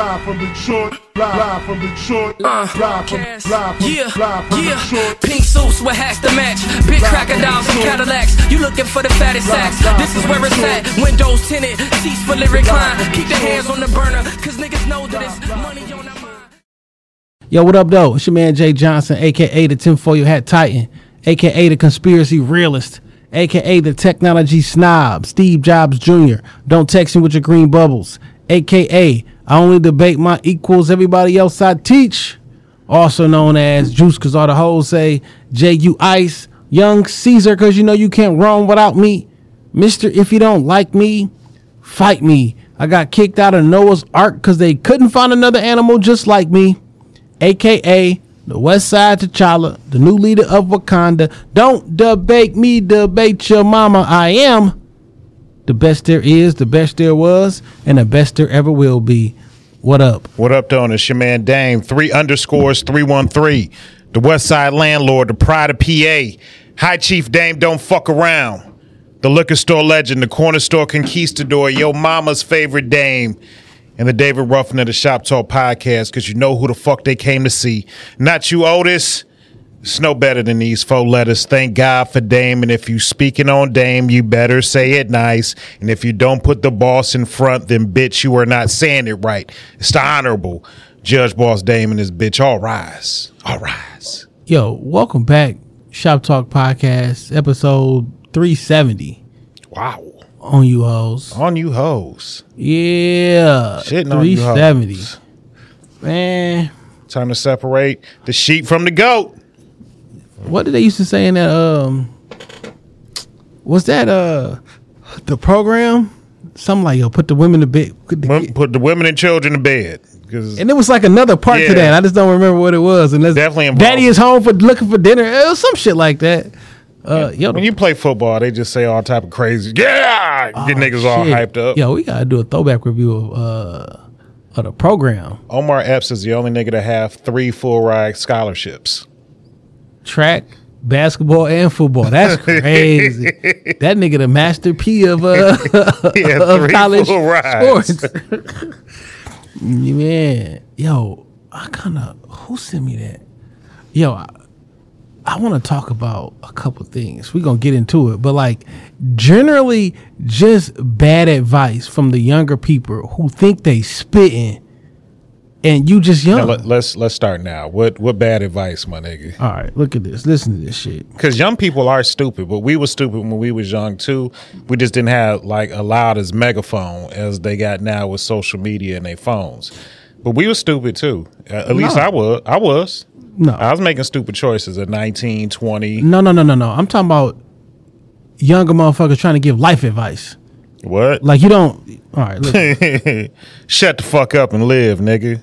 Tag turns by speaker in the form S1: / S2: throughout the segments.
S1: Live from Detroit, live from Detroit, uh, live from, live from,
S2: Yeah,
S1: live from
S2: yeah.
S1: Detroit.
S2: Pink suits with hats to match. Big crocodiles and Cadillacs. You looking for the fattest sacks. This is where it's at. Windows tinted, seats fully reclined. Keep the hands on the burner, cause niggas know that it's money on their mind.
S3: Yo, what up, though? It's your man Jay Johnson, aka the tinfoil hat titan, aka the conspiracy realist, aka the technology snob, Steve Jobs Jr. Don't text me with your green bubbles, aka I only debate my equals, everybody else I teach. Also known as Juice, cause all the hoes say J.U. Ice, Young Caesar, cause you know you can't roam without me. Mister, if you don't like me, fight me. I got kicked out of Noah's Ark because they couldn't find another animal just like me aka the West Side T'Challa, the new leader of Wakanda. Don't debate me, debate your mama. I am the best there is, the best there was, and the best there ever will be. What up?
S4: What up, though? It's your man Dame. Three underscores, 313. The West Side Landlord, the Pride of PA. High Chief Dame, don't fuck around. The liquor store legend, the corner store conquistador, your mama's favorite dame. And the David Ruffin of the Shop Talk podcast, because you know who the fuck they came to see. Not you, Otis. It's no better than these four letters. Thank God for Dame. And if you speaking on Dame, you better say it nice. And if you don't put the boss in front, then bitch, you are not saying it right. It's the honorable Judge Boss Dame and his bitch. All rise. All rise.
S3: Yo, welcome back. Shop Talk Podcast, episode 370
S4: Wow.
S3: on you hoes.
S4: On you hoes.
S3: Yeah.
S4: Shitting on you
S3: 370. Man,
S4: Time to separate the sheep from the goat.
S3: What did they used to say in that um was that uh the program? Something like yo, put the women to bed. put the
S4: Put the women and children to bed.
S3: And it was like another part
S4: Yeah.
S3: to that. I just don't remember what it was. And that's
S4: Definitely involved.
S3: Daddy is home for looking for dinner. It was some shit like that. Uh, yo,
S4: when you play football, they just say all type of crazy. Yeah, get niggas all
S3: Oh,
S4: hyped up.
S3: Yo, we gotta do a throwback review of uh of the program.
S4: Omar Epps is the only nigga to have three full ride scholarships.
S3: Track, basketball, and football. That's crazy. that nigga the master P of uh
S4: Yeah,
S3: of
S4: three
S3: college sports. Man, yo, I kind of who sent me that? Yo, I, I want to talk about a couple things. We're gonna get into it, but like generally, just bad advice from the younger people who think they spitting, and you just young.
S4: Now, let, let's let's start now. What what bad advice, my nigga?
S3: All right, look at this. Listen to this shit.
S4: Because young people are stupid, but we were stupid when we was young too. We just didn't have like a loud as megaphone as they got now with social media and their phones. But we were stupid too. Uh, at least I was. I was.
S3: No.
S4: I was making stupid choices at 19, 20.
S3: No, no, no, no, no. I'm talking about younger motherfuckers trying to give life advice.
S4: What?
S3: Like you don't. All right.
S4: Shut the fuck up and live, nigga.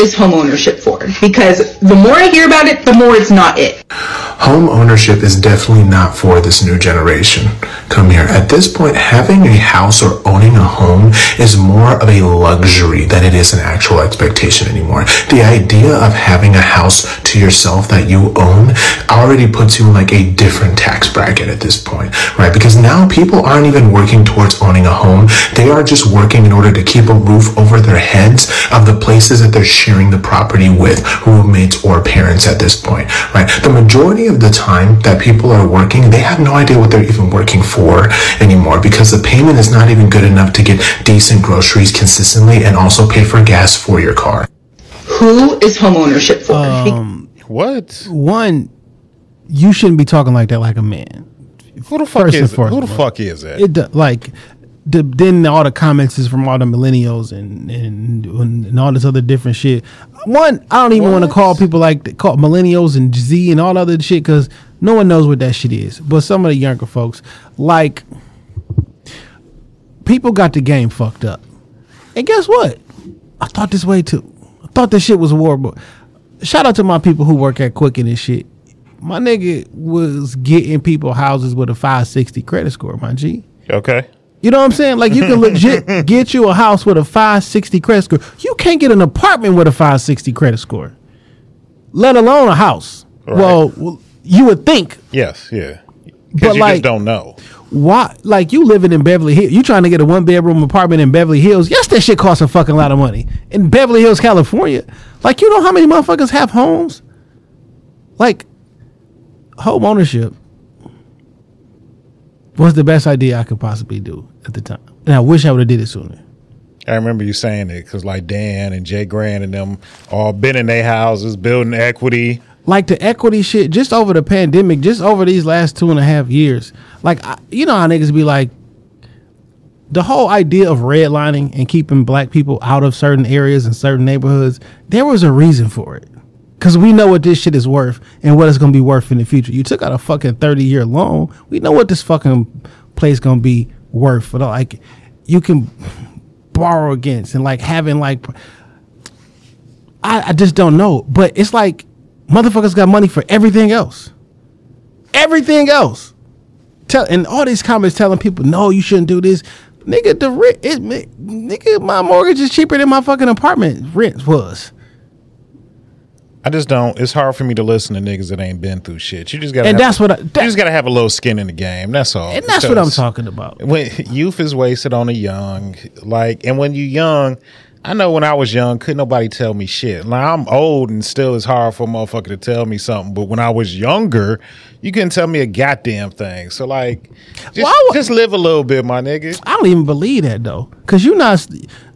S5: is home ownership for? Because the more I hear about it, the more it's not it.
S6: Home ownership is definitely not for this new generation. Come here. At this point, having a house or owning a home is more of a luxury than it is an actual expectation anymore. The idea of having a house to yourself that you own already puts you in like a different tax bracket at this point, right? Because now people aren't even working towards owning a home. They are just working in order to keep a roof over their heads of the places that they're sharing the property with roommates or parents at this point, right? The majority of the time that people are working, they have no idea what they're even working for anymore because the payment is not even good enough to get decent groceries consistently and also pay for gas for your car.
S5: Who is home ownership for?
S4: Um, what?
S3: One, you shouldn't be talking like that like a man.
S4: Who the fuck
S3: First and
S4: is Who the fuck is that?
S3: It do- like the, then all the comments is from all the millennials and and, and all this other different shit. One, I don't even want to call people like call millennials and Z and all other shit because no one knows what that shit is. But some of the younger folks, like people, got the game fucked up. And guess what? I thought this way too. I thought this shit was horrible. Shout out to my people who work at Quicken and shit. my nigga was getting people houses with a 560 credit score, my G.
S4: Okay.
S3: You know what I'm saying? Like you can legit get you a house with a 560 credit score. You can't get an apartment with a 560 credit score, let alone a house.
S4: Right.
S3: Well, you would think
S4: Yes, yeah.
S3: But,
S4: you
S3: like-
S4: just don't know.
S3: why like you living in Beverly Hills, you trying to get a one bedroom apartment in Beverly Hills. Yes, that shit costs a fucking lot of money. In Beverly Hills, California. Like you know how many motherfuckers have homes? Like home ownership was the best idea I could possibly do at the time. And I wish I would have did it sooner.
S4: I remember you saying it because like Dan and Jay Grant and them all been in their houses building equity.
S3: like the equity shit just over the pandemic, just over these last two and a half years. Like, I, you know how niggas be like, the whole idea of redlining and keeping black people out of certain areas and certain neighborhoods, there was a reason for it. Cause we know what this shit is worth and what it's gonna be worth in the future. You took out a fucking thirty year loan. We know what this fucking place gonna be worth. But like, you can borrow against and like having like I, I just don't know. But it's like motherfuckers got money for everything else. Everything else. Tell and all these comments telling people, no, you shouldn't do this. Nigga, the rent it nigga, my mortgage is cheaper than my fucking apartment rent was.
S4: I just don't. It's hard for me to listen to niggas that ain't been through shit. You just gotta.
S3: And
S4: have-
S3: that's what I-
S4: you just gotta have a little skin in the game. That's all.
S3: And that's what I'm talking about.
S4: When youth is wasted on the young, like, and when you young, I know when I was young, couldn't nobody tell me shit. Like I'm old and still it's hard for a motherfucker to tell me something. But when I was younger, you couldn't tell me a goddamn thing. So like, just,
S3: Well,
S4: just live a little bit, my nigga.
S3: I don't even believe that though. Cause you not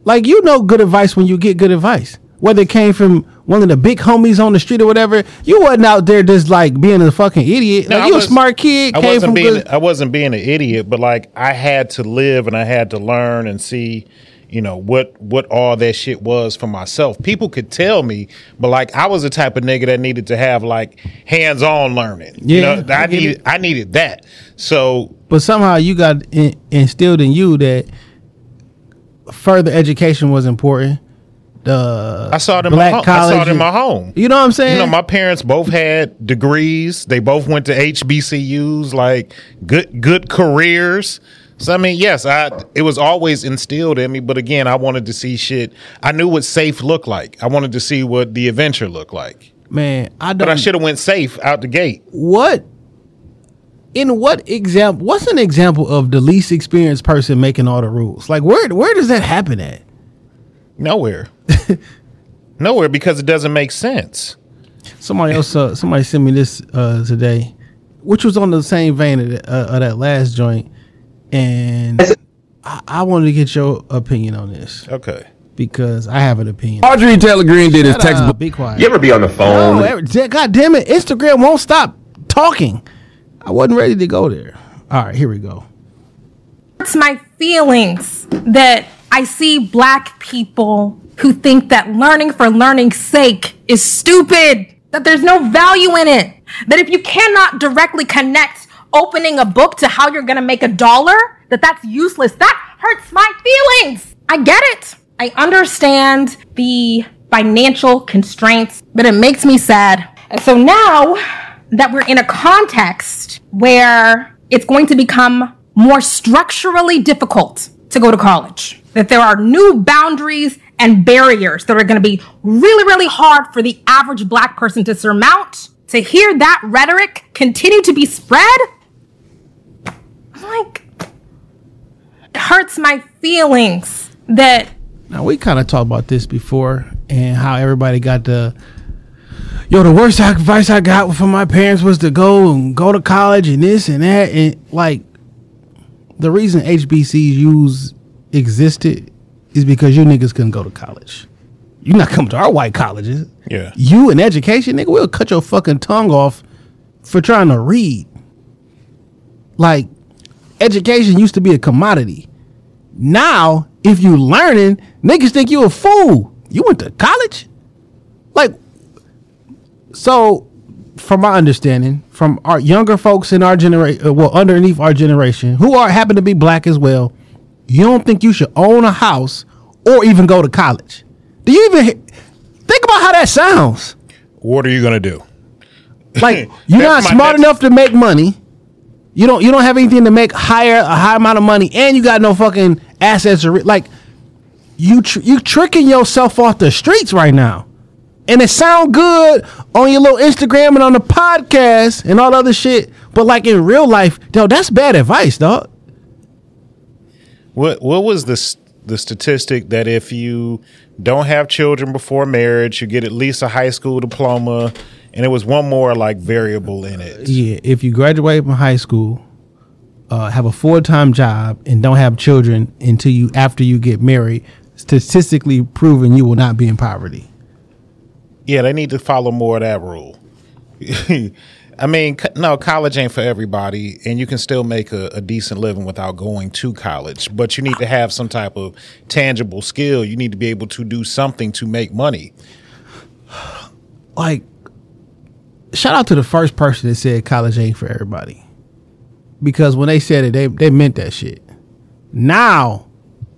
S3: like you know good advice when you get good advice. Whether it came from one of the big homies on the street or whatever, you wasn't out there just like being a fucking idiot.
S4: No,
S3: like you
S4: was-
S3: a smart kid,
S4: I
S3: came
S4: wasn't
S3: from
S4: being
S3: good.
S4: I wasn't being an idiot, but like I had to live and I had to learn and see, you know, what what all that shit was for myself. People could tell me, but like I was the type of nigga that needed to have like hands on learning. you
S3: Yeah,
S4: know,
S3: I
S4: I needed
S3: it.
S4: I needed that. So
S3: but somehow you got in, instilled in you that further education was important. The
S4: I saw it in
S3: black
S4: my home. I saw it in my home.
S3: You know what I'm saying?
S4: You know, my parents both had degrees. They both went to HBCUs, like good good careers. So I mean, yes, I it was always instilled in me. But again, I wanted to see shit. I knew what safe looked like. I wanted to see what the adventure looked like.
S3: man, I don't.
S4: But I should have went safe out the gate.
S3: what in what example what's an example of the least experienced person making all the rules like where where does that happen at
S4: Nowhere. Nowhere because it doesn't make sense.
S3: somebody else uh, somebody sent me this uh today which was on the same vein of, the, uh, of that last joint and I, I wanted to get your opinion on this
S4: Okay.
S3: because i have an opinion
S7: Audrey Taylor Green did his
S3: Shut up,
S7: textbook.
S3: be quiet
S7: You ever be on the phone?
S3: no, every, god damn it instagram won't stop talking i wasn't ready to go there all right here we go
S8: hurts my feelings that I see black people who think that learning for learning's sake is stupid, that there's no value in it, that if you cannot directly connect opening a book to how you're gonna make a dollar, that that's useless. That hurts my feelings. I get it. I understand the financial constraints, but it makes me sad. And so now that we're in a context where it's going to become more structurally difficult to go to college, that there are new boundaries and barriers that are going to be really, really hard for the average black person to surmount. To hear that rhetoric continue to be spread, I'm like, it hurts my feelings that
S3: Now we kind of talked about this before and how everybody got the yo the worst advice I got from my parents was to go and go to college and this and that and like the reason HBCUs existed is because you niggas couldn't go to college. You're not coming to our white colleges.
S4: Yeah.
S3: You in education, nigga, we'll cut your fucking tongue off for trying to read. Like education used to be a commodity. Now, if you learning, niggas think you a fool. You went to college? Like, so from my understanding, from our younger folks in our generation, uh, well, underneath our generation, who are happen to be black as well, you don't think you should own a house or even go to college. Do you even think about how that sounds?
S4: What are you gonna do?
S3: Like you're not smart enough to make money. You don't you don't have anything to make higher a high amount of money, and you got no fucking assets or like you tr- you tricking yourself off the streets right now. And it sound good on your little Instagram and on the podcast and all the other shit, but like in real life, yo, that's bad advice, dog.
S4: What what was the s- the statistic that if you don't have children before marriage, you get at least a high school diploma, and it was one more like variable in it.
S3: Yeah, if you graduate from high school, uh, have a full time job, and don't have children until you after you get married, statistically proven you will not be in poverty.
S4: Yeah, they need to follow more of that rule. I mean, no, college ain't for everybody, and you can still make a, a decent living without going to college. But you need to have some type of tangible skill. You need to be able to do something to make money.
S3: Like, shout out to the first person that said college ain't for everybody, because when they said it, they they meant that shit. Now,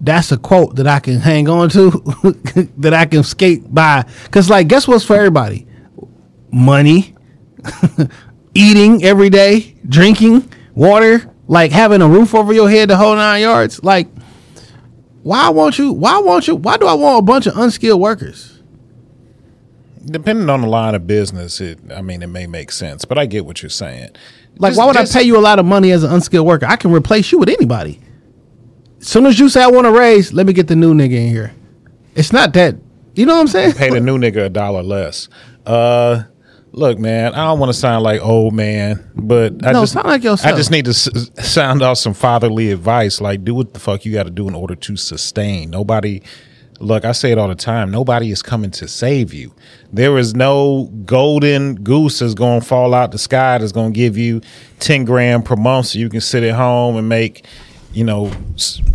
S3: that's a quote that I can hang on to, that I can skate by. Cause like, guess what's for everybody? Money, eating every day, drinking water, like having a roof over your head the whole nine yards. Like, why won't you? Why won't you? Why do I want a bunch of unskilled workers?
S4: Depending on the line of business, it I mean, it may make sense, but I get what you're saying.
S3: Like,
S4: Just-
S3: why would
S4: just-
S3: I pay you a lot of money as an unskilled worker? I can replace you with anybody. Soon as you say I want to raise, let me get the new nigga in here. It's not that. You know what I'm saying?
S4: pay the new nigga a dollar less. Uh, look, man, I don't want to sound like old man, but I
S3: No,
S4: just
S3: sound like yourself.
S4: I just need to s- sound out some fatherly advice. Like, do what the fuck you got to do in order to sustain. Nobody. Look, I say it all the time. Nobody is coming to save you. There is no golden goose that's going to fall out the sky that's going to give you 10 grand per month so you can sit at home and make you know,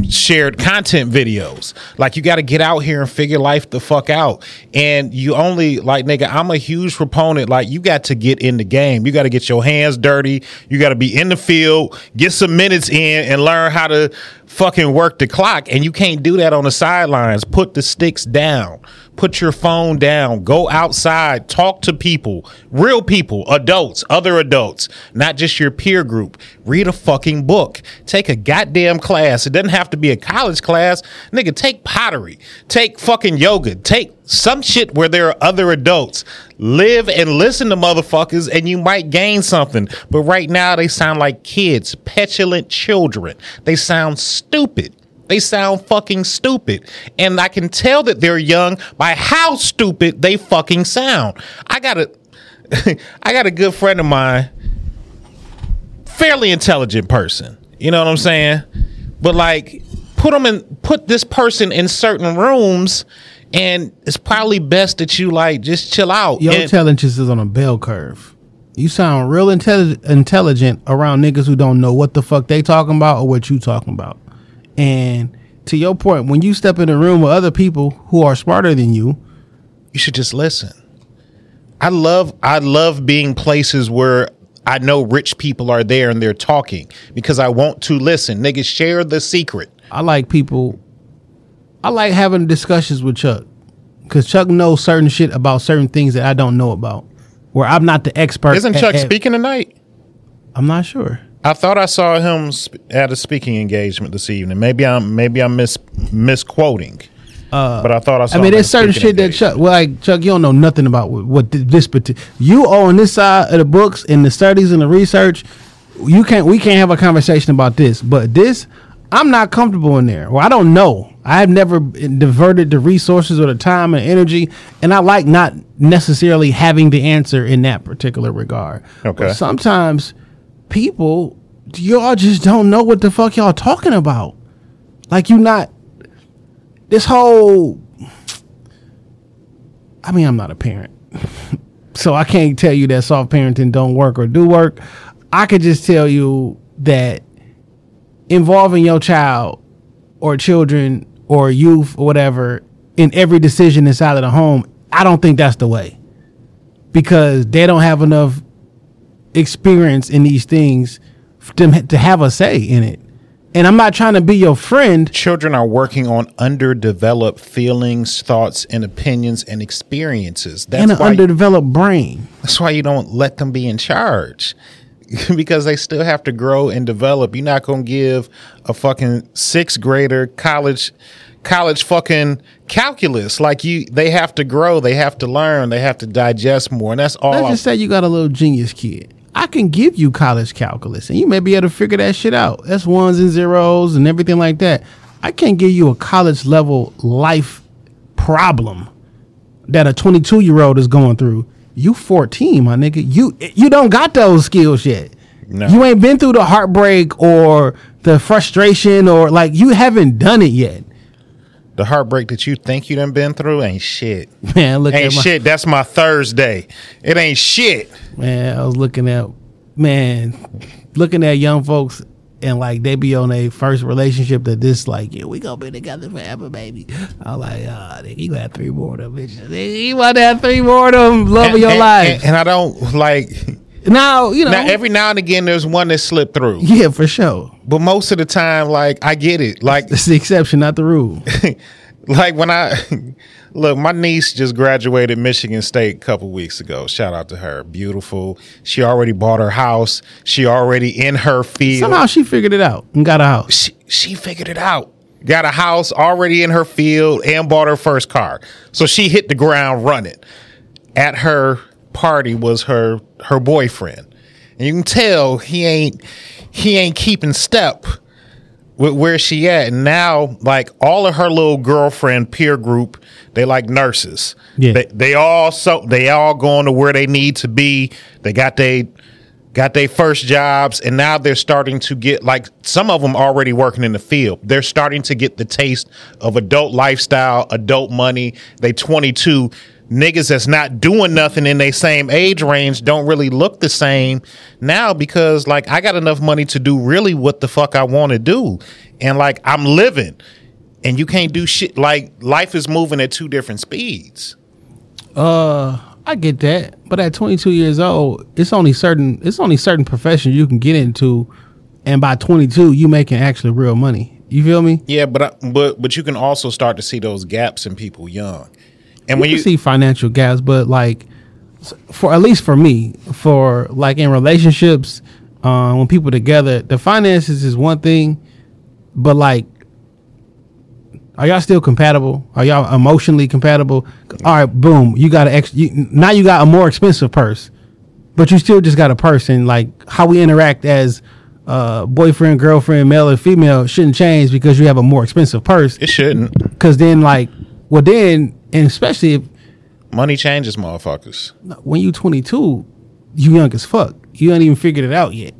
S4: shared content videos. Like you got to get out here and figure life the fuck out. And you only like nigga, I'm a huge proponent like you got to get in the game. You got to get your hands dirty. You got to be in the field, get some minutes in and learn how to fucking work the clock and you can't do that on the sidelines. Put the sticks down. Put your phone down. Go outside. Talk to people. Real people, adults, other adults, not just your peer group. Read a fucking book. Take a goddamn class. It doesn't have to be a college class. Nigga, take pottery. Take fucking yoga. Take some shit where there are other adults. Live and listen to motherfuckers and you might gain something. But right now they sound like kids, petulant children. They sound stupid. They sound fucking stupid. And I can tell that they're young by how stupid they fucking sound. I got a I got a good friend of mine, fairly intelligent person. You know what I'm saying? But like put them in put this person in certain rooms and it's probably best that you like just chill out.
S3: Your
S4: And-
S3: intelligence is on a bell curve. You sound real intelli- intelligent around niggas who don't know what the fuck they talking about or what you talking about. And to your point, when you step in a room with other people who are smarter than you,
S4: you should just listen. I love I love being places where I know rich people are there and they're talking because I want to listen. Niggas share the secret.
S3: I like people. I like having discussions with Chuck because Chuck knows certain shit about certain things that I don't know about. Where I'm not the expert.
S4: Isn't
S3: at-
S4: Chuck
S3: at-
S4: speaking tonight?
S3: I'm not sure.
S4: I thought I saw him at a speaking engagement this evening. Maybe I'm maybe I'm mis misquoting. Uh, but I thought I saw. Him.
S3: I mean, there's certain shit that. Chuck. Well, like Chuck, you don't know nothing about what, what this particular. You are on this side of the books and the studies and the research. You can't. We can't have a conversation about this. But this, I'm not comfortable in there. Well, I don't know. I have never diverted the resources or the time and energy, and I like not necessarily having the answer in that particular regard.
S4: Okay.
S3: But sometimes people, y'all just don't know what the fuck y'all talking about. Like you not this whole I mean, I'm not a parent. so I can't tell you that soft parenting don't work or do work. I could just tell you that involving your child or children or youth or whatever in every decision inside of the home, I don't think that's the way. Because they don't have enough experience in these things to, to have a say in it. and I'm not trying to be your friend.
S4: Children are working on underdeveloped feelings, thoughts, and opinions and experiences. That's
S3: and an underdeveloped brain.
S4: That's why you don't let them be in charge. because they still have to grow and develop. You're not gonna give a fucking sixth grader college college fucking calculus. Like you they have to grow, they have to learn, they have to digest more. And that's all
S3: Let's
S4: I'm-
S3: just say you got a little genius kid. I can give you college calculus, and you may be able to figure that shit out. That's ones and zeros and everything like that. I can't give you a college level life problem that a 22 year old is going through. You 14, my nigga. You you don't got those skills yet.
S4: No.
S3: You ain't been through the heartbreak or the frustration or like you haven't done it yet.
S4: The heartbreak that you think you done been through ain't shit.
S3: Man, look
S4: ain't
S3: my,
S4: shit. That's my Thursday. It ain't shit.
S3: Man, I was looking at man, looking at young folks and like they be on a first relationship that this like, yeah, we gonna be together forever, baby. I was like, ah, nigga, you gonna have three more of them bitches. You want to have three more of them love of
S4: And-
S3: your
S4: and,
S3: life.
S4: And, and I don't like
S3: now, you know,
S4: now every now and again there's one that slipped through.
S3: yeah, for sure.
S4: But most of the time, like I get it. Like
S3: It's the exception, not the rule.
S4: like when I look, my niece just graduated Michigan State a couple weeks ago. Shout out to her. Beautiful. She already bought her house. She already in her field.
S3: Somehow she figured it out and got a house.
S4: she, she figured it out. Got a house already in her field and bought her first car. So she hit the ground running. At her party was her her boyfriend. And you can tell he ain't he ain't keeping step with where she at. And now like all of her little girlfriend peer group, they like nurses.
S3: Yeah.
S4: They they all so they all going to where they need to be. They got they got their first jobs and now they're starting to get like some of them already working in the field they're starting to get the taste of adult lifestyle adult money they 22 niggas that's not doing nothing in their same age range don't really look the same now because like i got enough money to do really what the fuck i want to do. And like i'm living. And you can't do shit like life is moving at two different speeds.
S3: Uh, I get that, but at 22 years old, it's only certain it's only certain professions you can get into, and by 22, you making actually real money. You feel me?
S4: yeah but I, but but you can also start to see those gaps in people young and
S3: you
S4: when you
S3: see financial gaps, but like for at least for me, for like in relationships, uh, when people together, the finances is one thing, but like, are y'all still compatible? Are y'all emotionally compatible? All right, boom, you got an ex. You, now you got a more expensive purse, but you still just got a person. Like how we interact as uh, boyfriend, girlfriend, male or female shouldn't change because you have a more expensive purse.
S4: It shouldn't.
S3: Because then, like, well, then, and especially if
S4: Money changes, motherfuckers.
S3: when you 22, you young as fuck. You ain't even figured it out yet.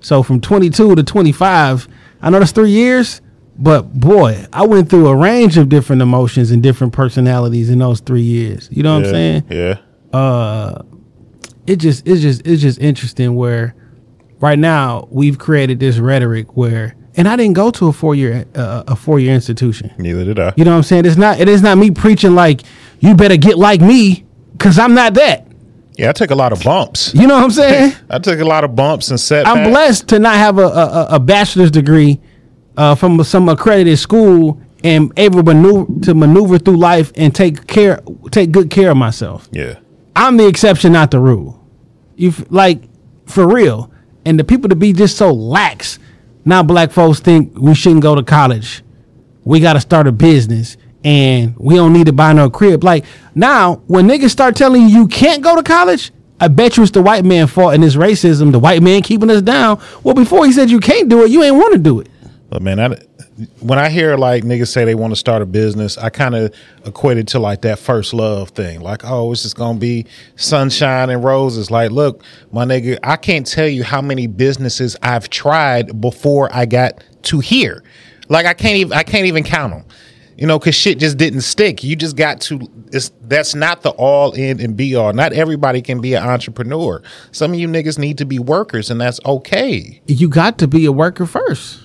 S3: So from 22 to 25, I know that's three years, but boy, I went through a range of different emotions and different personalities in those three years. You know what I'm saying?
S4: Yeah.
S3: Uh, It just, it's just, it's just interesting where right now we've created this rhetoric where, and I didn't go to a four year, uh, a four year institution.
S4: Neither did I.
S3: You know what I'm saying? It's not, it is not me preaching like you better get like me because I'm not that.
S4: Yeah, I took a lot of bumps.
S3: You know what I'm saying?
S4: I took a lot of bumps and setbacks.
S3: I'm blessed to not have a, a, a bachelor's degree uh, from some accredited school and able to maneuver, to maneuver through life and take care, take good care of myself.
S4: Yeah.
S3: I'm the exception, not the rule. You like for real, and the people to be just so lax. Now black folks think we shouldn't go to college. We got to start a business, and we don't need to buy no crib. Like now, when niggas start telling you you can't go to college, I bet you it's the white man fault and this racism. The white man keeping us down. Well, before he said you can't do it, you ain't want to do it.
S4: But man, I, when I hear like niggas say they want to start a business, I kind of equate it to like that first love thing. Like, oh, it's just gonna be sunshine and roses. Like, look, my nigga, I can't tell you how many businesses I've tried before I got to here. Like, I can't even I can't even count them. You know, cause shit just didn't stick. You just got to. It's that's not the all in and be all. Not everybody can be an entrepreneur. Some of you niggas need to be workers, and that's okay.
S3: you got to be a worker first.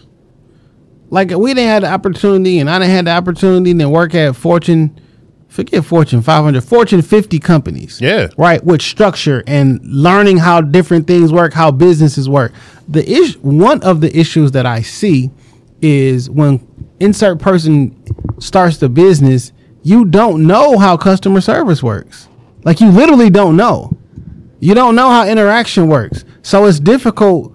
S3: Like we didn't have the opportunity, and I didn't have the opportunity to work at Fortune, forget Fortune 500, Fortune 50 companies.
S4: Yeah.
S3: right. With structure and learning how different things work, how businesses work. The ish, one of the issues that I see is when insert person starts the business, you don't know how customer service works. Like you literally don't know. You don't know how interaction works. So it's difficult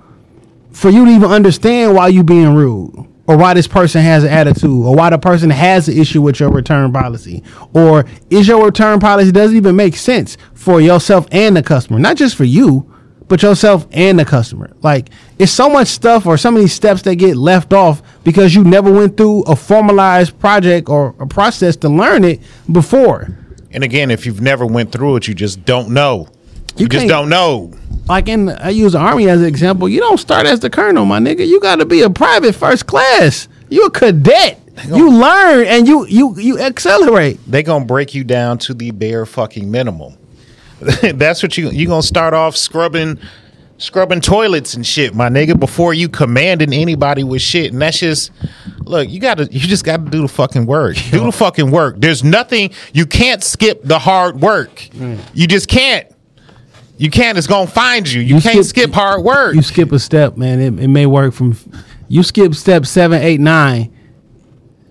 S3: for you to even understand why you being rude or why this person has an attitude or why the person has an issue with your return policy or is your return policy doesn't even make sense for yourself and the customer not just for you but yourself and the customer like it's so much stuff or so many steps that get left off because you never went through a formalized project or a process to learn it before
S4: And again, if you've never went through it, you just don't know. You,
S3: You
S4: just don't know.
S3: Like in I use the army as an example. You don't start as the colonel, my nigga. You got to be a private first class. You a cadet. You learn and you you you accelerate.
S4: They gonna break you down to the bare fucking minimum. That's what you you gonna start off scrubbing scrubbing toilets and shit, my nigga, before you commanding anybody with shit. And that's just look, you gotta you just gotta do the fucking work. Do the fucking work. There's nothing you can't skip the hard work. Mm. You just can't. You can't. It's gonna find you. You, can't skip, hard work.
S3: You skip a step, man. It, it may work from you skip step seven, eight, nine.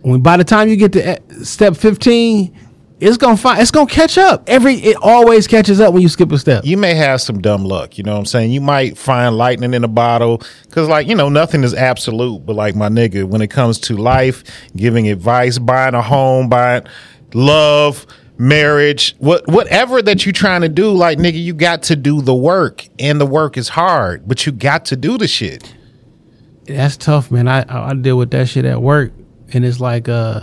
S3: When by the time you get to eh, step fifteen, it's gonna find it's gonna catch up. Every it always catches up when you skip a step.
S4: you may have some dumb luck. You know what I'm saying? You might find lightning in a bottle because, like, you know, nothing is absolute. But, like, my nigga, when it comes to life, giving advice, buying a home, buying love, marriage, what whatever that you're trying to do, like, nigga, you got to do the work, and the work is hard, but you got to do the shit.
S3: That's tough, man. I I deal with that shit at work, and it's like uh,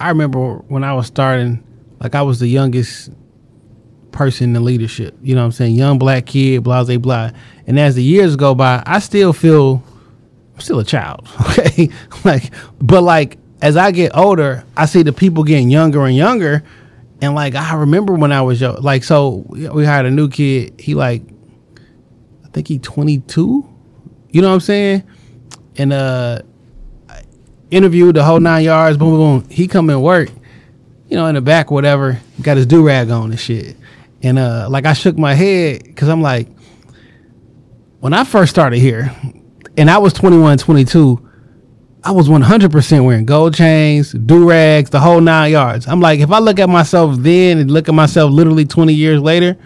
S3: I remember when I was starting, like I was the youngest person in leadership. You know what I'm saying? Young black kid, blah blah blah. And as the years go by, I still feel I'm still a child. Okay, like but like as I get older, I see the people getting younger and younger, and like I remember when I was young, like so we hired a new kid. He like I think he 22. You know what I'm saying? And uh interviewed the whole nine yards, boom, boom, boom. He come and work, you know, in the back, whatever, got his do rag on and shit. And uh like I shook my head because I'm like, when I first started here, and I was 21, 22, I was 100% wearing gold chains, do rags, the whole nine yards. I'm like, if I look at myself then and look at myself literally 20 years later,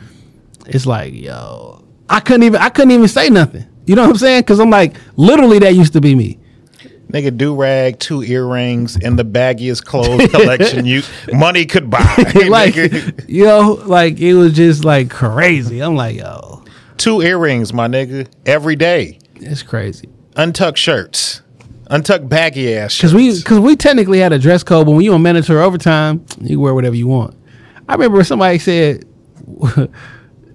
S3: it's like, yo, I couldn't even, I couldn't even say nothing. You know what I'm saying? Because I'm like, literally, that used to be me.
S4: Nigga, do rag, two earrings, and the baggiest clothes collection you money could buy.
S3: like,
S4: nigga.
S3: you know, like it was just like crazy. I'm like, yo,
S4: two earrings, my nigga, every day.
S3: it's crazy.
S4: Untucked shirts, untucked baggy ass.
S3: Because we, because we technically had a dress code, but when you on mandatory overtime, you wear whatever you want. I remember somebody said,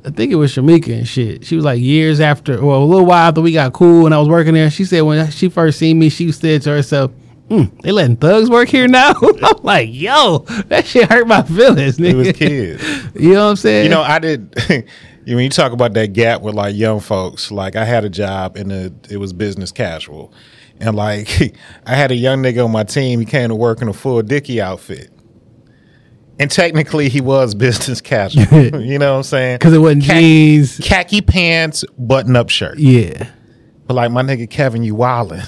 S3: I think it was Shamika and shit. She was like years after, well, a little while after we got cool and I was working there. She said when she first seen me, she said to herself, mm, "They letting thugs work here now." I'm like, "Yo, that shit hurt my feelings." Nigga.
S4: it was kids.
S3: You know what I'm saying?
S4: You know, I did. You when you talk about that gap with like young folks, like I had a job and it was business casual, and like I had a young nigga on my team. He came to work in a full Dickie outfit, and technically he was business casual. you know what I'm saying?
S3: because it wasn't jeans.
S4: khaki pants, button up shirt.
S3: Yeah.
S4: But like my nigga Kevin, you wildin'.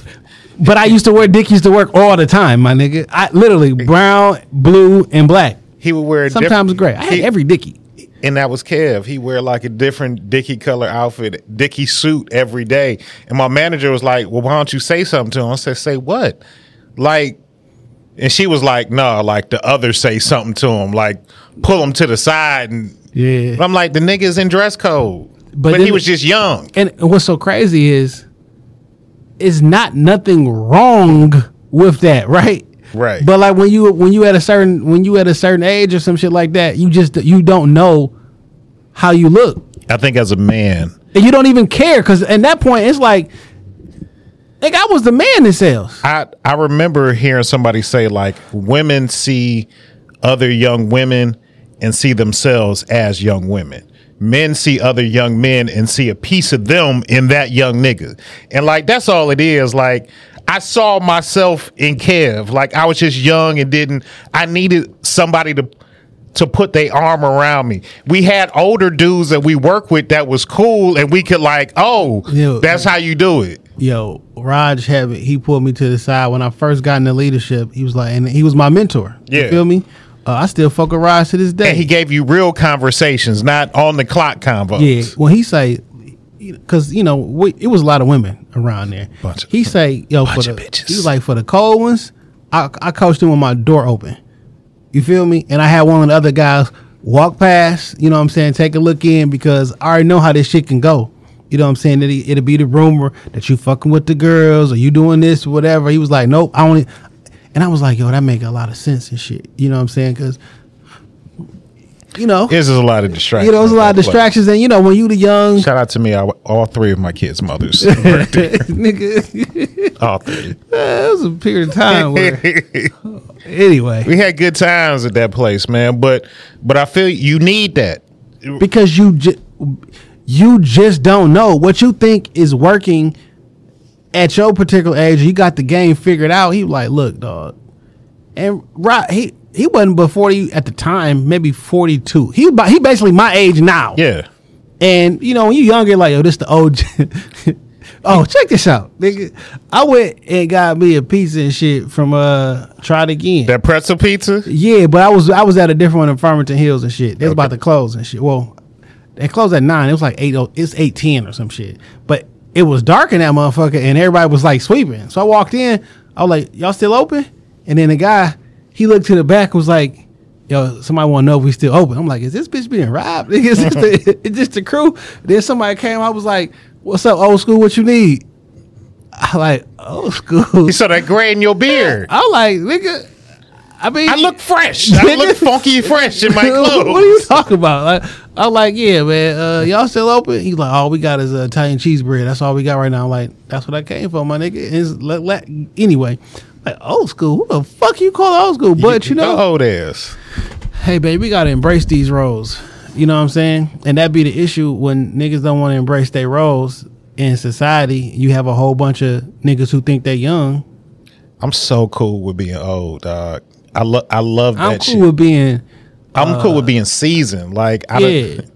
S3: But I used to wear Dickies to work all the time, my nigga. I literally brown, blue, and black.
S4: He would wear
S3: Sometimes gray. I had
S4: he-
S3: every Dickie.
S4: And that was Kev. He wear like a different Dickie color outfit, Dickie suit every day. And my manager was like, "Well, why don't you say something to him?" I said, "Say what?" Like, and she was like, "No, like the others say something to him, like pull him to the side." And
S3: Yeah.
S4: I'm like, the nigga's in dress code,
S3: But
S4: but, he was just young.
S3: And what's so crazy is, is not nothing wrong with that, right?
S4: Right.
S3: But like when you when you at a certain when you at a certain age or some shit like that, you just you don't know how you look,
S4: I think as a man,
S3: and you don't even care because at that point it's like, like I was the man in sales.
S4: I I remember hearing somebody say like women see other young women and see themselves as young women. Men see other young men and see a piece of them in that young nigga. And like that's all it is. Like I saw myself in Kev. Like I was just young and didn't I needed somebody to to put their arm around me. We had older dudes that we work with that was cool and we could like, oh,
S3: Yeah.
S4: that's how you do it.
S3: yo, Raj had it he pulled me to the side when I first got into leadership. He was like, and he was my mentor.
S4: Yeah.
S3: You feel me? Uh, I still fuck with Raj to this day.
S4: And he gave you real conversations, not on the clock convos.
S3: Yeah, when he say, because you know we, it was a lot of women around there.
S4: Bunch of-
S3: he say, yo, for the
S4: bitches.
S3: he was like for the cold ones, I, I coached them with my door open. You feel me? And I had one of the other guys walk past. You know what I'm saying? Take a look in because I already know how this shit can go. You know what I'm saying? That it'll be the rumor that you fucking with the girls or you doing this or whatever. He was like, nope, I only. And I was like, yo, that make a lot of sense and shit. You know what I'm saying? Because, you know,
S4: There's a lot of distractions.
S3: you know, there's a lot of
S4: at that place.
S3: distractions, and you know, when you the young
S4: Shout out to me, I, all three of my kids' mothers.
S3: nigga,
S4: all three.
S3: it was a period of time where, anyway,
S4: we had good times at that place, man. But but I feel you need that.
S3: because you ju- you just don't know what you think is working at your particular age. You got the game figured out. He like, look, dog, and right, he he wasn't but forty at the time, maybe forty two. He about, he basically my age now.
S4: Yeah.
S3: And you know, when you younger, like, yo, this the old. oh, check this out, nigga. I went and got me a pizza and shit from uh Try It Again.
S4: That pretzel pizza?
S3: yeah, but I was I was at a different one in Farmington Hills and shit. They was about to close and shit. Well, they closed at nine. It was like eight. oh- It's eight ten or some shit. But it was dark in that motherfucker, and everybody was like sweeping. So I walked in. I was like, "Y'all still open?" And then the guy, he looked to the back, and was like. Yo, somebody want to know if we still open. I'm like, is this bitch being robbed? Is this the, is this the crew? Then somebody came. I was like, "What's up, old school? What you need?" I like old school.
S4: You saw that gray in your beard.
S3: I'm like, nigga. I mean,
S4: I look fresh. I look funky fresh in my clothes.
S3: what are you talking about? Like, I'm like, yeah, man. Uh, y'all still open? He's like, all we got is uh, Italian cheese bread. That's all we got right now. I'm like, that's what I came for, my nigga. It's, let, let, anyway, like old school. Who the fuck you call old school? But you know,
S4: old ass.
S3: hey, baby, we gotta embrace these roles. You know what I'm saying? And that be the issue when niggas don't want to embrace their roles in society. You have a whole bunch of niggas who think they're young.
S4: I'm so cool with being old, dog. I love I love that
S3: I'm cool
S4: shit.
S3: with being
S4: I'm cool with uh, being seasoned. Like I
S3: yeah.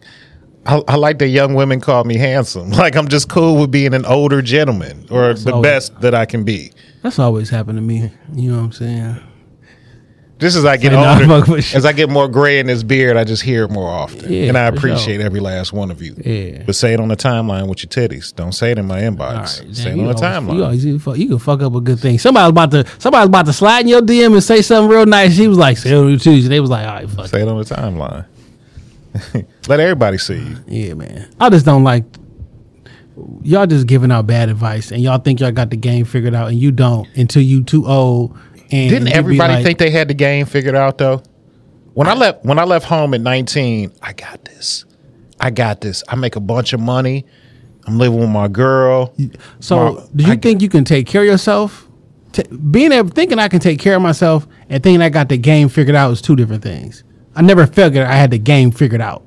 S4: I, I like that young women call me handsome. Like I'm just cool with being an older gentleman or the best that I can be.
S3: That's always happened to me. You know what I'm saying?
S4: Just as I get
S3: nah,
S4: older,
S3: you.
S4: as I get more gray in this beard, I just hear it more often,
S3: Yeah,
S4: and I appreciate
S3: sure.
S4: every last one of you.
S3: Yeah.
S4: But say it on the timeline with your titties. Don't say it in my inbox.
S3: Right,
S4: say it on the
S3: always-
S4: timeline.
S3: You, always, you, fuck, you can fuck up a good thing. Somebody's about to somebody's about to slide in your DM and say something real nice. She was like, "Say it on your Tuesday." They was like, "All right, fuck."
S4: say it on the timeline. Let everybody see you.
S3: Yeah, man. I just don't like y'all just giving out bad advice and y'all think y'all got the game figured out and you don't until you too old. And
S4: Didn't everybody
S3: like-
S4: think they had the game figured out though? When I left when I left home at 19, I got this. I got this. I make a bunch of money. I'm living with my girl.
S3: So,
S4: My-
S3: do you
S4: I-
S3: think you can take care of yourself? T- being able, thinking I can take care of myself and thinking I got the game figured out is two different things. I never figured I had the game figured out.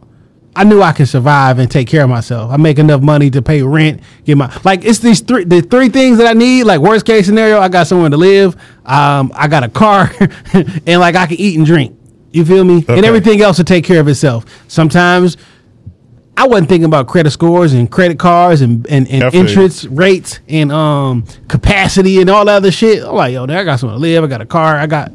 S3: I knew I could survive and take care of myself. I make enough money to pay rent, get my like it's these three the three things that I need. Like worst case scenario, I got somewhere to live. Um, I got a car, and like I can eat and drink. You feel me? And everything else will take care of itself. Sometimes I wasn't thinking about credit scores and credit cards and, and, and
S4: I feel you.
S3: interest rates and um capacity and all that other shit. I'm like, yo, I got somewhere to live. I got a car. I got,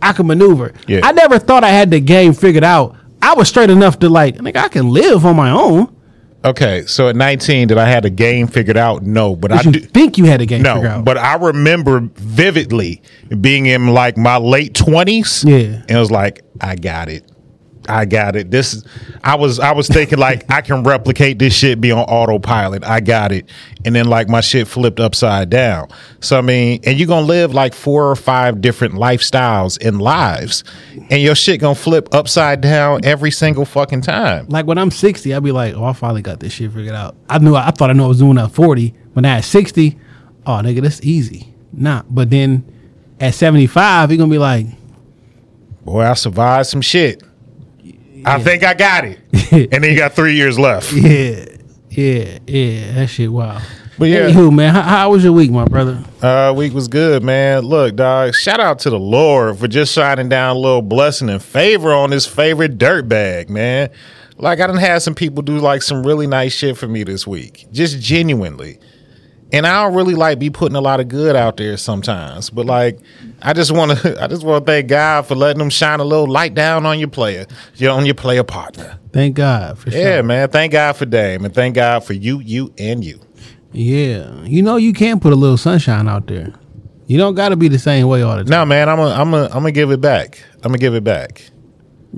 S3: I can maneuver.
S4: Yeah.
S3: I never thought I had the game figured out. I was straight enough to like, nigga, I can live on my own.
S4: Okay, so at 19, did I had a game figured out? No, but I
S3: you
S4: do.
S3: think you had a game figured
S4: No,
S3: out.
S4: but I remember vividly being in like my late 20s.
S3: Yeah.
S4: And it was like, I got it. I got it. This is I was I was thinking like I can replicate this shit be on autopilot. I got it. And then like my shit flipped upside down. So I mean, and you're gonna live like four or five different lifestyles and lives. And your shit gonna flip upside down every single fucking time.
S3: like when I'm 60, I'll be like, oh, I finally got this shit figured out. I knew, I thought I knew I was doing at 40. When I at 60, oh, nigga, that's easy. Nah, but then at 75, you're gonna be like,
S4: Boy, I survived some shit. I think I got it. and then you got three years left.
S3: yeah, yeah, yeah, that shit, wow.
S4: But yeah.
S3: Anywho, man, how, how was your week, my brother?
S4: Uh, week was good, man. Look, dog, shout out to the Lord for just shining down a little blessing and favor on his favorite dirtbag, man. Like I done had some people do like some really nice shit for me this week, just genuinely. And I don't really like be putting a lot of good out there sometimes. But like, I just want to, I just want to thank God for letting them shine a little light down on your player, you on your player partner.
S3: Thank God for
S4: Yeah,
S3: sure.
S4: man. Thank God for Dame, and thank God for you, you, and you.
S3: Yeah, you know you can put a little sunshine out there. You don't got to be the same way all the time.
S4: No, man. I'm gonna, I'm gonna, I'm gonna give it back. I'm gonna give it back.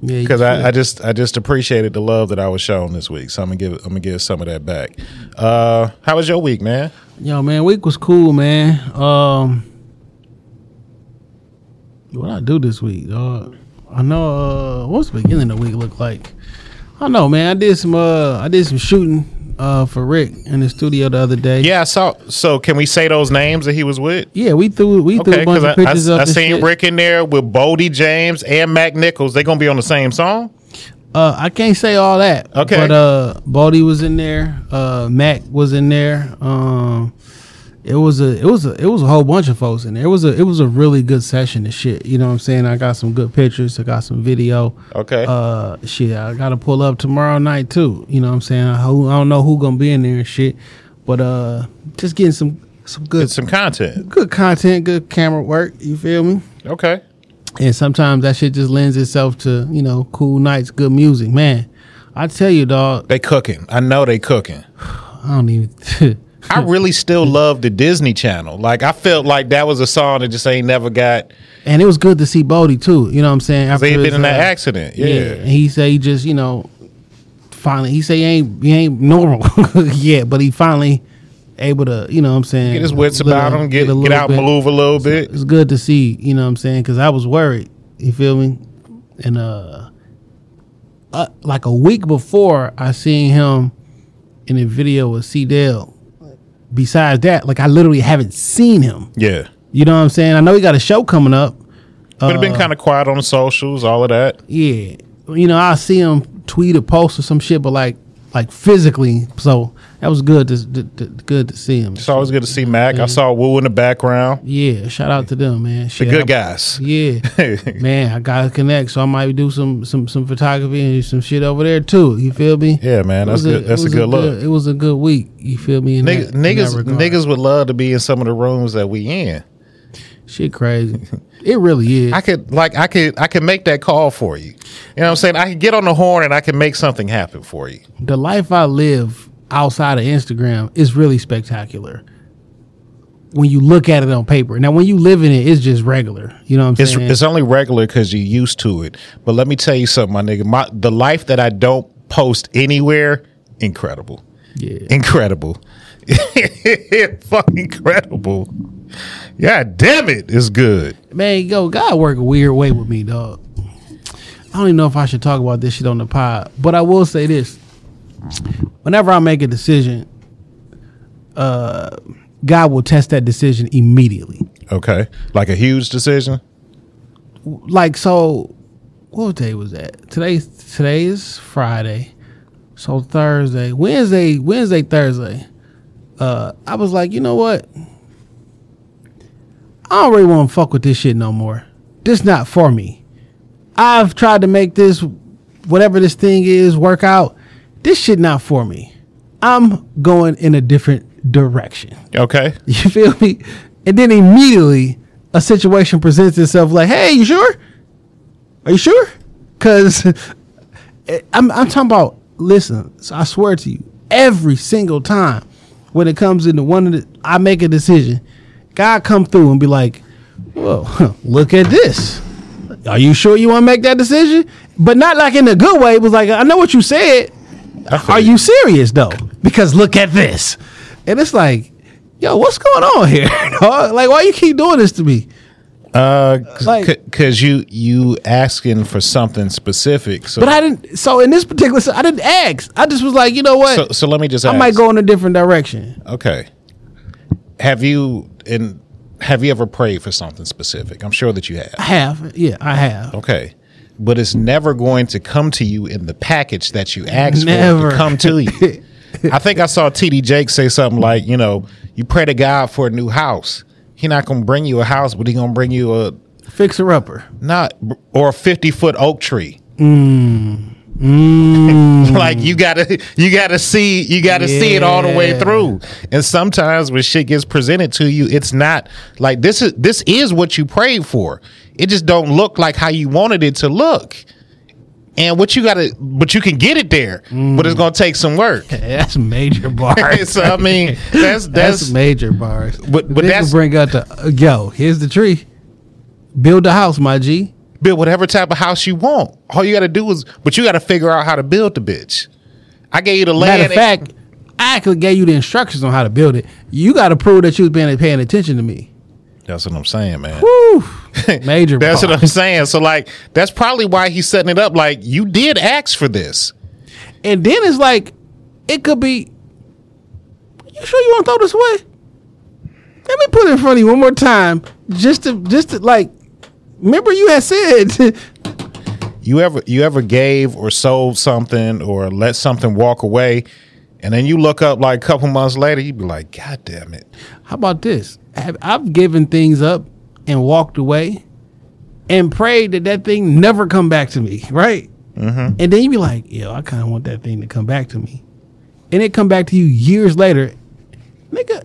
S3: Yeah,
S4: because. I, I just I just appreciated the love that I was shown this week. So I'm gonna give I'm gonna give some of that back. Uh, how was your week, man?
S3: Yo, man, week was cool, man. Um, what I do this week, dog? I know. Uh, what's the beginning of the week look like? I know, man. I did some. Uh, I did some shooting. Uh, for Rick in the studio the other day.
S4: Yeah, I saw. So can we say those names that he was with?
S3: Yeah, we threw we threw
S4: Okay,
S3: a bunch of
S4: I,
S3: pictures
S4: I,
S3: up.
S4: I seen
S3: shit.
S4: Rick in there with Bodie James and Mac Nichols. They gonna be on the same song.
S3: Uh, I can't say all that.
S4: Okay.
S3: But uh, Bodie was in there. Uh, Mac was in there. Um, it was a it was a it was a whole bunch of folks in there. It was a it was a really good session of shit. You know what I'm saying? I got some good pictures. I got some video.
S4: Okay.
S3: Uh, shit. I got to pull up tomorrow night too. You know what I'm saying? I, I don't know who gonna be in there and shit, but uh, just getting some some good
S4: It's some content.
S3: good content, good camera work. You feel me?
S4: Okay.
S3: And sometimes that shit just lends itself to, you know, cool nights, good music. Man, I tell you, dog,
S4: They cooking. I know they cooking.
S3: I don't even.
S4: I really still love the Disney Channel. Like I felt like that was a song that just ain't never got.
S3: and it was good to see Bodie too. You know what I'm saying?
S4: They had
S3: his,
S4: been in that
S3: uh,
S4: accident.
S3: Yeah.
S4: Yeah.
S3: And he said he just, you know, finally, he say he ain't, he ain't normal yet, but he finally able to, you know what I'm saying?
S4: Get his wits
S3: little-
S4: about him. Get
S3: a
S4: get out,
S3: bit-
S4: a little bit.
S3: It's good to see, you know what I'm saying? Because I was worried. You feel me? And uh, uh, like a week before, I seen him in a video with C. Dale. Besides that, like I literally haven't seen him.
S4: Yeah.
S3: You know what I'm saying? I know he got a show coming up.
S4: But it been
S3: Uh,
S4: kind of quiet on the socials, all of that.
S3: Yeah, you know I see him tweet or post or some shit, but like like physically. So that was good to, to, to good to see him.
S4: It's always good to see Mac. I saw Woo in the background.
S3: Yeah, shout out to them, man.
S4: The
S3: Shit,
S4: good
S3: I-
S4: guys.
S3: Yeah, man, I gotta connect, so I might do some some some photography and some shit over there too. You feel me?
S4: Yeah, man, that's good. That's a good look.
S3: It was a good week. You feel me? In
S4: Niggas,
S3: that-
S4: niggas, niggas would love to be in some of the rooms that we in.
S3: Shit crazy. it really is.
S4: I could like I could I could make that call for you. You know what I'm saying? I could get on the horn and I can make something happen for you.
S3: the life I live outside of Instagram is really spectacular. When you look at it on paper, now when you live in it, it's just regular. You know what I'm
S4: It's
S3: saying?
S4: it's only regular because you're used to it. But let me tell you something, my nigga. My the life that I don't post anywhere, incredible.
S3: yeah.
S4: Incredible. Fucking incredible. God damn it, it's good.
S3: Man, yo, God work a weird way with me, dog. I don't even know if I should talk about this shit on the pod, but I will say this: whenever I make a decision, uh, God will test that decision immediately.
S4: Okay. Like a huge decision.
S3: Like so, what day was that? Today, today is Friday, so Thursday, Wednesday, Wednesday, Thursday. Uh, I was like, you know what? I don't really want to fuck with this shit no more. This not for me. I've tried to make this whatever this thing is work out. This shit not for me. I'm going in a different direction.
S4: Okay.
S3: You feel me? And then immediately a situation presents itself like, hey, you sure? Are you sure? Cause I'm I'm talking about listen, I swear to you, every single time when it comes into one of the I make a decision, God come through and be like, Well, look at this. Are you sure you want to make that decision? But not like in a good way. It was like, I know what you said. Are you serious though? Because look at this. And it's like, yo, what's going on here? like, why you keep doing this to me?
S4: Uh,
S3: Like-
S4: because you you asking for something specific. So,
S3: But I didn't. So in this particular, I didn't ask. I just was like, you know what?
S4: so, so let me just.
S3: I
S4: ask.
S3: might go in a different direction.
S4: Okay. Have you in have you ever prayed for something specific? I'm sure that you have.
S3: I have, yeah, I have.
S4: Okay. But it's never going to come to you in the package that you asked for
S3: Never.
S4: it to come to you. I think I saw TD Jake say something like, you know, you pray to God for a new house. He not gonna bring you a house, but he gonna bring you a
S3: Fixer upper.
S4: not or a fifty foot oak tree.
S3: Mm.
S4: like you gotta you gotta see you gotta see it all the way through and sometimes when shit gets presented to you it's not like this is this is what you prayed for it just don't look like how you wanted it to look and what you gotta but you can get it there but it's gonna take some work
S3: That's major bars.
S4: so i mean that's
S3: that's,
S4: that's,
S3: major bars.
S4: But- but
S3: They
S4: that's-
S3: bring out the uh, yo. Here's the tree. Build the house, my G.
S4: build whatever type of house you want all you gotta do is but you gotta figure out how to build the bitch i gave you the land
S3: Matter of fact, I actually gave you the instructions on how to build it. You got to prove that you was paying paying attention to me.
S4: that's what i'm saying man
S3: Woo! Major.
S4: That's what. I'm saying. So like that's probably why he's setting it up. Like you did ask for this.
S3: And then it's like, it could be. You sure you want to throw this away? Let me put it in front of you one more time, just to just to like. Remember, you had said
S4: You ever you ever gave or sold something or let something walk away, and then you look up like a couple months later, you'd be like, God damn it.
S3: How about this? Have, I've given things up and walked away and prayed that that thing never come back to me, right?
S4: Mm-hmm.
S3: And then you be like, yo, I kind of want that thing to come back to me. And it come back to you years later. Nigga,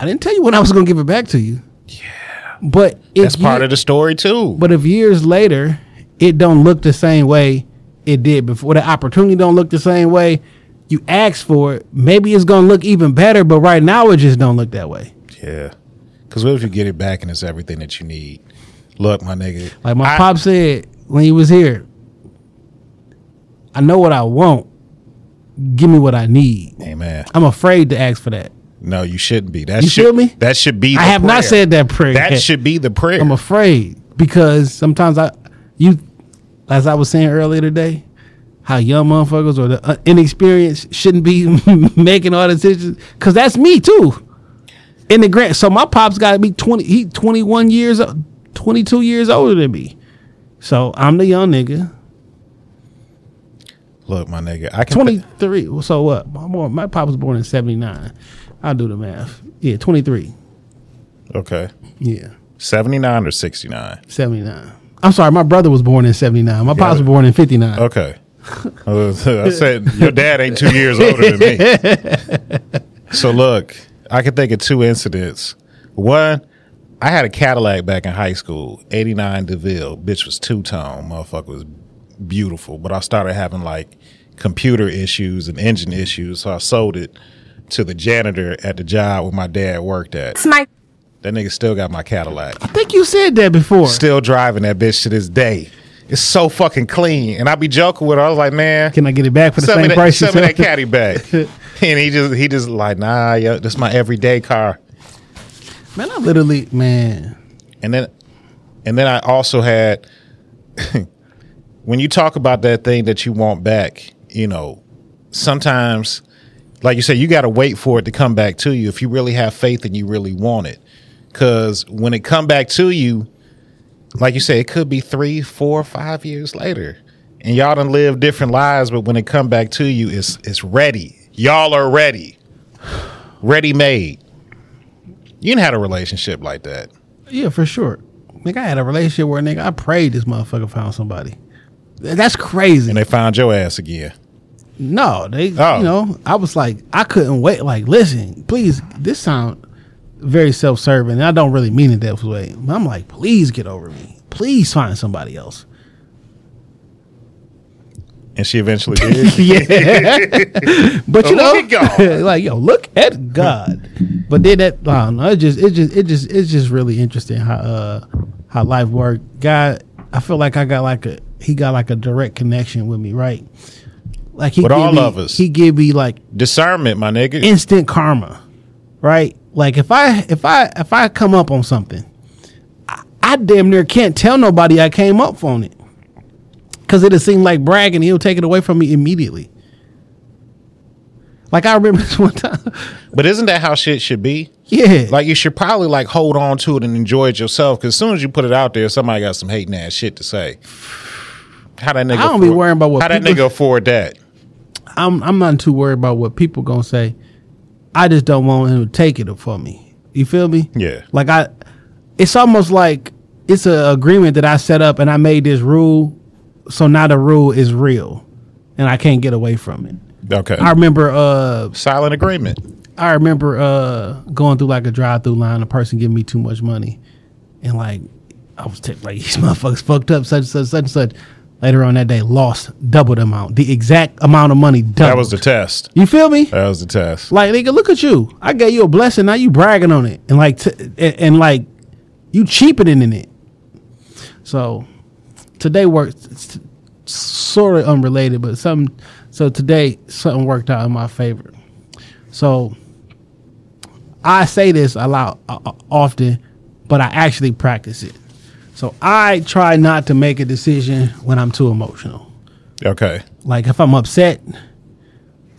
S3: I didn't tell you when I was going to give it back to you. Yeah. But
S4: That's part of the story too.
S3: But if years later it don't look the same way it did before, the opportunity don't look the same way you asked for it, maybe it's going to look even better, but right now it just don't look that way.
S4: yeah. Because what if you get it back and it's everything that you need? Look, my nigga.
S3: Like my
S4: I-
S3: pop said when he was here, I know what I want. Give me what I need.
S4: Amen.
S3: I'm afraid to ask for that.
S4: No, you shouldn't be. That
S3: You
S4: should
S3: feel me?
S4: That should be. The
S3: I have not said that prayer.
S4: That
S3: yet.
S4: should be the prayer.
S3: I'm afraid because sometimes I, you, as I was saying earlier today, how young motherfuckers or the uh, inexperienced shouldn't be making all the decisions. Cause that's me too. In the grant, so my pops got to be twenty. He 21 years, 22 years older than me. So I'm the young nigga.
S4: Look, my nigga. I can.
S3: 23. So what? My, my pop was born in 79. I'll do the math. Yeah, 23.
S4: okay.
S3: Yeah,
S4: Seventy nine or sixty nine.
S3: 79. I'm sorry, my brother was born in 79. My pops was born in 59.
S4: Okay. I said your dad ain't two years older than me. So look, I can think of two incidents. One, I had a Cadillac back in high school, eighty nine Deville. Bitch was two tone. Motherfucker was beautiful. But I started having like computer issues and engine issues, so I sold it to the janitor at the job where my dad worked at.
S8: It's my
S4: That nigga still got my Cadillac.
S3: I think you said that before.
S4: Still driving that bitch to this day. It's so fucking clean. And I be joking with her. I was like, man,
S3: Can I get it back for the
S4: send me
S3: same
S4: that,
S3: price? you
S4: send me that caddy back. and he just he just like, nah, yo, this is my everyday car.
S3: Man, I literally, man.
S4: And then and then I also had when you talk about that thing that you want back, you know, sometimes like you said, you gotta wait for it to come back to you if you really have faith and you really want it. Cause when it come back to you, like you say, it could be three, four, five years later. And y'all done live different lives, but when it come back to you, it's it's ready. Y'all are ready. Ready made. You didn't had a relationship like that.
S3: Yeah, for sure. Nigga, I had a relationship where nigga, I prayed this motherfucker found somebody. That's crazy.
S4: And they found your ass again.
S3: No, they,
S4: Oh.
S3: you know, I was like, I couldn't wait. Like, listen, please, this sound very self-serving. And I don't really mean it that way. But I'm like, please get over me. Please find somebody else.
S4: And she eventually did.
S3: yeah. but you
S4: Oh,
S3: know,
S4: look at God.
S3: like yo, look at God. But then that, I don't know. It just, it just, it just, it's just really interesting how, uh, how life worked. God, I feel like I got like a, he got like a direct connection with me, right? Like he
S4: With all
S3: me-
S4: of us.
S3: He give me like
S4: Discernment, my nigga.
S3: instant karma, right? Like if I, if I, if I come up on something, I, I damn near can't tell nobody I came up on it. Cause it'll seem like bragging. He'll take it away from me immediately. Like I remember this one time.
S4: but isn't that how shit should be?
S3: Yeah.
S4: Like you should probably like hold on to it and enjoy it yourself. Because as soon as you put it out there, somebody got some hating ass shit to say. How that nigga?
S3: I don't be worrying about what
S4: How that
S3: people-
S4: nigga afford that?
S3: I'm I'm not too worried about what people gonna say. I just don't want him to take it for me. You feel me?
S4: Yeah.
S3: Like I, it's almost like it's an agreement that I set up and I made this rule, so now the rule is real. and I can't get away from it.
S4: Okay.
S3: I remember uh
S4: Silent agreement.
S3: I remember uh going through like a drive through line, a person giving me too much money, and like I was t- like these motherfuckers fucked up such such such such. Later on that day, lost double the amount, the exact amount of money. Doubled.
S4: That was the test.
S3: You feel me?
S4: That was the test.
S3: Like nigga, look at you. I gave you a blessing. Now you bragging on it, and like, t- and, and like, you cheapening in it. So today worked sort of unrelated, but some. So today something worked out in my favor. So I say this a lot uh, uh, often, but I actually practice it. So I try not to make a decision when I'm too emotional.
S4: Okay.
S3: Like if I'm upset,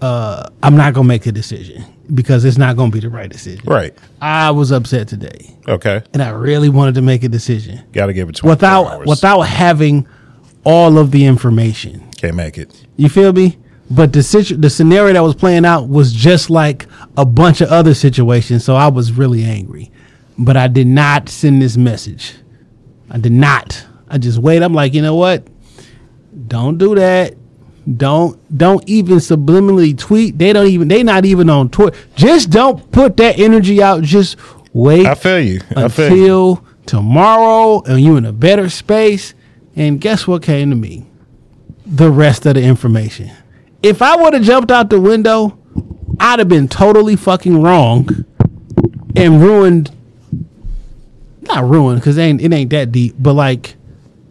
S3: uh, I'm not gonna make a decision because it's not gonna be the right decision.
S4: Right.
S3: I was upset today,
S4: Okay.
S3: and I really wanted to make a decision
S4: Got to give it 24
S3: without
S4: hours.
S3: without having all of the information.
S4: Can't make it.
S3: You feel me? But the situ- the scenario that was playing out was just like a bunch of other situations, so I was really angry. But I did not send this message. I did not. I just wait. I'm like, you know what? Don't do that. Don't don't even subliminally tweet. They don't even they not even on Twitter. Just don't put that energy out. Just wait
S4: I feel you. I feel you.
S3: until tomorrow and you in a better space. And guess what came to me? The rest of the information. If I would have jumped out the window, I'd have been totally fucking wrong and ruined. Not ruined because it ain't it ain't that deep, but like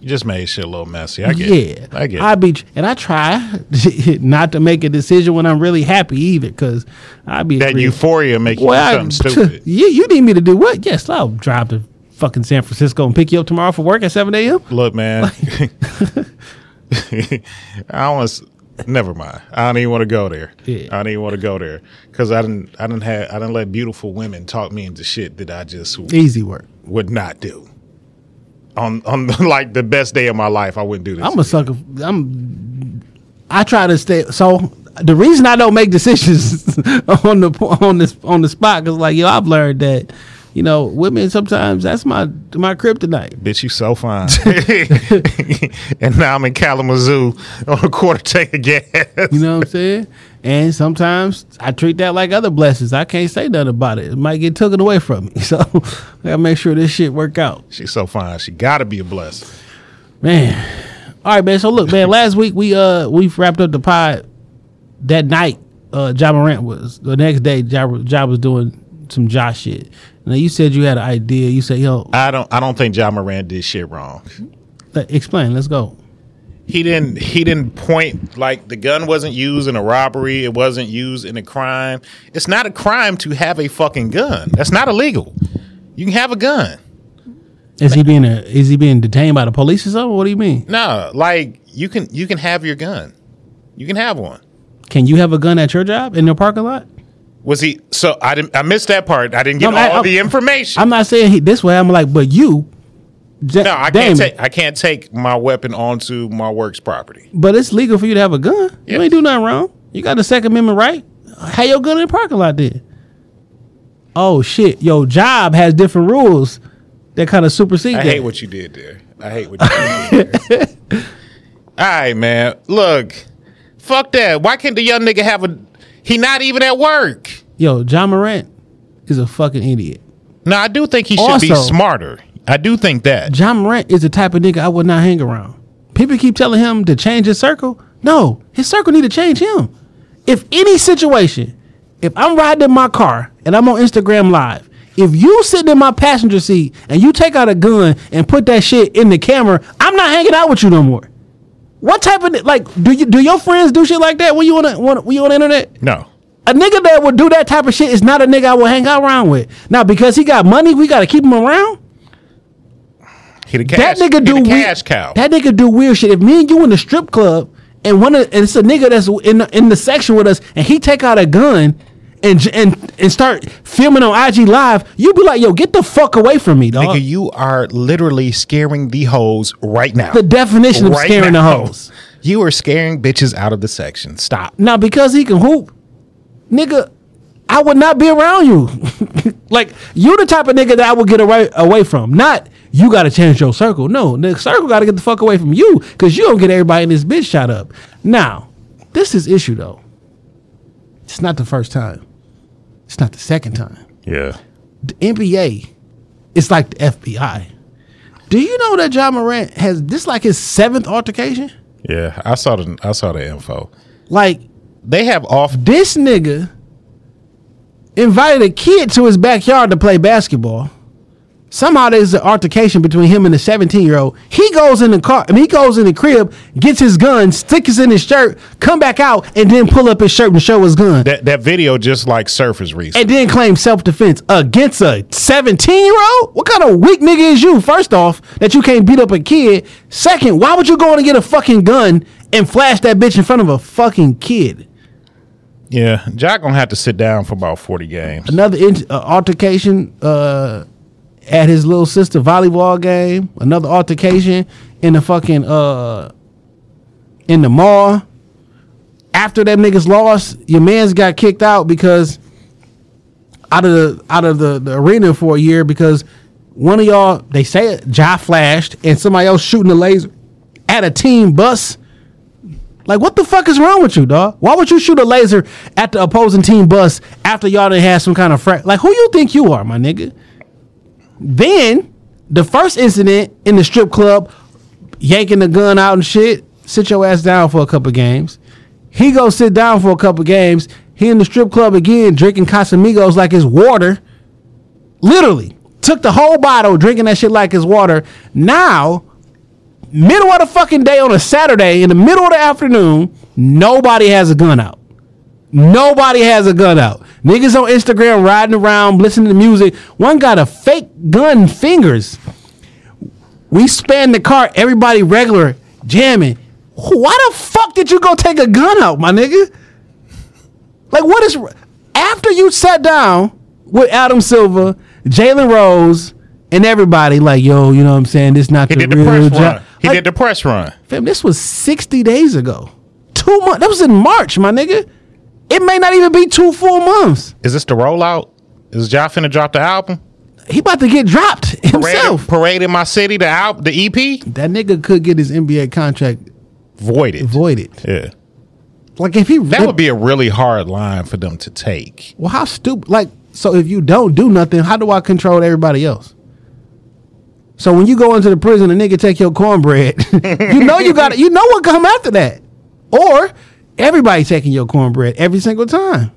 S4: You just made shit a little messy. I get
S3: yeah,
S4: it. I get it.
S3: I be and I try not to make a decision when I'm really happy either because I be
S4: that
S3: real-
S4: euphoria make you
S3: well,
S4: do
S3: I-
S4: something stupid.
S3: You, you need me to do what? Yes, I'll drive to fucking San Francisco and pick you up tomorrow for work at 7 a.m.
S4: Look, man. I almost never mind. I don't even want to go there.
S3: Yeah.
S4: I don't even want to go there because I didn't. I didn't have. I didn't let beautiful women talk me into shit that I just
S3: Easy work.
S4: Would not do. On on like the best day of my life, I wouldn't do this.
S3: I'm a sucker. I'm. I try to stay. So the reason I don't make decisions on the on this on the spot because like yo, I've learned that you know women sometimes that's my my kryptonite.
S4: Bitch, you so fine. and now I'm in Kalamazoo on a quarter tank of gas.
S3: You know what I'm saying? And sometimes I treat that like other blessings. I can't say nothing about it. It might get taken away from me. So I gotta make sure this shit work out.
S4: She's so fine. She gotta be a blessing.
S3: Man. All right, man. So look, man, last week we uh we wrapped up the pod that night. Uh Ja Morant was the next day Ja, ja was doing some Josh shit. Now you said you had an idea. You said, yo,
S4: I don't I don't think Ja Morant did shit wrong.
S3: explain, let's go.
S4: He didn't he didn't point like the gun wasn't used in a robbery, it wasn't used in a crime. It's not a crime to have a fucking gun. That's not illegal. You can have a gun.
S3: Is he being a, is he being detained by the police or something? What do you mean?
S4: No, like you can you can have your gun. You can have one.
S3: Can you have a gun at your job in your parking lot?
S4: Was he so I didn't I missed that part. I didn't get
S3: No,
S4: all
S3: I'm-
S4: the information.
S3: I'm not saying he this way. I'm like, but you,
S4: no, I
S3: Damon,
S4: can't take I can't take my weapon onto my work's property.
S3: But it's legal for you to have a gun. You ain't do nothing wrong. You got the Second Amendment right. Have your gun in the parking lot then. Oh shit, your job has different rules that kind of supersede
S4: I
S3: that.
S4: hate what you did there. I hate what you did there. All right, man. Look, fuck that. Why can't the young nigga have a? He not even at work.
S3: Yo, Ja Morant is a fucking idiot.
S4: No, I do think he should be smarter. I do think that.
S3: Ja Morant is the type of nigga I would not hang around. People keep telling him to change his circle. No, his circle need to change him. If any situation, if I'm riding in my car and I'm on Instagram live, if you sitting in my passenger seat and you take out a gun and put that shit in the camera, I'm not hanging out with you no more. What type of like do you do your friends do shit like that when you on the, when you on the internet?
S4: No.
S3: A nigga that would do that type of shit is not a nigga I would hang out around with. Now because he got money, we gotta keep him around.
S4: He the cash.
S3: that nigga
S4: he
S3: do
S4: cash cow.
S3: That nigga do weird shit. If me and you in the strip club and one of and it's a nigga that's in the, in the section with us and he take out a gun and and and start filming on IG live, you'll be like, yo, get the fuck away from me, dog.
S4: Nigga, you are literally scaring the hoes right now.
S3: the definition of
S4: Right
S3: scaring
S4: now.
S3: the hoes.
S4: You are scaring bitches out of the section. Stop.
S3: Now because he can hoop, nigga, I would not be around you. like you're the type of nigga that I would get away away from. Not you got to change your circle. No, the circle got to get the fuck away from you because you don't get everybody in this bitch shot up. Now, This is issue though. It's not the first time. It's not the second time.
S4: Yeah.
S3: The NBA is like the FBI. Do you know that Ja Morant has this like his seventh altercation?
S4: Yeah. I saw the I saw the info.
S3: Like
S4: They have off
S3: this nigga invited a kid to his backyard to play basketball. Somehow there's an altercation between him and the 17 year old. He goes in the car, I mean, he goes in the crib, gets his gun, sticks it in his shirt, come back out, and then pull up his shirt and show his gun.
S4: that that video just like surfaced recently.
S3: and then claim self defense against a 17 year old? What kind of weak nigga is you, first off, that you can't beat up a kid? Second, why would you go in and get a fucking gun and flash that bitch in front of a fucking kid?
S4: Yeah, Jack gonna have to sit down for about forty games.
S3: Another in- uh, altercation uh, at his little sister volleyball game. Another altercation in the fucking uh, in the mall. After that niggas lost, your man's got kicked out because out of the out of the, the arena for a year because one of y'all they say it, Ja flashed and somebody else shooting a laser at a team bus. Like what the fuck is wrong with you, dog? Why would you shoot a laser at the opposing team bus after y'all done had some kind of fra- like who you think you are, my nigga? Then the first incident in the strip club, yanking the gun out and shit. Sit your ass down for a couple games. He go sit down for a couple games. He in the strip club again, drinking Casamigos like it's water. Literally took the whole bottle, drinking that shit like it's water. Now, middle of the fucking day on a Saturday, in the middle of the afternoon, nobody has a gun out. Nobody has a gun out. Niggas on Instagram riding around, listening to music. One got a fake gun fingers. We span the car, everybody regular, jamming. Why the fuck did you go take a gun out, my nigga? Like, what is after you sat down with Adam Silver, Jalen Rose, and everybody? Like, yo, you know what I'm saying? This not
S4: He
S3: the
S4: did the
S3: real
S4: press
S3: job.
S4: run. He
S3: Like,
S4: did the press run.
S3: Fam, this was 60 days ago. Two months. That was in March, my nigga. It may not even be two full months.
S4: Is this the rollout? Is Ja finna drop the album?
S3: He about to get dropped himself.
S4: Parade in my city, the album, the EP
S3: That nigga could get his NBA contract
S4: voided.
S3: voided.
S4: Yeah,
S3: Like if he
S4: that would be a really hard line for them to take.
S3: well, how stupid. Like so, if you don't do nothing, how do I control everybody else? So when you go into the prison, a nigga take your cornbread. you know you got to You know what come after that, or everybody taking your cornbread every single time.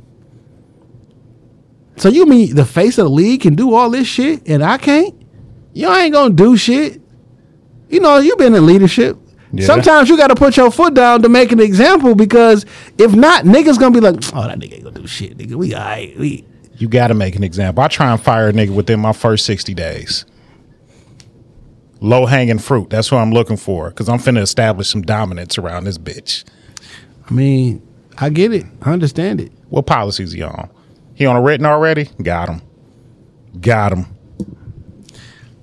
S3: So you mean the face of the league can do all this shit and I can't? You ain't gonna do shit. You know you've been in leadership.
S4: Yeah.
S3: Sometimes you got to put your foot down to make an example because if not, niggas gonna be like, oh that nigga ain't gonna do shit, nigga. We alright. We
S4: You got to make an example. I try and fire a nigga within my first sixty days. Low hanging fruit. That's what I'm looking for because I'm finna establish some dominance around this bitch.
S3: I mean, I get it. I understand it.
S4: What policies he on? He on a written already? Got him. Got him.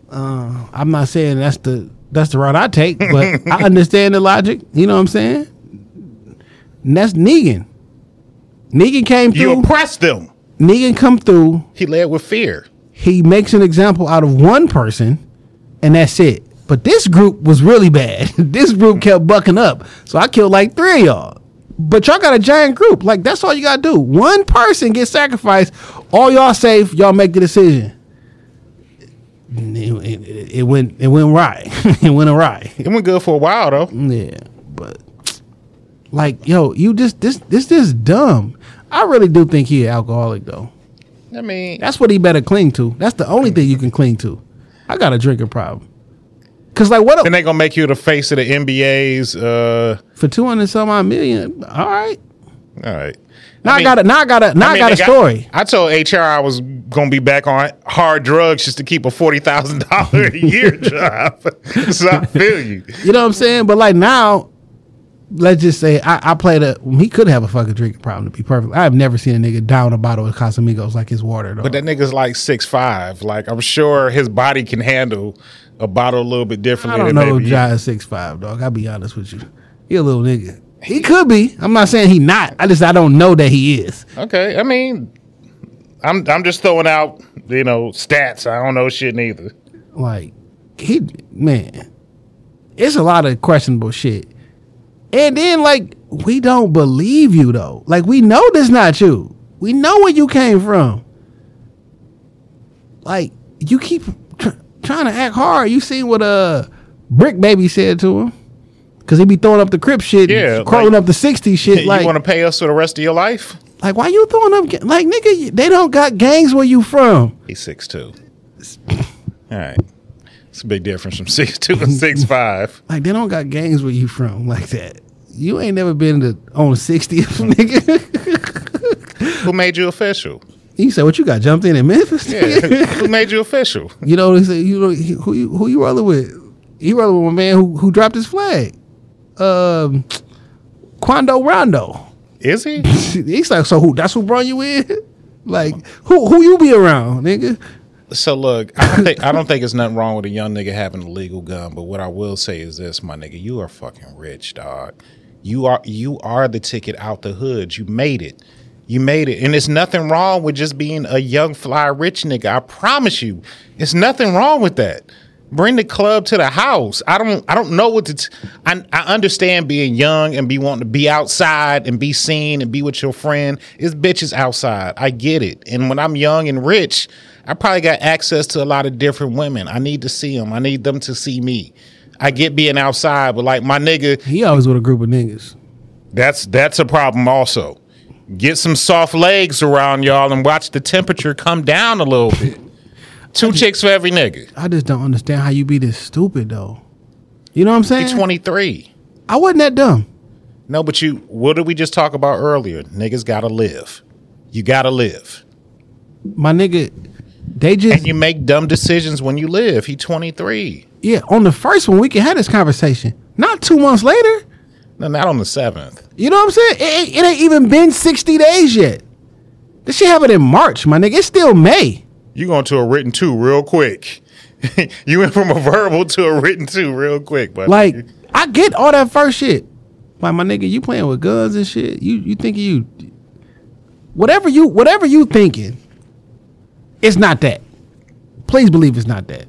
S3: Uh, I'm not saying that's the that's the route I take, but I understand the logic. You know what I'm saying? And that's Negan. Negan came through.
S4: You oppressed them.
S3: Negan come through.
S4: He led with fear.
S3: He makes an example out of one person, and that's it. But this group was really bad. this group kept bucking up, so I killed like three of y'all. But y'all got a giant group. Like that's all you gotta do. One person gets sacrificed. All y'all safe. Y'all make the decision. It, it- it went. It went right. it went awry.
S4: It went good for a while though.
S3: Yeah, but like, yo, you just this this this dumb. I really do think he an alcoholic though.
S4: I mean,
S3: That's what he better cling to. That's the only thing you can cling to. I got a drinking problem. Cause like what
S4: then they gonna make you the face of the NBA's. Uh,
S3: for two hundred some odd million? All right.
S4: all right.
S3: Now I,
S4: mean-
S3: got a now I got a now I,
S4: mean,
S3: got a story.
S4: I told HR I was gonna be back on hard drugs just to keep a forty thousand dollar a year job. so I feel you.
S3: You know what I'm saying? But like now, let's just say I, I played a. He could have a fucking drinking problem to be perfect. I've never seen a nigga down a bottle of Casamigos like his water though.
S4: But that nigga's like six five. Like I'm sure his body can handle a bottle a little bit differently.
S3: I
S4: don't
S3: know
S4: maybe
S3: if
S4: you.
S3: Jai is six five, dog. I'll be honest with you. He a little nigga. He could be. I'm not saying he not. I just I don't know that he is.
S4: Okay, I mean, I'm I'm just throwing out you know stats. I don't know shit neither.
S3: Like he man, it's a lot of questionable shit. And then like we don't believe you though. Like we know this not you. We know where you came from. Like you keep trying to act hard. You seen what uh Brick Baby said to him? Cause he be throwing up the crip shit,
S4: Yeah,
S3: crawling
S4: like-
S3: up the 60 shit.
S4: you
S3: Like,
S4: want to pay us for the rest of your life?
S3: like why you throwing up? Like nigga, they don't got gangs where you from.
S4: He's six two. All right, it's a big difference from six two and six five.
S3: Like they don't got gangs where you from like that. You ain't never been to on 60th, nigga.
S4: Who made you official?
S3: You said what you got jumped in in Memphis?
S4: Yeah, who made you official?
S3: You know he said? You know he- who you who you rolling with? He rolling with a man who who dropped his flag. Um, Quando Rondo.
S4: Is he?
S3: He's like, so who? That's who brought you in? Like who who you be around, nigga?
S4: So look, I don't think I don't think it's nothing wrong with a young nigga having a legal gun, but what I will say is this, my nigga, you are fucking rich, dog. You are you are the ticket out the hood. You made it. You made it. And it's nothing wrong with just being a young fly rich nigga. I promise you. It's nothing wrong with that. Bring the club to the house. I don't I don't know what to t- I, I understand being young and be wanting to be outside and be seen and be with your friend. It's bitches outside. I get it. And when I'm young and rich, I probably got access to a lot of different women. I need to see them. I need them to see me. I get being outside, but like my nigga,
S3: He always with a group of niggas.
S4: that's that's a problem also. Get some soft legs around y'all and watch the temperature come down a little bit. Two chicks for every nigga.
S3: I just don't understand how you be this stupid though. You know what I'm saying?
S4: He 23.
S3: I wasn't that dumb.
S4: No, but you what did we just talk about earlier? Niggas gotta live. You gotta live.
S3: My nigga, they just
S4: And you make dumb decisions when you live. He 23.
S3: yeah. On the first one, we can have this conversation. Not two months later.
S4: No, not on the seventh.
S3: You know what I'm saying? It, ain't- it ain't even been 60 days yet. This shit happened in March, my nigga. It's still May.
S4: You going to a written two real quick. you went from a verbal to a written two real quick, but
S3: Like, I get all that first shit. Like, my nigga, you playing with guns and shit. You you think you whatever you whatever you thinking, it's not that. Please believe it's not that.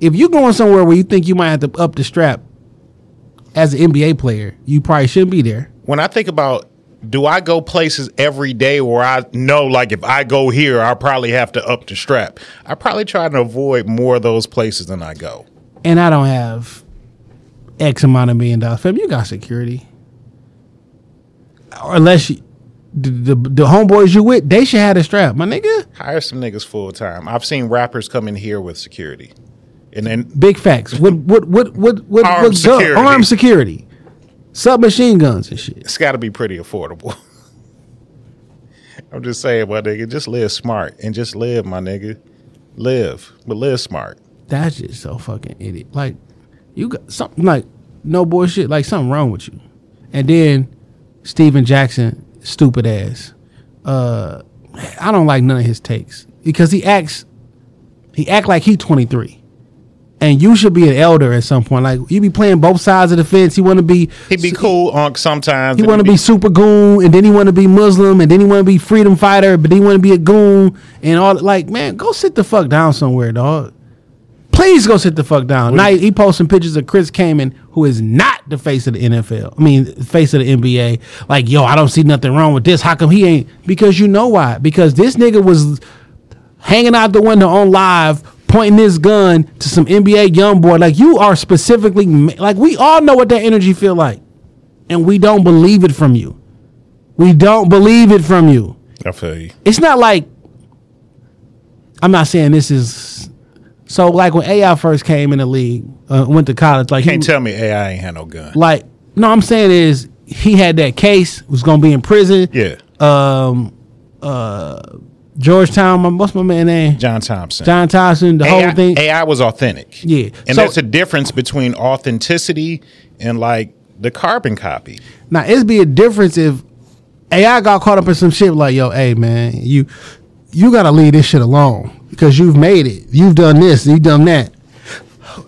S3: If you going somewhere where you think you might have to up the strap as an NBA player, you probably shouldn't be there.
S4: when I think about do I go places every day where I know like if I go here, I'll probably have to up the strap. I probably try to avoid more of those places than I go.
S3: And I don't have X amount of million dollars. Fam, you got security. Or unless you, the, the the homeboys you with, they should have the strap, my nigga.
S4: Hire some niggas full time. I've seen rappers come in here with security. And then
S3: Big facts. What what what what what,
S4: Armed
S3: what gun-
S4: security.
S3: armed security, submachine guns and shit.
S4: it's got to be pretty affordable. I'm just saying, my nigga, just live smart and just live, my nigga. Live, but live smart.
S3: That's just so fucking idiot. Like you got something like no bullshit. Like something wrong with you. And then Stephen Jackson, stupid ass. Uh, I don't like none of his takes because he acts he act like he 23. And you should be an elder at some point. Like you be playing both sides of the fence. You want to be
S4: He'd be cool on sometimes.
S3: he want to
S4: he'd
S3: be super goon, and then he want to be Muslim, and then he want to be freedom fighter, but then he want to be a goon, and all. Like, man, go sit the fuck down somewhere, dog. Please go sit the fuck down. Now he posting pictures of Chris Kaman, who is not the face of the NFL. I mean, face of the NBA. Like, yo, I don't see nothing wrong with this. How come he ain't? Because you know why? Because this nigga was hanging out the window on live, pointing his gun to some NBA young boy. Like, you are specifically like we all know what that energy feel like and we don't believe it from you. We don't believe it from you.
S4: I feel you.
S3: It's not like I'm not saying this is so like when AI first came in the league, uh, went to college. Like he
S4: Can't
S3: he,
S4: tell me AI ain't had no gun.
S3: like no, I'm saying is he had that case was gonna be in prison.
S4: Yeah,
S3: Um, uh, Georgetown. my- What's my man name?
S4: John Thompson.
S3: John Thompson. The
S4: AI,
S3: whole thing.
S4: AI was authentic.
S3: Yeah.
S4: And
S3: So-
S4: there's a difference between authenticity and like the carbon copy.
S3: Now it'd be a difference if AI got caught up in some shit like, yo, hey man, you you gotta leave this shit alone because you've made it. You've done this, you've done that.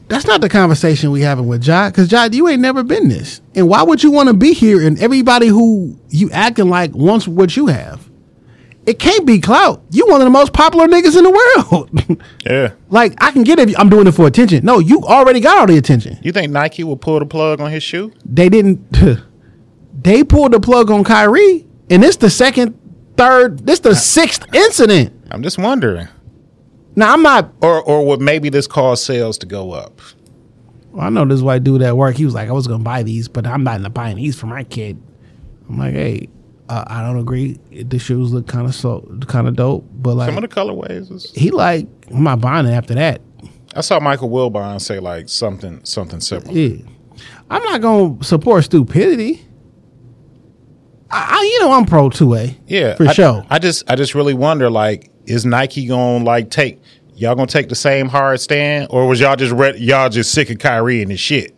S3: That's not the conversation we having with Jod, because Jod, you ain't never been this. And why would you want to be here and everybody who you acting like wants what you have? It can't be clout. You one of the most popular niggas in the world.
S4: Yeah.
S3: like I can get it. I'm doing it for attention. No, you already got all the attention.
S4: You think Nike will pull the plug on his shoe?
S3: They didn't. They pulled the plug on Kyrie, and it's the second, third. This the sixth incident.
S4: I'm just wondering.
S3: Now I'm not.
S4: Or or would maybe this cause sales to go up?
S3: I know this white dude at work. He was like, I was gonna buy these, but I'm not buying these for my kid. I'm like, hey, uh, I don't agree. The shoes look kind of so kind of dope, but like
S4: Some of the colorways. Is,
S3: he like, I'm not buying it after that.
S4: I saw Michael Wilbon say like something something similar.
S3: Yeah, I'm not gonna support stupidity. I, I you know, I'm pro two A.
S4: Yeah,
S3: for
S4: I,
S3: sure.
S4: I just I just really wonder like is Nike gonna like take y'all gonna take the same hard stand or was y'all just re- y'all just sick of Kyrie and his shit?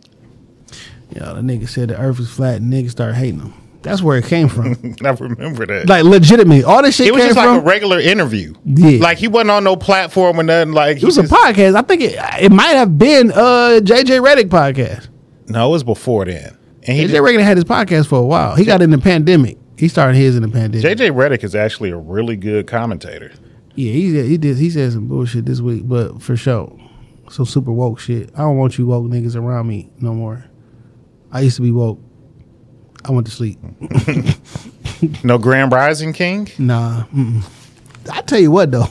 S3: Yeah, the nigga said the Earth is flat, and niggas start hating him. That's where it came from.
S4: I remember that.
S3: like legitimately, all this shit
S4: it was just
S3: from.
S4: like a regular interview.
S3: Yeah.
S4: Like he wasn't on no platform or nothing. Like
S3: it was a podcast. I think it it might have been uh JJ Redick podcast.
S4: No, it was before then. And he
S3: JJ Redick had his podcast for a while. He got in the pandemic. He started his in the pandemic.
S4: JJ Redick is actually a really good commentator.
S3: Yeah, he he did. He said some bullshit this week, but for sure, some super woke shit. I don't want you woke niggas around me no more. I used to be woke. I went to sleep.
S4: No Grand Rising King?
S3: Nah. Mm-mm. I tell you what though.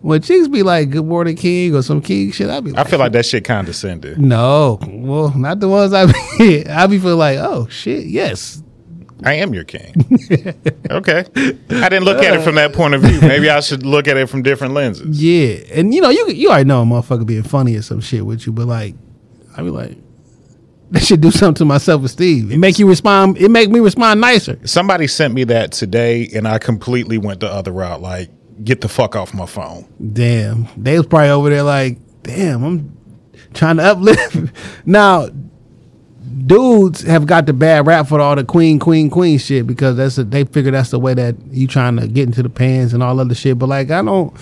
S3: when chicks be like "Good morning, King" or some King shit, I be
S4: I feel like that shit condescended.
S3: no. Well, not the ones I be. I be feel like, oh shit, yes.
S4: I am your king. okay. I didn't look at it from that point of view. Maybe I should look at it from different lenses.
S3: Yeah, and you know, you you already know a motherfucker being funny or some shit with you, but like, I be like, that should do something to my self esteem. It make you respond. It make me respond nicer.
S4: Somebody sent me that today and I completely went the other route. Like, get the fuck off my phone.
S3: Damn, they was probably over there like, damn, I'm trying to uplift. now, dudes have got the bad rap for all the queen, queen, queen shit because that's a, they figure that's the way that you trying to get into the pants and all other shit. But like, I don't.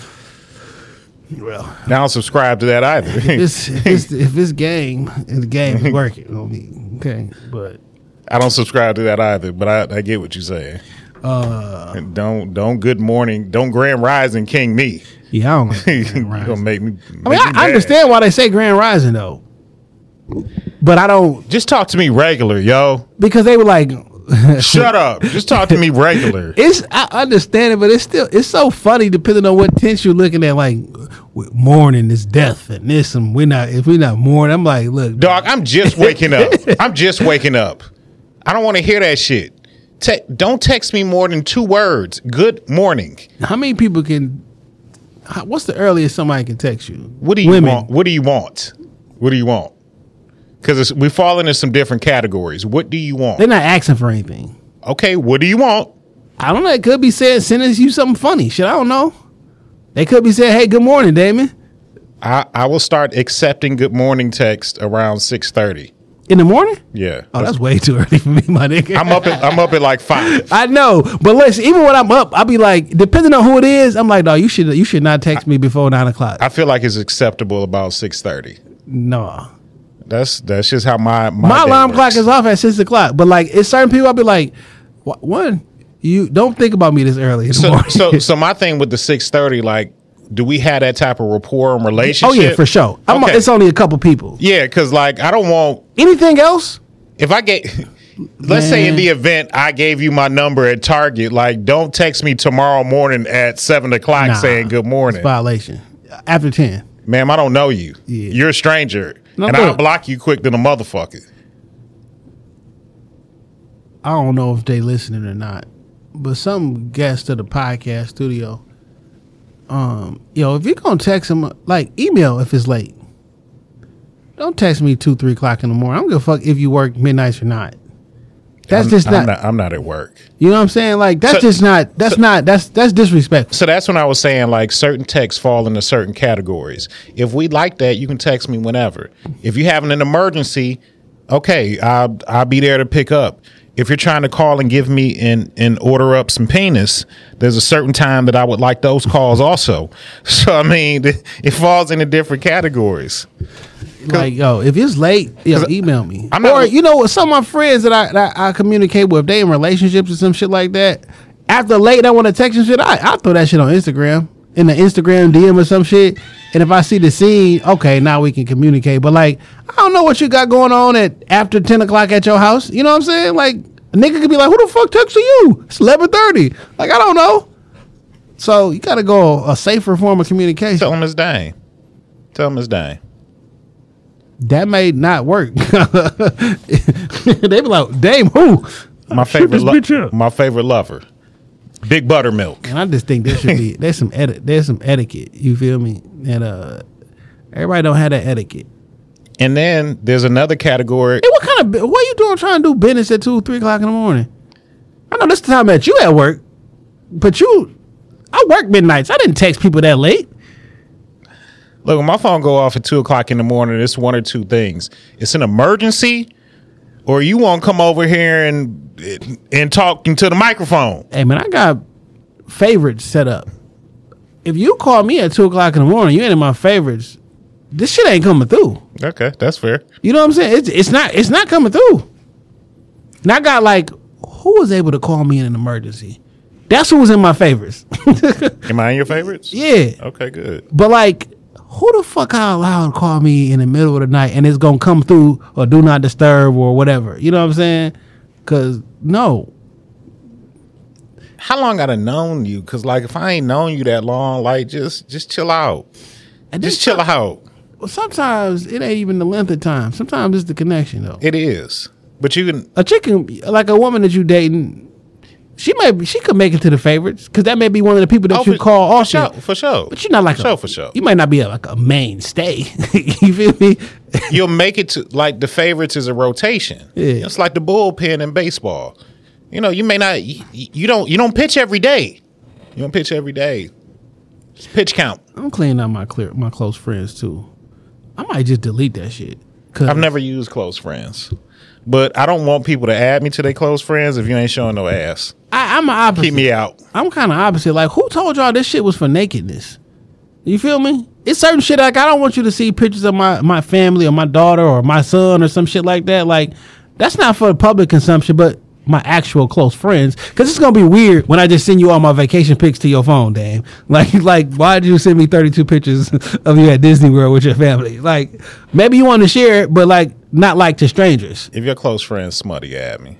S3: Well,
S4: I don't subscribe to that either.
S3: if it's, if it's, if it's game, and the game is working on me. Okay, but
S4: I don't subscribe to that either, but I, I get what you're saying. Uh, don't don't good morning, don't grand rising king me.
S3: yeah, I don't. Like
S4: you
S3: Grand
S4: gonna
S3: Rising.
S4: make me.
S3: I mean, I, I understand why they say Grand Rising though, but I don't
S4: Just talk to me regular, yo.
S3: because they were like,
S4: Shut up. Just talk to me regular.
S3: it's I understand it, but it's still it's so funny depending on what tense you're looking at. Like w- mourning is death and this, and we're not if we're not mourning. I'm like, look,
S4: Dog, I'm just waking up. I'm just waking up. I don't want to hear that shit. Te- don't text me more than two words. Good morning.
S3: how many people can? how- What's the earliest somebody can text you?
S4: What do you
S3: Women.
S4: want? What do you want? What do you want? Because we fall into some different categories. What do you want?
S3: They're not asking for anything.
S4: Okay, what do you want?
S3: I don't know. It could be saying sending you something funny. Shit, I don't know. They could be saying, "Hey, good morning, Damon."
S4: I, I will start accepting good morning text around six thirty.
S3: In the morning?
S4: Yeah,
S3: Oh, that's way too early for me, my nigga.
S4: I'm up. At, I'm up at like five.
S3: I know, but listen, even when I'm up, I'll be like, depending on who it is, I'm like, no, you should you should not text me before nine o'clock.
S4: I feel like it's acceptable about six thirty.
S3: no,
S4: That's that's just how my my,
S3: my alarm
S4: works.
S3: clock is off at six o'clock. But like, it's certain people, I'll be like, "Wha- one, you don't think about me this early in the
S4: So
S3: morning.
S4: so so my thing with the six thirty, like, do we have that type of rapport and relationship?
S3: oh yeah, for sure. I'm,
S4: Okay.
S3: It's only a couple people.
S4: Yeah, because like I don't want
S3: Anything else?
S4: if I get. Let's say in the event I gave you my number at Target, like don't text me tomorrow morning at seven o'clock
S3: Nah,
S4: saying good morning,
S3: violation after ten.
S4: ma'am. I don't know you.
S3: Yeah.
S4: You're a stranger,
S3: No,
S4: and. I'll block you quick than a motherfucker.
S3: I don't know if they listening or not, but some guest to the podcast studio. Um, yo, if you're gonna text them, like email if it's late. Don't text me two, three o'clock in the morning. I don't give a fuck if you work midnights or not. That's
S4: I'm,
S3: just
S4: I'm
S3: not,
S4: I'm not at work.
S3: You know what I'm saying? Like that's
S4: So-
S3: just not. That's not. That's that's disrespectful.
S4: So that's when I was saying like certain texts fall into certain categories. If we like that, you can text me whenever. If you're having an emergency, okay, I'll I'll be there to pick up. If you're trying to call and give me and and order up some penis, there's a certain time that I would like those calls also. So I mean, it falls into different categories.
S3: Like, yo, if it's late, yo, email me.
S4: I'm not-
S3: or you know, what, some of my friends that I that I communicate with, they in relationships or some shit like that. After late, I want to text and shit. I I throw that shit on Instagram in the Instagram DM or some shit. And if I see the scene, okay, now we can communicate. But like, I don't know what you got going on at after ten o'clock at your house. You know what I'm saying? Like, a nigga could be like, "Who the fuck texted you? It's eleven thirty. Like, I don't know. So you got to go a safer form of communication.
S4: Tell him it's Dane. Tell him it's Dane.
S3: that may not work. they be like, "Damn, who?"
S4: My favorite, lo- my favorite lover, Big Buttermilk.
S3: And I just think there should be there's some eti- there's some etiquette. You feel me? And uh, everybody don't have that etiquette.
S4: And then there's another category.
S3: Hey, what kind of what you doing trying to do business at two three o'clock in the morning? I know this is the time that you at work, but you, I work midnights. I didn't text people that late.
S4: Look, when my phone go off at two o'clock in the morning, it's one or two things. It's an emergency, or you want to come over here and and talk into the microphone.
S3: Hey man, I got favorites set up. If you call me at two o'clock in the morning, you ain't in my favorites. This shit ain't coming through.
S4: Okay, that's fair.
S3: You know what I'm saying? It's it's not it's not coming through. And I got like, who was able to call me in an emergency? That's who was in my favorites.
S4: Am I in your favorites?
S3: yeah.
S4: Okay, good.
S3: But like, who the fuck allow to call me in the middle of the night and it's gonna come through or do not disturb or whatever? You know what I'm saying? Cause no.
S4: How long I done known you? Cause like if I ain't known you that long, like just just chill out.
S3: And
S4: Just chill out.
S3: Well, sometimes it ain't even the length of time. Sometimes it's the connection though.
S4: It is. But you can
S3: a chicken like a woman that you dating, she may be, she could make it to the favorites because that may be one of the people that
S4: Oh,
S3: you
S4: for-
S3: call
S4: for
S3: often.
S4: sure, for sure.
S3: But you're not like
S4: For
S3: a,
S4: sure, for sure.
S3: You might not be a, like a mainstay. you feel me?
S4: you'll make it to like the favorites is a rotation.
S3: Yeah.
S4: It's like the bullpen in baseball. You know, you may not you, you don't you don't pitch every day. You don't pitch every day. It's pitch count.
S3: I'm cleaning out my clear my close friends too. I might just delete that shit. Cause
S4: I've never used close friends. But I don't want people to add me to their close friends if you ain't showing no ass.
S3: I, I'm a opposite.
S4: Keep me out.
S3: I'm kind of opposite. Like, who told y'all this shit was for nakedness? You feel me? It's certain shit like I don't want you to see pictures of my my family or my daughter or my son or some shit like that. Like, that's not for public consumption, but my actual close friends. Because it's gonna be weird when I just send you all my vacation pics to your phone, damn. Like, like why did you send me 32 pictures of you at Disney World with your family? Like, maybe you want to share it, but like not like to strangers.
S4: If your close friends smutty, at me.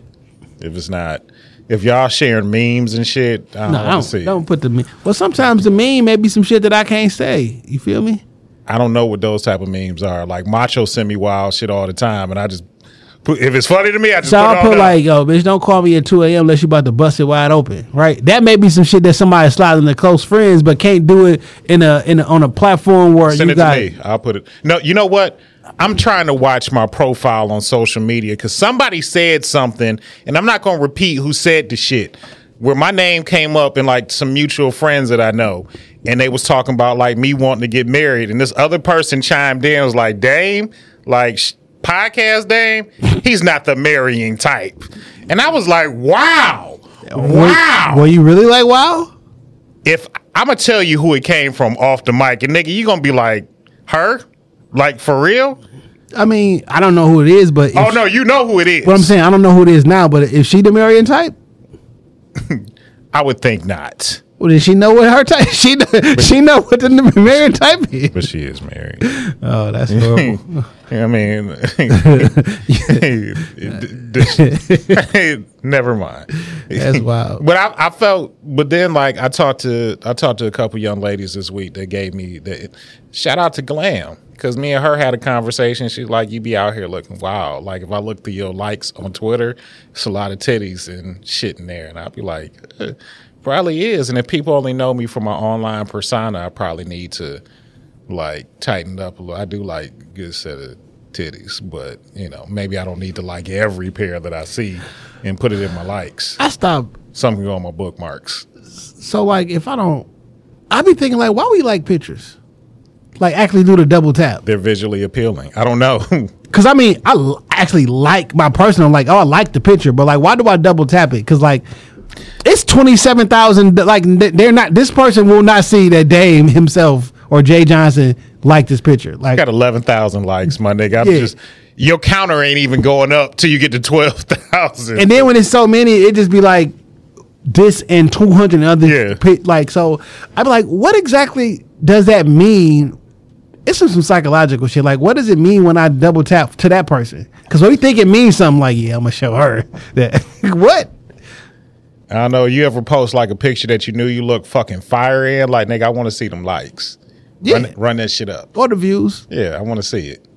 S4: If it's not, if y'all sharing memes and shit, I don't
S3: No, I don't,
S4: see.
S3: don't put the meme. Well, sometimes the meme may be some shit that I can't say. You feel me?
S4: I don't know what those type of memes are. Like Macho send me wild shit all the time, and I just put if it's funny to me, I just
S3: So
S4: put
S3: I'll put
S4: there.
S3: like, yo, bitch, don't call me at 2 a.m. unless you about to bust it wide open, right? That may be some shit that somebody sliding to close friends, but can't do it in a in a, on a platform where
S4: Send
S3: you
S4: it
S3: got.
S4: to me. I'll put it. No, you know what? I'm trying to watch my profile on social media because somebody said something, and I'm not going to repeat who said the shit. Where my name came up in like some mutual friends that I know, and they was talking about like me wanting to get married, and this other person chimed in was like, "Dame, like sh- podcast Dame, he's not the marrying type," and I was like, "Wow, wow."
S3: Were you really like, wow?
S4: if I'm gonna tell you who it came from off the mic, and nigga, you gonna be like, her, like for real?
S3: I mean, I don't know who it is, but
S4: Oh no, you know who it is.
S3: what I'm saying, I don't know who it is now, but if she the Marion type,
S4: I would think not,
S3: well, did she know what her type? She she know what the Marion type is.
S4: but she is married.
S3: Oh, that's horrible.
S4: I mean, never mind.
S3: That's wild.
S4: But I, I felt, but then like I talked to I talked to a couple young ladies this week that gave me that. Shout out to Glam because me and her had a conversation. She's like, "You be out here looking wild. Like if I look through your likes on Twitter, it's a lot of titties and shit in there." And I'd be like, eh, "Probably is." And if people only know me from my online persona, I probably need to like tighten up a little. I do like a good set of titties, but you know, maybe I don't need to like every pair that I see and put it in my likes.
S3: I
S4: stop something on my bookmarks.
S3: So like, if I don't, I be thinking like, why we like pictures? Like actually do the double tap.
S4: They're visually appealing. I don't know.
S3: Cause I mean, I l- actually like my personal like. Oh, I like the picture, but like, why do I double tap it? Cause like, it's twenty seven thousand. Like they're not. This person will not see that Dame himself or Jay Johnson liked this picture. Like
S4: got eleven thousand likes, my nigga. I'm
S3: Yeah.
S4: just your counter ain't even going up till you get to twelve thousand.
S3: And then when it's so many, it just be like this and two hundred other
S4: Yeah.
S3: like so. I'm like, what exactly does that mean? It's some, some psychological shit. Like, what does it mean when I double tap to that person? Because we think it means something. Like, yeah, I'm gonna show her that. what?
S4: I don't know. You ever post like a picture that you knew you look fucking fire in? Like, nigga, I want to see them likes.
S3: Yeah.
S4: Run, run that shit up.
S3: Or the views?
S4: Yeah, I want to see it.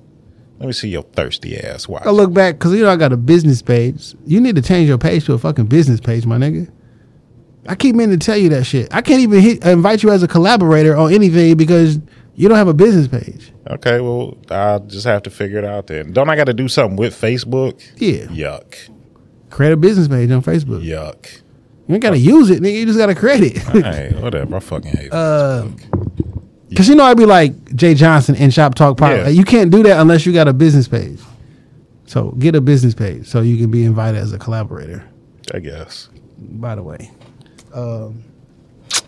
S4: Let me see your thirsty ass. Watch.
S3: I look back because you know I got a business page. You need to change your page to a fucking business page, my nigga. I keep meaning to tell you that shit. I can't even hit, invite you as a collaborator on anything because you don't have a business page.
S4: Okay, well, I'll just have to figure it out then. Don't I got to do something with Facebook?
S3: Yeah.
S4: Yuck.
S3: Create a business page on Facebook.
S4: Yuck.
S3: You ain't gotta use it, nigga. You just gotta create it.
S4: hey, whatever. I fucking hate
S3: Uh, Cause you know I'd be like Jay Johnson in Shop Talk Pod.
S4: Yeah.
S3: Like, you can't do that unless you got a business page. So get a business page so you can be invited as a collaborator.
S4: I guess.
S3: By the way, um,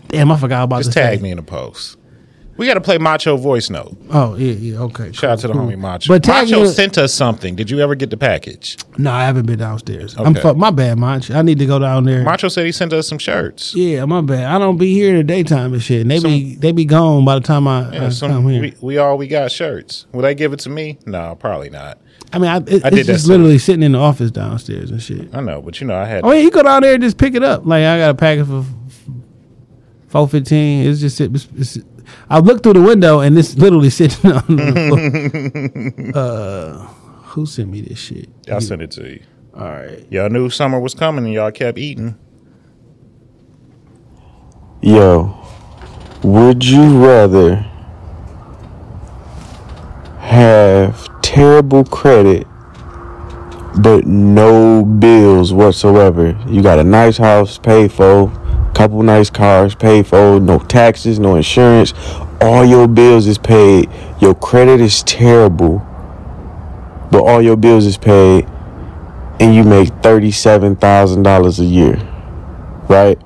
S3: damn, I forgot about
S4: Just
S3: this.
S4: tag me in a post. We got to play Macho voice note.
S3: Oh yeah, yeah, okay.
S4: Shout out to the
S3: cool.
S4: homie Macho.
S3: But
S4: Macho
S3: me-
S4: sent us something. Did you ever get the package?
S3: No, I haven't been downstairs. I'm
S4: Okay.
S3: fuck. My bad, Macho. I need to go down there.
S4: Macho said he sent us some shirts.
S3: Yeah, my bad. I don't be here in the daytime and shit. And they be they be gone by the time I,
S4: Yeah,
S3: I
S4: some,
S3: come here.
S4: we, we all we got shirts. Will they give it to me? No, probably not.
S3: I mean, I, it,
S4: I
S3: it's just literally sitting in the office downstairs and shit.
S4: I know, but you know, I had.
S3: Oh yeah, you go down there and just pick it up. Like I got a package for four fifteen. It's just. It's, it's, I looked through the window and it's literally sitting on the floor. uh, who sent me this shit?
S4: I'll send it to you.
S3: All right.
S4: Y'all knew summer was coming and y'all kept eating.
S7: Yo, would you rather have terrible credit but no bills whatsoever? You got a nice house paid for, couple nice cars paid for, no taxes, no insurance, all your bills is paid. Your credit is terrible, but all your bills is paid, and you make thirty-seven thousand dollars a year, right?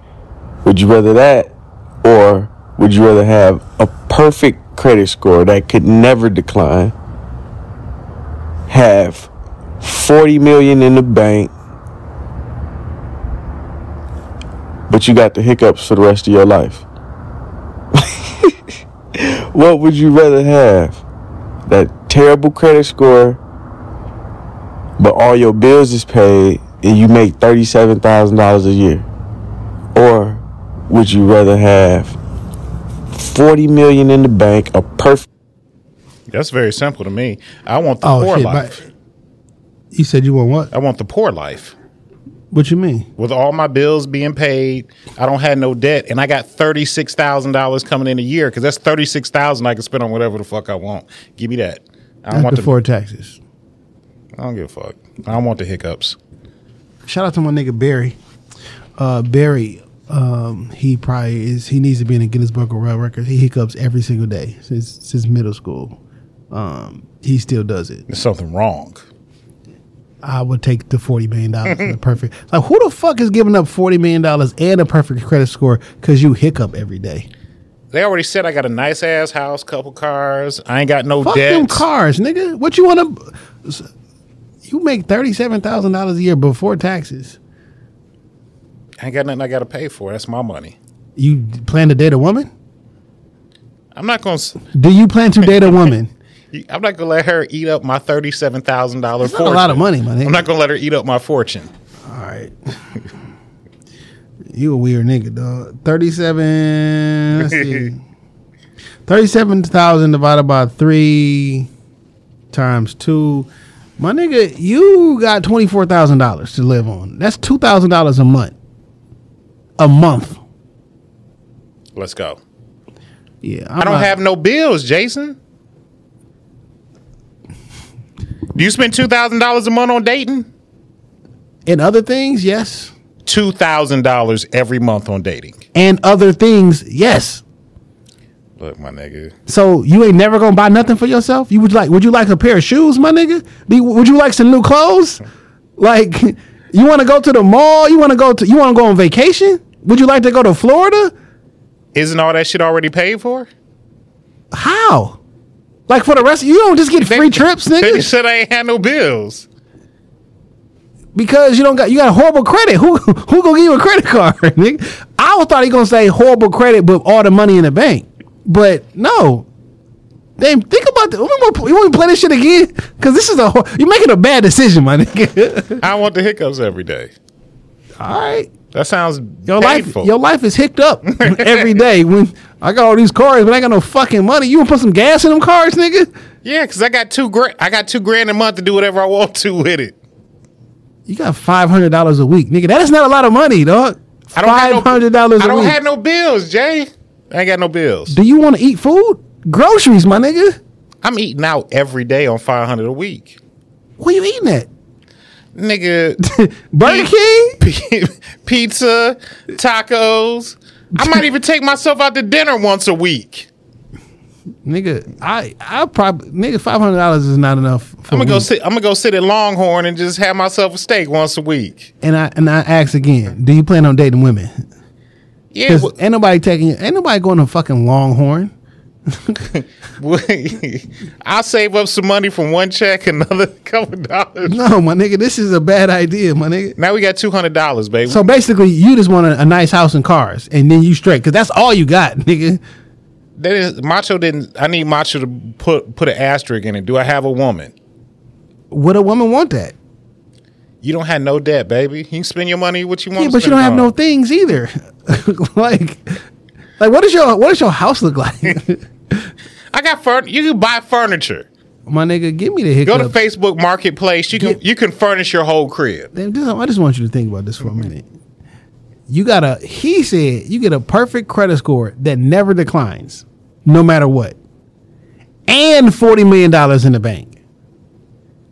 S7: Would you rather that, or would you rather have a perfect credit score that could never decline? Have 40 million in the bank, but you got the hiccups for the rest of your life. what would you rather have? That terrible credit score, but all your bills is paid and you make $37,000 a year? Or would you rather have 40 million in the bank, a perfect
S4: That's very simple to me. I want the
S3: Oh
S4: poor
S3: shit!
S4: life.
S3: You said you want what?
S4: I want the poor life.
S3: What you mean?
S4: With all my bills being paid, I don't have no debt, and I got thirty six thousand dollars coming in a year because that's thirty six thousand I can spend on whatever the fuck I want. Give me that. I don't want the.
S3: before taxes.
S4: I don't give a fuck. I don't want the hiccups.
S3: Shout out to my nigga Barry. Uh, Barry, um, he probably is. He needs to be in a Guinness Book of World Records. He hiccups every single day since since middle school. Um, he still does it.
S4: There's something wrong.
S3: I would take the forty million dollars for the perfect. Like, who the fuck is giving up forty million dollars and a perfect credit score because you hiccup every day?
S4: They already said I got a nice ass house, couple cars. I ain't got no
S3: Fuck
S4: debt.
S3: them cars, nigga. What you want to? You make thirty seven thousand dollars a year before taxes.
S4: I ain't got nothing I got to pay for. That's my money.
S3: You plan to date a woman?
S4: I'm not gonna.
S3: Do you plan to date a woman?
S4: I'm not gonna let her eat up my thirty-seven thousand dollars.
S3: That's not a lot of money, my nigga.
S4: I'm not gonna let her eat up my fortune.
S3: All right. You a weird nigga, dog. Thirty-seven. Let's see. Thirty-seven thousand divided by three times two. My nigga, you got twenty-four thousand dollars to live on. That's two thousand dollars a month. A month.
S4: Let's go.
S3: Yeah,
S4: I don't have no bills, Jason. Do you spend two thousand dollars a month on dating?
S3: And other things, yes.
S4: Two thousand dollars every month on dating.
S3: And other things, yes.
S4: Look, my nigga.
S3: So you ain't never gonna buy nothing for yourself? You would like? Would you like a pair of shoes, my nigga? Would you like some new clothes? Like, you want to go to the mall? You want to go to? You want to go on vacation? Would you like to go to Florida?
S4: Isn't all that shit already paid for?
S3: How? Like for the rest, you don't just get free trips, nigga.
S4: They said I ain't had no bills.
S3: because you don't got you got horrible credit. Who who gonna give you a credit card, nigga? I thought he gonna say horrible credit, but all the money in the bank. But no. Damn, think about that. You want to- you want to play this shit again? Because this is a you're making a bad decision, my nigga.
S4: I want the hiccups every day.
S3: all right.
S4: That sounds
S3: Your
S4: painful.
S3: life, your life is hicked up every day. When I got all these cars, but I ain't got no fucking money. You want to put some gas in them cars, nigga?
S4: yeah, because I got two grand. I got two grand a month to do whatever I want to with it.
S3: You got five hundred dollars a week, nigga. That is not a lot of money, dog.
S4: I don't have no-
S3: Five hundred dollars
S4: I
S3: a
S4: don't
S3: week.
S4: have no bills, Jay. I ain't got no bills.
S3: Do you want to eat food? Groceries, my nigga.
S4: I'm eating out every day on five hundred a week,
S3: Where you eating at?
S4: Nigga.
S3: Burger King?
S4: Pizza, tacos. I might even take myself out to dinner once a week.
S3: Nigga, I I probably nigga five hundred dollars is not enough. For
S4: I'm gonna go sit. I'm gonna go sit at Longhorn and just have myself a steak once a week.
S3: And I and I ask again, do you plan on dating women?
S4: Yeah, well,
S3: ain't nobody taking. Ain't nobody going to fucking Longhorn.
S4: I'll save up some money from one check, another couple dollars.
S3: No, my nigga, this is a bad idea, my nigga.
S4: Now we got two hundred dollars, baby.
S3: So basically, you just want a, a nice house and cars, and then you straight, because that's all you got, nigga.
S4: that is, Macho didn't. I need Macho to put put an asterisk in it. Do I have a woman?
S3: Would a woman want that?
S4: You don't have no debt, baby. You can spend your money what you want.
S3: Yeah, but you don't have
S4: on.
S3: no things either. like, like what is your what does your house look like?
S4: I got furniture. You can buy furniture.
S3: my nigga, give me the
S4: Go to Facebook Marketplace. You can you can furnish your whole crib.
S3: I just want you to think about this for a minute. You got a, he said, you get a perfect credit score that never declines, no matter what, and $40 million in the bank.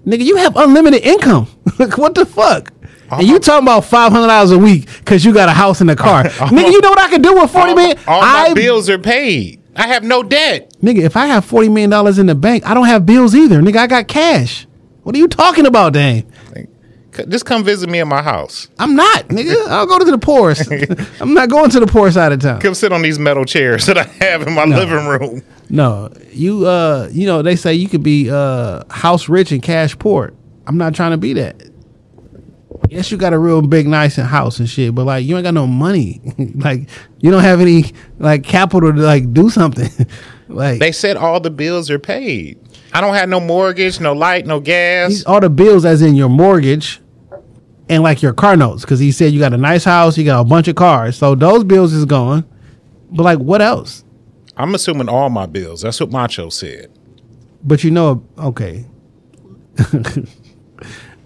S3: Nigga, you have unlimited income. What the fuck? And you talking about $500 a week because you got a house and a car. Nigga, you know what I can do with 40
S4: all,
S3: million?
S4: all my
S3: I-
S4: bills are paid. I have no debt.
S3: Nigga, if I have $40 million in the bank, I don't have bills either. Nigga, I got cash. What are you talking about,
S4: Dame? Just come visit me at my house.
S3: I'm not, nigga. I'll go to the poorest. I'm not going to the poor side of town.
S4: Come sit on these metal chairs that I have in my living room.
S3: No, you uh, you know they say you could be uh house rich and cash poor. I'm not trying to be that. Yes, you got a real big, nice house and shit, but like you ain't got no money. like you don't have any like capital to like do something. like
S4: They said all the bills are paid. I don't have no mortgage, no light, no gas.
S3: all the bills, as in your mortgage and like your car notes, because he said you got a nice house, you got a bunch of cars, so those bills is gone. But like, what else?
S4: I'm assuming all my bills. That's what Macho said.
S3: But you know, okay.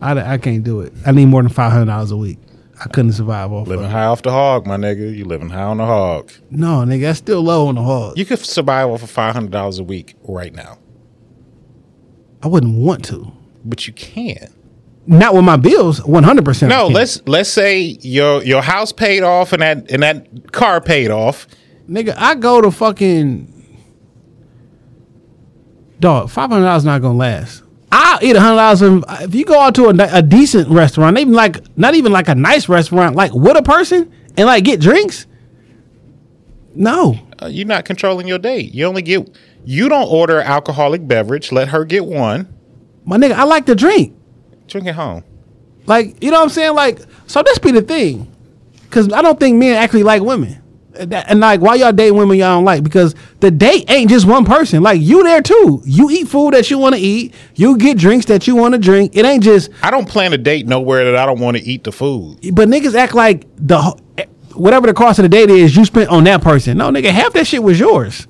S3: I, I can't do it. I need more than five hundred dollars a week. I couldn't survive off
S4: Living
S3: of
S4: high off the hog, my nigga. You living high on the hog.
S3: No, nigga, that's still low on the hog.
S4: You could survive off of five hundred dollars a week right now,
S3: I wouldn't want to.
S4: but you can.
S3: Not with my bills, one hundred percent.
S4: No, let's let's say your your house paid off and that and that car paid off.
S3: nigga. I go to fucking dog. Five hundred dollars not gonna last. I'll eat a hundred dollars if you go out to a, a decent restaurant, even like not even like a nice restaurant, like with a person and like get drinks. No,
S4: Uh, you're not controlling your date. You only get you don't order alcoholic beverage. Let her get one.
S3: my nigga, I like to drink.
S4: Drink it home.
S3: Like, you know what I'm saying? Like, so this be the thing. Cause I don't think men actually like women. And, like, why y'all date women y'all don't like? Because the date ain't just one person. Like, you there too. You eat food that you want to eat. You get drinks that you want to drink. It ain't just,
S4: I don't plan a date nowhere that I don't want to eat the food.
S3: but niggas act like the, whatever the cost of the date is, you spent on that person. No, nigga, half that shit was yours.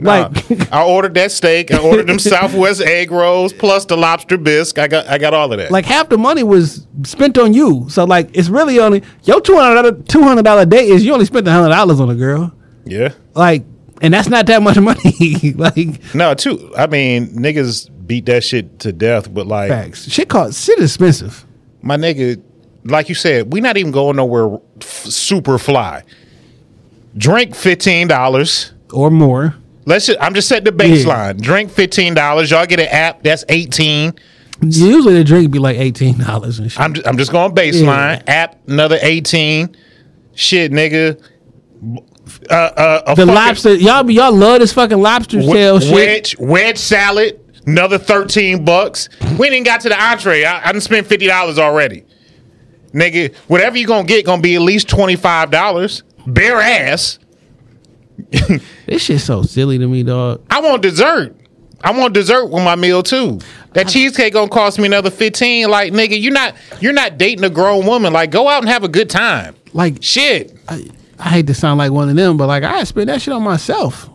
S3: Like,
S4: Uh, I ordered that steak. I ordered them Southwest egg rolls plus the lobster bisque. I got I got all of that.
S3: like half the money was spent on you. So like, it's really only, your $200, $200 date is you only spent $100 on a girl.
S4: yeah.
S3: Like, and that's not that much money. like,
S4: No, too. I mean, niggas beat that shit to death, but like
S3: facts. Shit cost shit expensive.
S4: my nigga, like you said, we not even going nowhere f- super fly. Drink fifteen dollars.
S3: Or more.
S4: Let's. Just, I'm just setting the baseline. Drink fifteen dollars. Y'all get an app that's eighteen.
S3: Usually the drink be like eighteen dollars and shit.
S4: I'm just, I'm just going baseline. App another eighteen. Shit, nigga. Uh, uh, a
S3: The lobster, y'all be y'all love this fucking lobster
S4: we-
S3: tail shit.
S4: wedge wedge salad, another thirteen bucks. We ain't even got to the entree. I, I done spent fifty dollars already. Nigga, whatever you gonna get gonna be at least twenty five dollars. Bare ass.
S3: This shit's so silly to me, dog.
S4: I want dessert. I want dessert with my meal too. That cheesecake gonna cost me another fifteen. Like nigga, you're not you're not dating a grown woman. Like go out and have a good time.
S3: Like
S4: Shit.
S3: I, I hate to sound like one of them, but like I spend that shit on myself.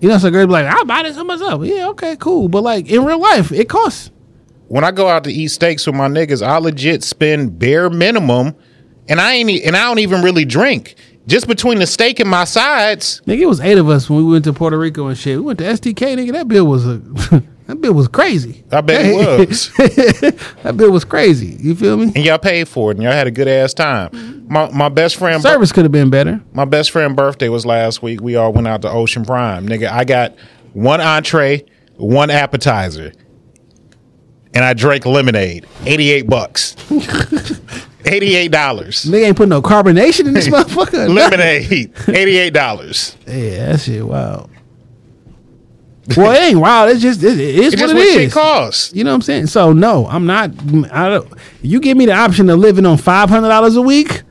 S3: You know, so girl be like, I buy this on myself. Yeah, okay, cool. But like in real life, it costs.
S4: When I go out to eat steaks with my niggas, I legit spend bare minimum, and I ain't e- and I don't even really drink. Just between the steak and my sides,
S3: Nigga, it was eight of us when we went to Puerto Rico and shit. We went to STK, nigga. That bill was a that bill was crazy.
S4: I bet it was.
S3: that bill was crazy. You feel me?
S4: and y'all paid for it, and y'all had a good ass time. My my best friend
S3: Service could have been better.
S4: My best friend birthday was last week. We all went out to Ocean Prime. Nigga, I got one entree, one appetizer, and I drank lemonade. 88 bucks. $88.
S3: Nigga ain't put no carbonation in this motherfucker.
S4: Lemonade. $88.
S3: Yeah, that shit wild. well, it ain't wild. It's just it, it is
S4: It's
S3: what
S4: just
S3: it
S4: what shit costs.
S3: You know what I'm saying? So no, I'm not. I don't. You give me the option of living on five hundred dollars a week,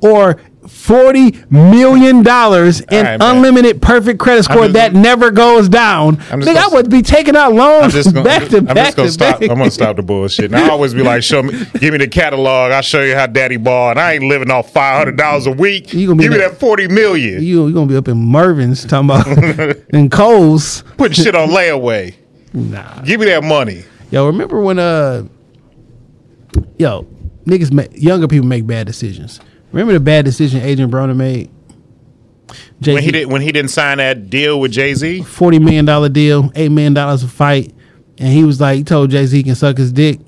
S3: or forty million dollars in
S4: right,
S3: unlimited perfect credit score
S4: just
S3: that never goes down.
S4: I'm just
S3: Nigga, I
S4: gonna-
S3: would be taking out
S4: I'm
S3: loans
S4: just gonna,
S3: back to
S4: I'm
S3: back
S4: just gonna
S3: to
S4: stop.
S3: back.
S4: I'm gonna stop the bullshit. And I always be like, show me, give me the catalog. I'll show you how daddy ball. And I ain't living off five hundred dollars a week.
S3: You gonna be
S4: give me
S3: that-
S4: that forty million.
S3: You you gonna be up in Mervyn's talking about in Kohl's.
S4: Putting shit on layaway.
S3: Nah.
S4: Give me that money.
S3: Yo, remember when uh, yo, niggas, ma- younger people make bad decisions. Remember the bad decision Adrien Broner made? Jay
S4: When he did when he didn't sign that deal with Jay Z.
S3: forty million dollar deal, eight million dollars a fight, and he was like, he told Jay Z he can suck his dick.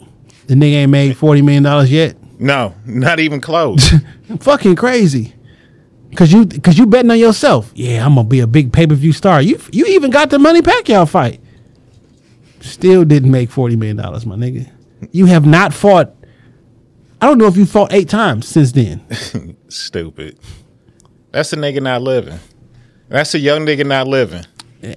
S3: The nigga ain't made forty million dollars yet.
S4: No, not even close.
S3: Fucking crazy. Cause you, cause you betting on yourself. Yeah, I'm gonna be a big pay per view star. You, you even got the Manny Pacquiao fight. Still didn't make forty million dollars, my nigga. You have not fought. I don't know if you fought eight times since then.
S4: Stupid. That's a nigga not living. That's a young nigga not living.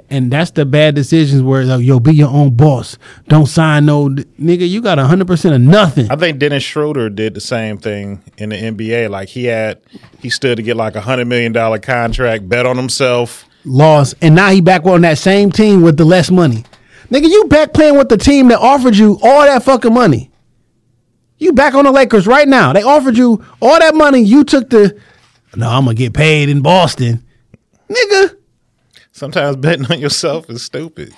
S3: and that's the bad decisions where like, yo, be your own boss. Don't sign no nigga. You got hundred percent of nothing.
S4: I think Dennis Schroeder did the same thing in the NBA. Like he had, he stood to get like a hundred million dollar contract, bet on himself.
S3: Lost, and now he back on that same team with the less money. Nigga, you back playing with the team that offered you all that fucking money. You back on the Lakers right now. They offered you all that money. You took the no. I'm gonna get paid in Boston, nigga.
S4: Sometimes betting on yourself is stupid.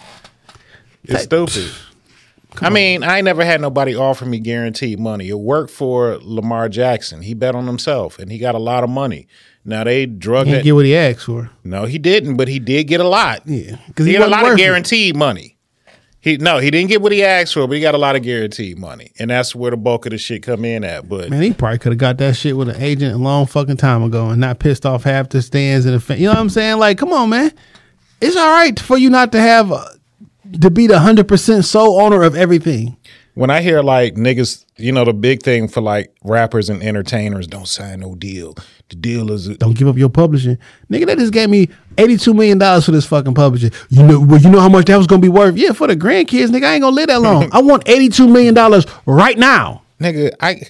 S4: It's stupid. I mean, I ain't never had nobody offer me guaranteed money. It worked for Lamar Jackson. He bet on himself and he got a lot of money. Now they drug
S3: Can't
S4: that.
S3: get what he asked for.
S4: No, he didn't, but he did get a lot.
S3: Yeah,
S4: He,
S3: he
S4: got a lot of
S3: worth it.
S4: guaranteed money. He no, he didn't get what he asked for, but he got a lot of guaranteed money, and that's where the bulk of the shit come in at. But
S3: Man, he probably could have got that shit with an agent a long fucking time ago and not pissed off half the stands and the fan. You know what I'm saying? Like, come on, man. It's all right for you not to have uh, to be the hundred percent sole owner of everything.
S4: When I hear like niggas, you know, the big thing for like rappers and entertainers, don't sign no deal. The deal is
S3: Don't give up your publishing, nigga. They just gave me eighty two million dollars for this fucking publishing. You know, well, you know how much that was gonna be worth? Yeah, for the grandkids, nigga. I ain't gonna live that long. I want eighty two million dollars right now.
S4: nigga. I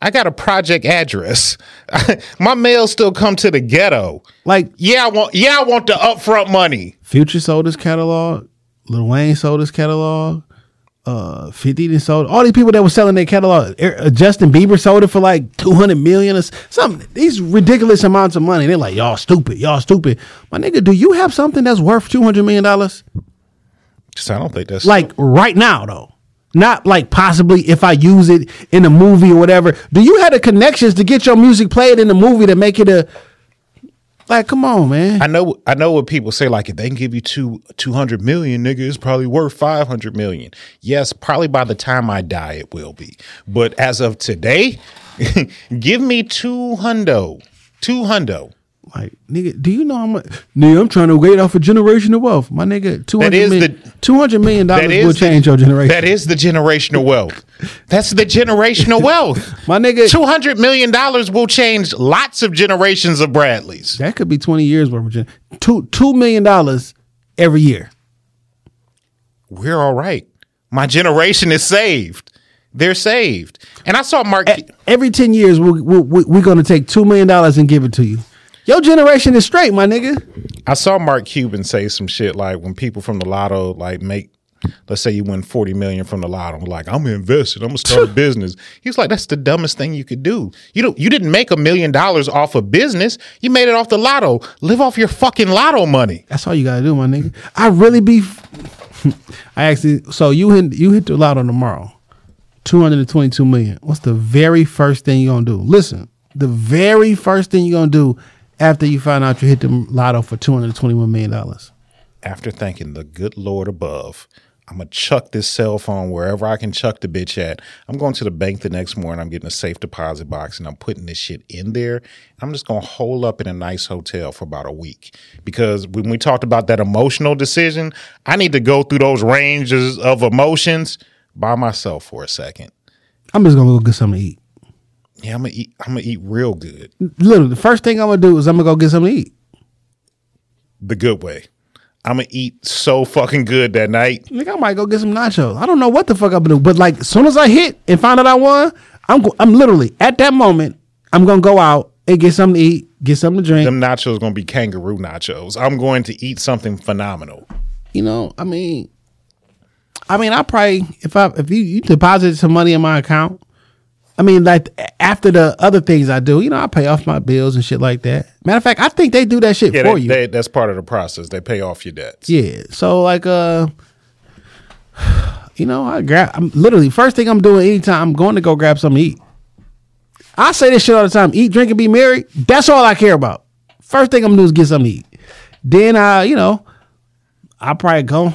S4: I got a project address. My mail still come to the ghetto.
S3: Like,
S4: Yeah, I want. Yeah, I want the upfront money.
S3: Future sold his catalog. Lil Wayne sold his catalog. Uh, 50 done sold. All these people that were selling their catalog. Uh, Justin Bieber sold it for like 200 million or something. These ridiculous amounts of money. They're like, y'all stupid. Y'all stupid. My nigga, do you have something that's worth $200 million?
S4: Just, I don't think that's
S3: Like right now, though. Not like possibly if I use it in a movie or whatever. Do you have the connections to get your music played in the movie to make it a. Like, come on, man.
S4: I know I know what people say, like if they can give you two two hundred million, nigga, it's probably worth five hundred million. Yes, probably by the time I die it will be. But as of today, give me two hundo. Two hundo.
S3: Like, nigga, do you know how much? Nigga, I'm trying to wait off a generational wealth. My nigga, two hundred
S4: is the-
S3: two hundred million dollars will
S4: the-
S3: change your generation.
S4: That is the generational wealth. That's the generational wealth.
S3: My nigga,
S4: Two hundred million dollars will change lots of generations of Bradleys.
S3: that could be twenty years worth of gen- two two million dollars every year.
S4: We're all right. My generation is saved. They're saved. And I saw Mark.
S3: Every ten years, we're, we're, we're going to take two million dollars and give it to you. Your generation is straight, my nigga.
S4: I saw Mark Cuban say some shit like when people from the lotto like make let's say you win 40 million from the lotto like I'm invested I'm gonna start a business he's like that's the dumbest thing you could do you don't you didn't make a million dollars off a business you made it off the lotto live off your fucking lotto money
S3: That's all you gotta do, my nigga. I really be. I actually. So you hit you hit the lotto tomorrow. Two hundred and twenty two million. What's the very first thing you're gonna do? Listen, the very first thing you're gonna do after you find out you hit the lotto for two hundred twenty one million dollars.
S4: after thanking the good Lord above I'm gonna chuck this cell phone wherever I can chuck the bitch at. I'm going to the bank the next morning. I'm getting a safe deposit box and I'm putting this shit in there. I'm just gonna hole up in a nice hotel for about a week because when we talked about that emotional decision, I need to go through those ranges of emotions by myself for a second.
S3: I'm just gonna go get something to eat.
S4: Yeah, I'm gonna eat. I'm gonna eat real good,
S3: Literally, the first thing I'm gonna do is I'm gonna go get something to eat.
S4: the good way. I'm gonna eat so fucking good that night.
S3: Nigga, I might go get some nachos. I don't know what the fuck I'm gonna do, but like, as soon as I hit and find out I won, I'm go- I'm literally at that moment. I'm gonna go out and get something to eat, get something to drink.
S4: Them nachos gonna be kangaroo nachos. I'm going to eat something phenomenal.
S3: You know, I mean, I mean, I probably if I if you you deposit some money in my account, I mean, like after the other things I do, you know, I pay off my bills and shit like that. Matter of fact, I think they do that shit
S4: Yeah,
S3: for
S4: they,
S3: you.
S4: they- that's part of the process. They pay off your debts.
S3: Yeah. So like uh you know, I grab I'm literally first thing I'm doing anytime I'm going to go grab something to eat. I say this shit all the time. Eat, drink, and be merry. That's all I care about. First thing I'm gonna do is get something to eat. Then I, you know, I'll probably go.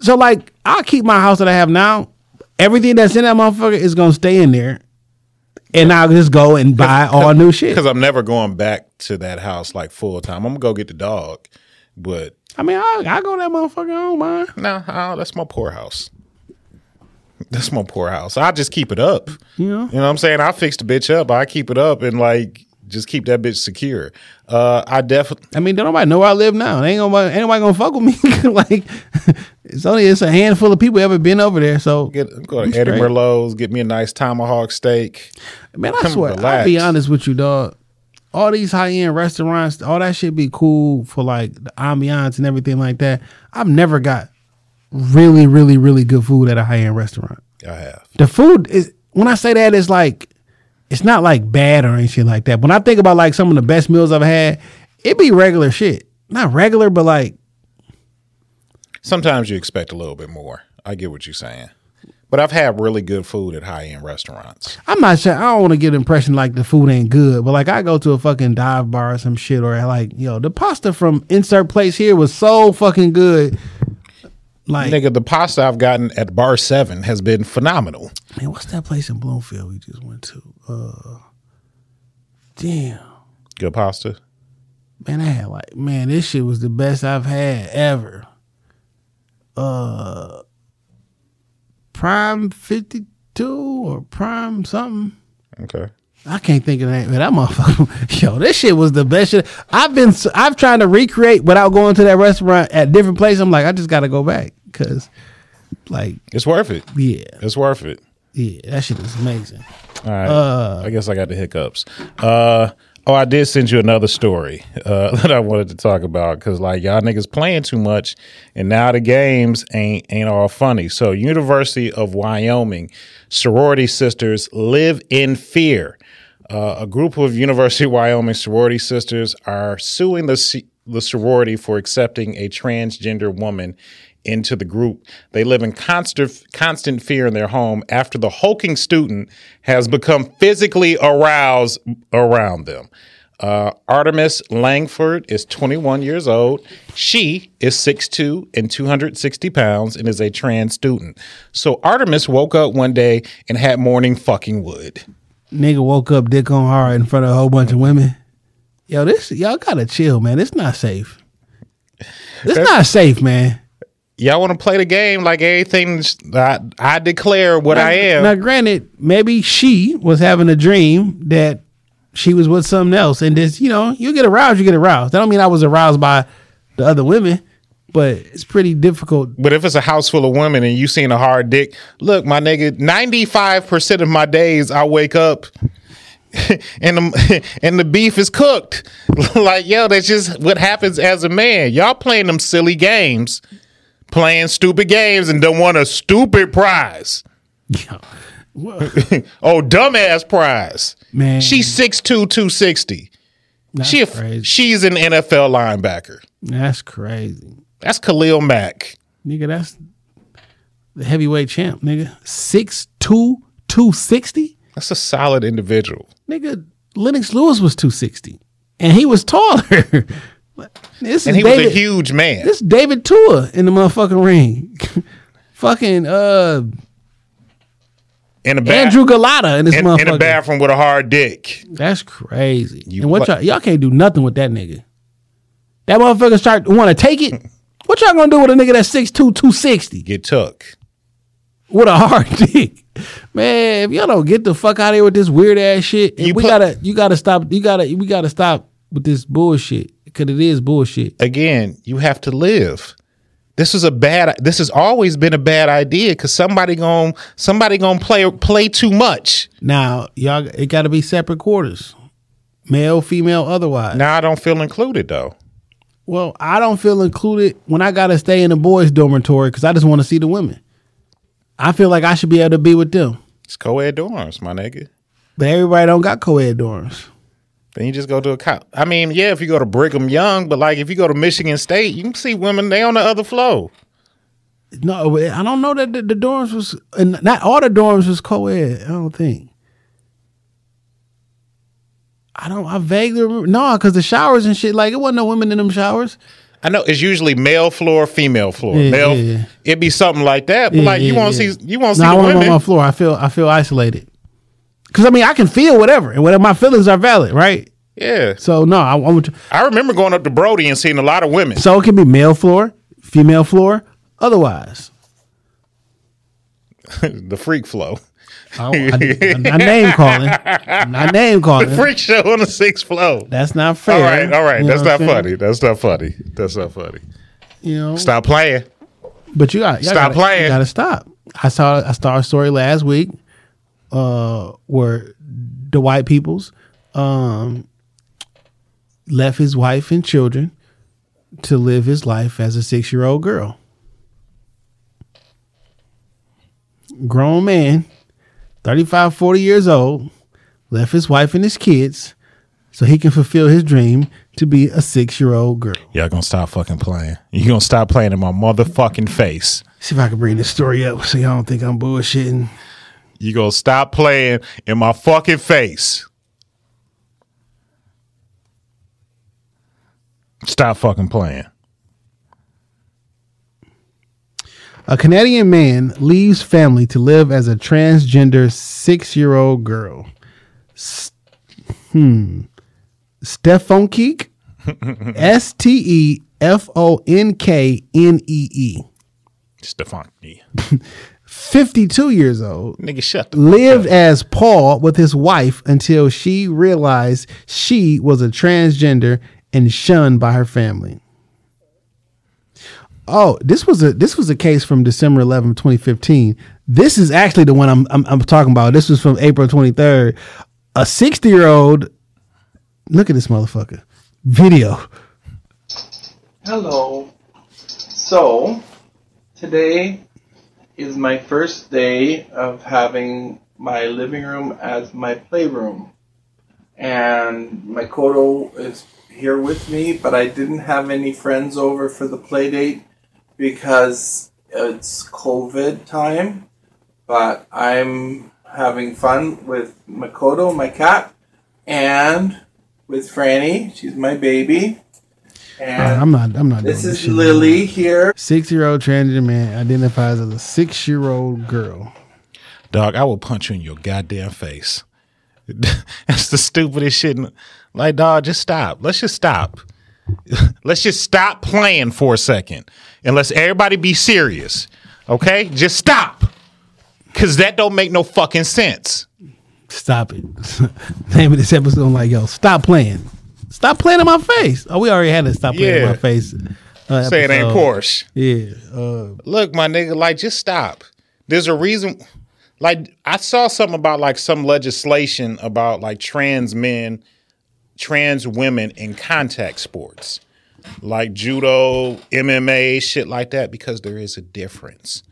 S3: So like I'll keep my house that I have now. Everything that's in that motherfucker is gonna stay in there. And I'll just go and buy all new shit.
S4: Because I'm never going back to that house like full time. I'm gonna go get the dog, but
S3: I mean, I I go to that motherfucker. I don't mind.
S4: no, nah, that's my poor house. That's my poor house. I just keep it up.
S3: You know?
S4: You know what I'm saying? I fix the bitch up. I keep it up and like just keep that bitch secure. Uh, I definitely.
S3: I mean, don't nobody know where I live now. Ain't gonna ain't nobody gonna fuck with me. like it's only it's a handful of people ever been over there. So
S4: Get go
S3: I'm
S4: to Eddie. Merlot's, get me a nice tomahawk steak.
S3: Man, I swear, I'll be honest with you, dog. All these high end restaurants, all that shit be cool for like the ambiance and everything like that. I've never got really, really, really good food at a high end restaurant.
S4: I have.
S3: The food is when I say that, it's like it's not like bad or anything like that. When I think about like some of the best meals I've had, it be regular shit. Not regular, but like
S4: Sometimes you expect a little bit more. I get what you're saying. But I've had really good food at high end restaurants.
S3: I'm not sure. I don't want to get the impression like the food ain't good, but like I go to a fucking dive bar or some shit, or like yo, the pasta from insert place here was so fucking good. Like,
S4: Nigga, the pasta I've gotten at Bar 7 has been phenomenal.
S3: man, what's that place in Bloomfield we just went to? Uh, damn,
S4: Good pasta.
S3: man, I had like, man, this shit was the best I've had ever. Uh, Prime fifty two or Prime something.
S4: Okay.
S3: I can't think of that. Man, that motherfucker. Yo, this shit was the best shit. I've been. I've tried to recreate without going to that restaurant at different places. I'm like, I just got to go back because, like,
S4: It's worth it.
S3: yeah,
S4: It's worth it.
S3: yeah, that shit is amazing.
S4: All right.
S3: Uh,
S4: I guess I got the hiccups. Uh, oh, I did send you another story uh, that I wanted to talk about because like y'all niggas playing too much, and now the games ain't ain't all funny. So, University of Wyoming sorority sisters live in fear. Uh, a group of University of Wyoming sorority sisters are suing the the sorority for accepting a transgender woman into the group. They live in constant constant fear in their home after the hulking student has become physically aroused around them. Uh, Artemis Langford is 21 years old. She is 6'2 and 260 pounds and is a trans student. So Artemis woke up one day and had morning fucking wood.
S3: Nigga woke up dick on hard in front of a whole bunch of women. Yo, this y'all gotta chill, man. It's not safe. It's not safe, man.
S4: Y'all want to play the game like everything I, I declare what I am.
S3: Now, granted, maybe she was having a dream that she was with something else, and this, you know, you get aroused, you get aroused. That don't mean I was aroused by the other women, but it's pretty difficult.
S4: But if it's a house full of women and you seen a hard dick, look, my nigga, 95% of my days I wake up and the, and the beef is cooked. like, yo, that's just what happens as a man. Y'all playing them silly games, playing stupid games and don't want a stupid prize. oh, dumbass prize.
S3: Man.
S4: She's 6'2", 260.
S3: That's
S4: She a, she's an NFL linebacker.
S3: That's crazy,
S4: That's Khalil Mack.
S3: nigga. That's the heavyweight champ, nigga. Six two two sixty,
S4: That's a solid individual.
S3: nigga. Lennox Lewis was two sixty, and he was taller. this
S4: And he was a huge man.
S3: This David Tua in the motherfucking ring. Fucking uh
S4: in a ba-
S3: Andrew Golota in this
S4: in,
S3: motherfucker.
S4: in a bathroom with a hard dick.
S3: That's crazy.
S4: You
S3: and what y'all, y'all can't do nothing with that nigga. That motherfucker start want to take it. What y'all gonna do with a nigga that's 6'2", 260
S4: Get took.
S3: with a hard dick? Man, if y'all don't get the fuck out of here with this weird ass shit, we
S4: put-
S3: gotta, you gotta stop. You gotta, we gotta stop with this bullshit because it is bullshit.
S4: Again, you have to live. This is a bad. This has always been a bad idea because somebody gon' somebody gonna play play too much.
S3: Now, y'all, it got to be separate quarters, male, female, otherwise.
S4: Now I don't feel included though.
S3: Well, I don't feel included when I gotta stay in the boys' dormitory because I just want to see the women. I feel like I should be able to be with them,
S4: It's co-ed dorms, my nigga.
S3: but everybody don't got co-ed dorms.
S4: Then you just go to a co I mean, yeah, if you go to Brigham Young, but like if you go to Michigan State, you can see women. They on the other floor.
S3: No, I don't know that the, the dorms was, and not all the dorms was co-ed. I don't think. I don't. I vaguely remember. No, because the showers and shit, like it wasn't no women in them showers.
S4: I know it's usually male floor, female floor.
S3: Yeah,
S4: male,
S3: yeah, yeah.
S4: it'd be something like that. But like you
S3: won't
S4: see, you want to
S3: No,
S4: see
S3: I want on my floor. I feel. I feel isolated. Because I mean, I can feel whatever, and whatever my feelings are valid, right?
S4: Yeah.
S3: So no, I. I
S4: remember going up to Brody and seeing a lot of women.
S3: So it can be male floor, female floor, otherwise.
S4: the freak flow.
S3: I, am not name calling. I'm not name calling.
S4: The freak show on the sixth floor.
S3: That's not fair.
S4: All right, all right.
S3: You
S4: That's not funny. That's not funny. That's not funny.
S3: You know,
S4: Stop playing.
S3: But you got
S4: Stop
S3: gotta,
S4: playing.
S3: You got to stop. I saw I saw a story last week, uh, where the white peoples, um, left his wife and children to live his life as a six year old girl. Grown man, 35, 40 years old, left his wife and his kids so he can fulfill his dream to be a six year old girl.
S4: Y'all gonna stop fucking playing. You gonna stop playing in my motherfucking face.
S3: See if I can bring this story up so y'all don't think I'm bullshitting.
S4: You gonna stop playing in my fucking face. Stop fucking playing.
S3: A Canadian man leaves family to live as a transgender six year old girl. S- hmm. Stefan Keek? S T E F O N K N E E.
S4: Stefan.
S3: 52 years old.
S4: Nigga, shut the
S3: lived as Paul with his wife until she realized she was a transgender and shunned by her family. Oh, this was a this was a case from December 11, 2015. This is actually the one I'm I'm, I'm talking about. This was from April 23rd. A 60 year old. Look at this motherfucker. Video.
S9: Hello. So, today is my first day of having my living room as my playroom. And my Kodo is here with me, but I didn't have any friends over for the play date because it's COVID time. But I'm having fun with Makoto, my cat, and with Franny. She's my baby. And
S3: I'm not I'm not
S9: this is
S3: shit.
S9: Lily here.
S3: Six year old transgender man identifies as a six year old girl.
S4: Dog, I will punch you in your goddamn face. That's the stupidest shit. Like, dog, just stop. Let's just stop. Let's just stop playing for a second and let's everybody be serious. Okay? Just stop. Cause that don't make no fucking sense.
S3: Stop it. Name of this episode like, yo, stop playing. Stop playing in my face. Oh, we already had to stop playing in my face. uh,
S4: Say it ain't. Porsche.
S3: Yeah. Uh,
S4: Look, my nigga, like just stop. There's a reason. Like I saw something about like some legislation about like trans men, trans women in contact sports, like judo, MMA, shit like that, because there is a difference.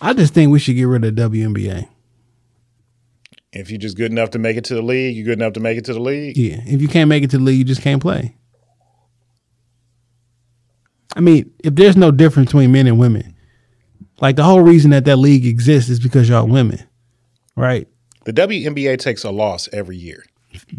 S3: I just think we should get rid of WNBA.
S4: If you're just good enough to make it to the league, you're good enough to make it to the league.
S3: Yeah. If you can't make it to the league, you just can't play. I mean, if there's no difference between men and women, like the whole reason that that league exists is because y'all women, right?
S4: The WNBA takes a loss every year.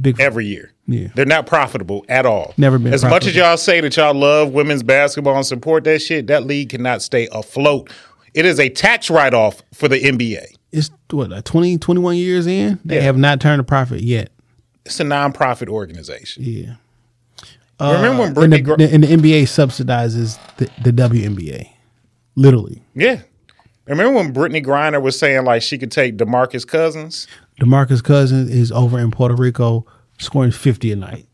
S3: Big
S4: every year.
S3: Yeah.
S4: They're not profitable at all.
S3: Never been
S4: As much as y'all say that y'all love women's basketball and support that shit, that league cannot stay afloat. It is a tax write off for the NBA.
S3: It's what, like 20, 21 years in? They
S4: Yeah.
S3: have not turned a profit yet.
S4: It's a nonprofit organization.
S3: Yeah.
S4: Remember when
S3: Uh, and,
S4: Brittney?
S3: the,
S4: Gr-
S3: the- and the NBA subsidizes the, the WNBA, literally.
S4: yeah. Remember when Brittney Griner was saying like she could take Demarcus Cousins?
S3: Demarcus Cousins is over in Puerto Rico scoring fifty a night.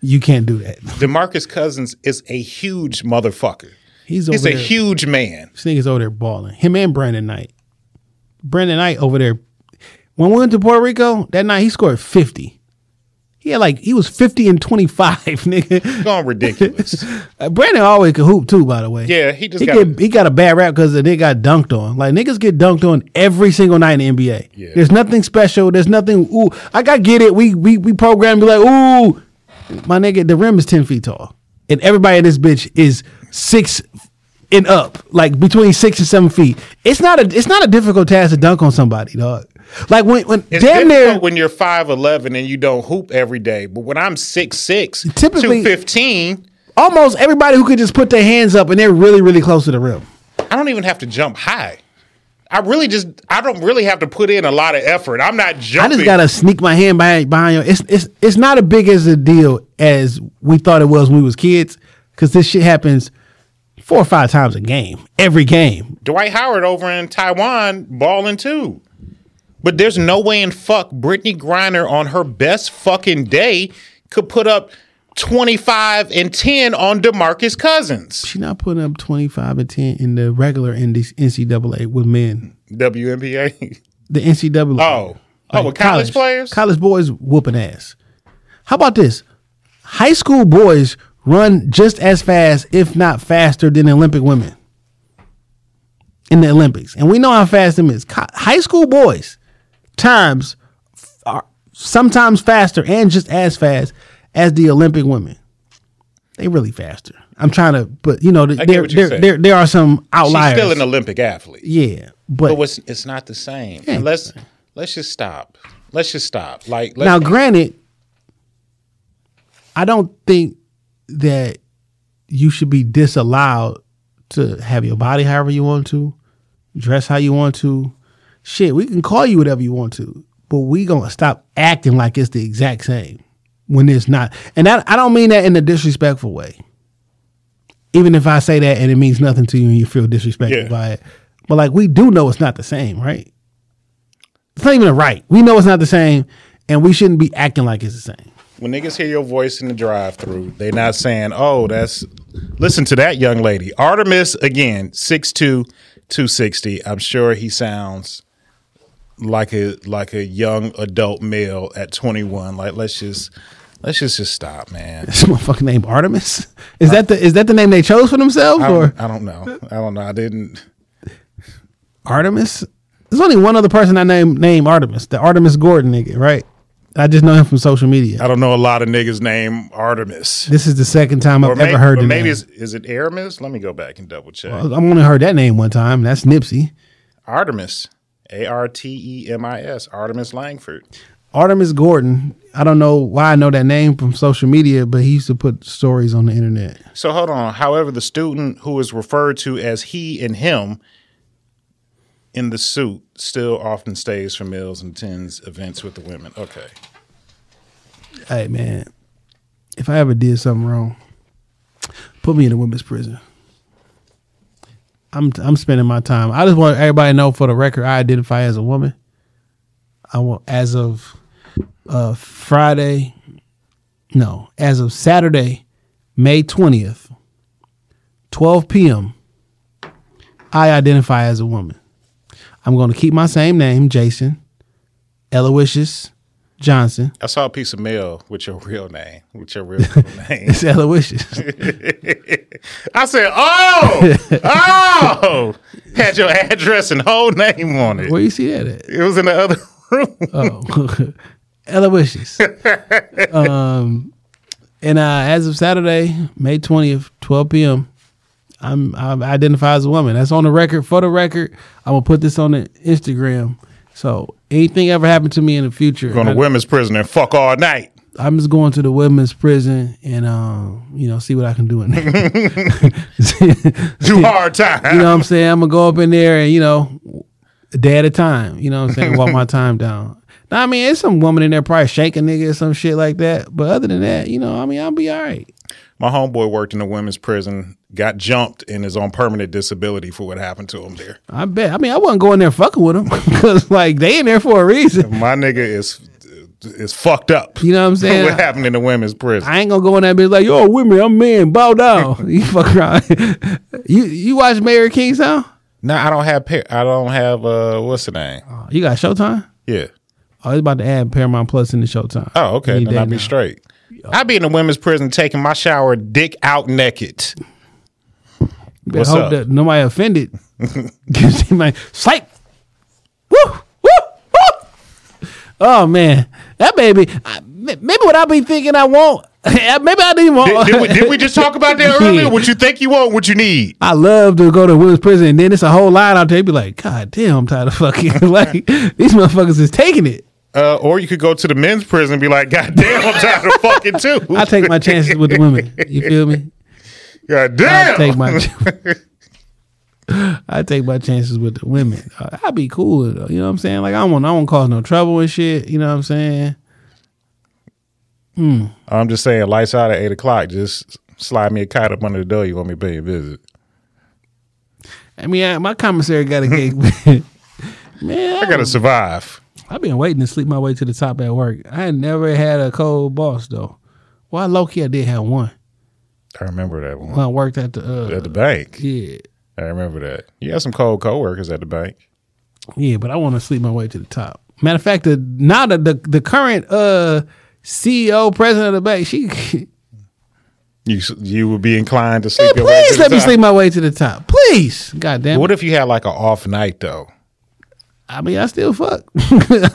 S3: You can't do that.
S4: Demarcus Cousins is a huge motherfucker.
S3: He's
S4: He's a
S3: there-
S4: huge man.
S3: This nigga's over there balling. Him and Brandon Knight. Brandon Knight over there. When we went to Puerto Rico that night, he scored fifty. He had like he was fifty and twenty five, nigga.
S4: Going ridiculous.
S3: Brandon always could hoop too, by the way.
S4: Yeah, he just
S3: he
S4: got-
S3: get, he got a bad rap because they got dunked on. Like niggas get dunked on every single night in the NBA.
S4: Yeah.
S3: There's nothing special. There's nothing. Ooh, I got get it. We we we program be like ooh, my nigga. The rim is ten feet tall, and everybody in this bitch is six and up, like between six and seven feet. It's not a it's not a difficult task to dunk on somebody, dog. Like when when
S4: It's
S3: damn near
S4: when you're five eleven and you don't hoop every day. But when I'm six six,
S3: Typically-
S4: fifteen,
S3: almost everybody who could just put their hands up and they're really really close to the rim.
S4: I don't even have to jump high. I really just I don't really have to put in a lot of effort. I'm not
S3: I just gotta sneak my hand behind behind you. It's it's it's not as big as a deal as we thought it was when we was kids. Cause this shit happens four or five times a game, every game.
S4: Dwight Howard over in Taiwan balling too. But there's no way in fuck Brittney Griner on her best fucking day could put up 25 and 10 on DeMarcus Cousins.
S3: She not putting up twenty five and ten in the regular NCAA with men.
S4: WNBA.
S3: The NCAA.
S4: Oh. Oh, with college players?
S3: College boys whooping ass. How about this? High school boys run just as fast, if not faster, than Olympic women in the Olympics, and we know how fast them is. High school boys times are sometimes faster and just as fast as the Olympic women. They really faster. I'm trying to, but you know, there there, there there are some outliers.
S4: She's still an Olympic athlete.
S3: yeah,
S4: But,
S3: but,
S4: what's, it's not the same.
S3: Yeah,
S4: let's let's just stop. Let's just stop. Like
S3: now, granted, I don't think that you should be disallowed to have your body however you want to, dress how you want to. Shit, we can call you whatever you want to, but we gonna stop acting like it's the exact same when it's not. And that, I don't mean that in a disrespectful way. Even if I say that and it means nothing to you and you feel disrespected
S4: Yeah.
S3: by it, but like we do know it's not the same, right? It's not even a right. We know it's not the same, and we shouldn't be acting like it's the same.
S4: when niggas hear your voice in the drive through, they're not saying, "Oh, that's." Listen to that young lady, Artemis again, 6'2", 260. I'm sure he sounds like a like a young adult male at 21. Like let's just let's just just stop, man.
S3: This motherfucking name Artemis. Is that the is that the name they chose for themselves
S4: I
S3: or
S4: don't, I don't know. I don't know. I didn't.
S3: Artemis? There's only one other person I name name Artemis, the Artemis Gordon nigga, right? I just know him from social media.
S4: I don't know a lot of niggas named Artemis.
S3: This is the second time I've
S4: Or maybe,
S3: ever heard
S4: or
S3: the
S4: maybe
S3: name.
S4: it's, is it Aramis? Let me go back and double check.
S3: I've only heard that name one time. That's Nipsey.
S4: Artemis, A R T E M I S, Artemis Langford.
S3: Artemis Gordon. I don't know why I know that name from social media, but he used to put stories on the internet.
S4: So hold on. However, the student who is referred to as he and him in the suit still often stays for meals and attends events with the women. Okay.
S3: Hey man, if I ever did something wrong, put me in a women's prison. I'm I'm spending my time. I just want everybody to know for the record, I identify as a woman. I want as of uh Friday, no, as of Saturday, May twentieth, twelve p.m. I identify as a woman. I'm going to keep my same name, Jason Eloysius Johnson.
S4: I saw a piece of mail with your real name, with your real name.
S3: It's Eloysius.
S4: I said, "Oh, oh!" Had your address and whole name on it.
S3: Where you see that at?
S4: It was in the other room.
S3: Oh, Eloysius. um, and uh, as of Saturday, May twentieth, twelve p.m., I'm I identify as a woman. That's on the record. For the record, I'm gonna put this on the Instagram. So anything ever happen to me in the future,
S4: Going to
S3: I-
S4: women's prison and fuck all night.
S3: I'm just going to the women's prison and um, you know, see what I can do in there.
S4: Do hard time.
S3: You know what I'm saying? I'm gonna go up in there and you know, a day at a time. You know what I'm saying? Walk my time down. Now, I mean, it's some woman in there probably shaking nigga or some shit like that. But other than that, you know, I mean, I'll be all right.
S4: My homeboy worked in a women's prison, got jumped, and is on permanent disability for what happened to him there.
S3: I bet. I mean, I wasn't going there fucking with him because like they in there for a reason.
S4: My nigga is is fucked up.
S3: You know what I'm saying?
S4: what happened in the women's prison?
S3: I ain't gonna go in that bitch like, yo, women, I'm man, bow down. you fuck around. you you watch Mayor of Kingstown?
S4: No, I don't have. Par- I don't have. Uh, what's the name?
S3: You got Showtime?
S4: Yeah.
S3: Oh, it's about to add Paramount Plus in the Showtime.
S4: Oh, okay.
S3: Any
S4: Then
S3: day
S4: I'll be
S3: now.
S4: straight. I'll be in the women's prison taking my shower, dick out naked.
S3: Better
S4: What's
S3: hope
S4: up?
S3: that nobody offended. Cause they might slap. Woo, woo, woo. Oh man, that baby. I, maybe what I be thinking I want. maybe I didn't want.
S4: Did, did we, did we just talk about that earlier?
S3: Yeah.
S4: What you think you want? What you need?
S3: I love to go to women's prison, and then it's a whole line out there. Be like, God damn, I'm tired of fucking. like these motherfuckers is taking it.
S4: Uh, or you could go to the men's prison and be like, God damn, I'm tired of fucking too.
S3: I take my chances with the women. You feel me?
S4: God damn.
S3: I take my. I take my chances with the women. Uh, I'd be cool though. You know what I'm saying? Like I don't want, I don't cause no trouble and shit. You know what I'm saying? Hmm.
S4: I'm just saying, lights out at eight o'clock. Just slide me a kite up under the door. You want me to pay a visit?
S3: I mean, I, my commissary got a gig. Man,
S4: I gotta survive.
S3: I've been waiting to sleep my way to the top at work. I never had a cold boss though. Well, low key, I did have one
S4: I remember that one
S3: when I worked at the uh,
S4: at the bank.
S3: Yeah,
S4: I remember that. You had some cold coworkers at the bank.
S3: yeah, but I want to sleep my way to the top. Matter of fact, the now the the, the current uh CEO president of the bank, she
S4: You you would be inclined to sleep your way
S3: please
S4: to the
S3: let me sleep my way to the top, please. God damn.
S4: What if you had like an off night though?
S3: I mean, I still fuck.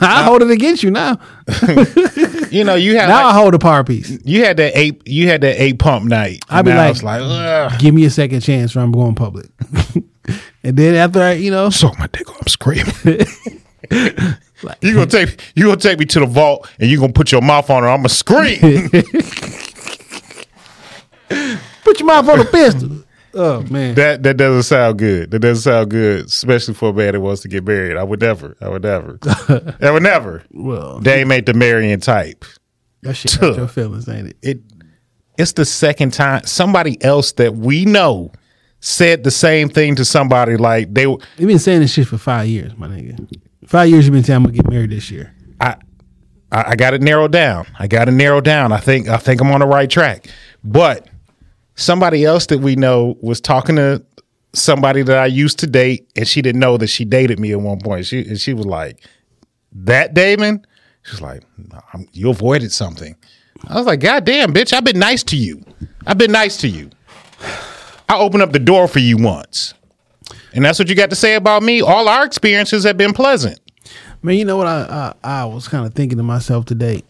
S3: I hold it against you now.
S4: You know, you had
S3: now
S4: like-
S3: I hold a power piece.
S4: you had that eight you had that eight pump night.
S3: I'd be like,
S4: like
S3: give me a second chance or I'm going public. and then after I, you know,
S4: suck my dick, I'm screaming. you gonna take you gonna take me to the vault and you gonna put your mouth on her. I'm gonna scream.
S3: put your mouth on the pistol. Oh man,
S4: that that doesn't sound good. That doesn't sound good, especially for a man that wants to get married. I would never. I would never. I would never.
S3: Well,
S4: Dame ain't the marrying type.
S3: that shit hurt your feelings, ain't it?
S4: It it's the second time somebody else that we know said the same thing to somebody like they
S3: You've been saying this shit for five years, my nigga. Five years you've been saying I'm gonna get married this year.
S4: I I, I got it narrowed down. I got it narrowed down. I think I think I'm on the right track. But somebody else that we know was talking to somebody that I used to date, and she didn't know that she dated me at one point. She and she was like, "That Damon." She's like, "I'm- "You avoided something." I was like, "God damn, bitch! I've been nice to you. I've been nice to you. I opened up the door for you once." And that's what you got to say about me. All our experiences have been pleasant.
S3: Man, you know what I I, I was kind of thinking to myself today.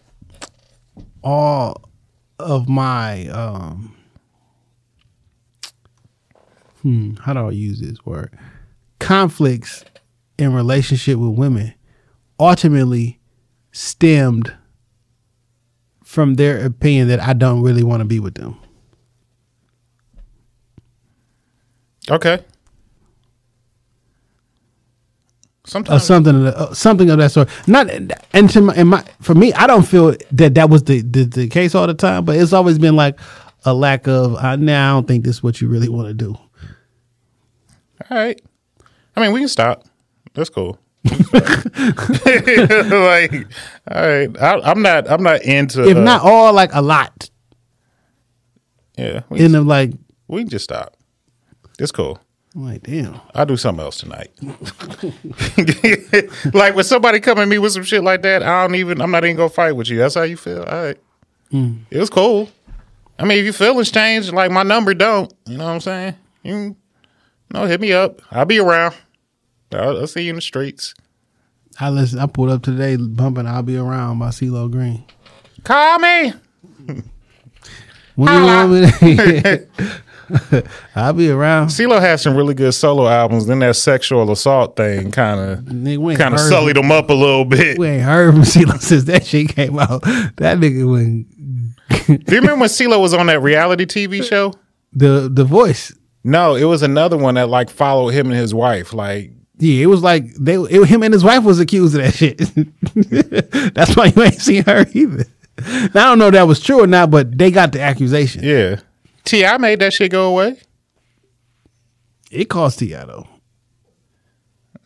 S3: All of my um hmm, how do I use this word? Conflicts in relationship with women ultimately stemmed from their opinion that I don't really want to be with them.
S4: Okay.
S3: or something uh, something of that sort. Not and to my, and my for me, I don't feel that that was the, the the case all the time, but it's always been like a lack of. I now I don't think this is what you really want to do.
S4: All right. I mean, we can stop. That's cool. like, all right. I, I'm not. I'm not into.
S3: If
S4: uh,
S3: not all, like a lot.
S4: yeah, we,
S3: In the like,
S4: we can just stop. It's cool.
S3: I'm like damn.
S4: I'll do something else tonight. like when somebody come at me with some shit like that, I don't even. I'm not even gonna fight with you. That's how you feel. All right.
S3: Mm.
S4: It was cool. I mean, if your feelings change, like my number don't. You know what I'm saying? You no, hit me up. I'll be around. I'll, I'll see you in the streets.
S3: I listen. I pulled up today bumping. I'll be around by CeeLo Green.
S4: Call me.
S3: When you want me I'll be around.
S4: CeeLo had some really good solo albums. Then that sexual assault thing kind of
S3: Nigga, we ain't
S4: kind of sullied him up a little bit.
S3: We ain't heard from CeeLo since that shit came out. That nigga went
S4: Do you remember when CeeLo was on that reality TV show?
S3: the the voice.
S4: No, it was another one that like followed him and his wife. Like
S3: Yeah, it was like they it, him and his wife was accused of that shit. That's why you ain't seen her either. Now, I don't know if that was true or not, but they got the accusation.
S4: Yeah. T.I. made that shit go away.
S3: It cost T.I. though.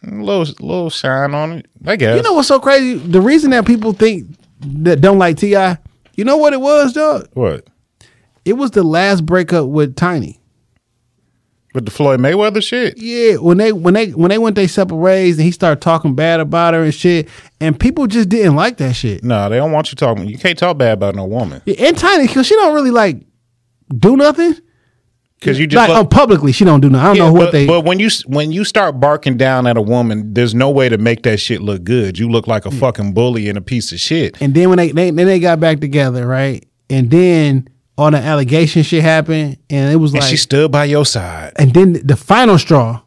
S4: A little, little shine on it, I guess.
S3: You know what's so crazy? The reason that people think that don't like T.I., you know what it was, dog?
S4: What?
S3: It was the last breakup with Tiny.
S4: With the Floyd Mayweather shit?
S3: Yeah, when they when they when they went they separate ways and he started talking bad about her and shit, and people just didn't like that shit.
S4: No, they don't want you talking. You can't talk bad about no woman.
S3: Yeah, and Tiny, cause she don't really like do nothing.
S4: Because you just
S3: like
S4: look-
S3: um, publicly, she don't do nothing. I don't
S4: Yeah,
S3: know what
S4: but,
S3: they.
S4: But when you when you start barking down at a woman, there's no way to make that shit look good. You look like a fucking bully and a piece of shit.
S3: and then when they, they then they got back together, right? And then all the allegation shit happened, and it was
S4: And
S3: like,
S4: she stood by your side.
S3: and then the final straw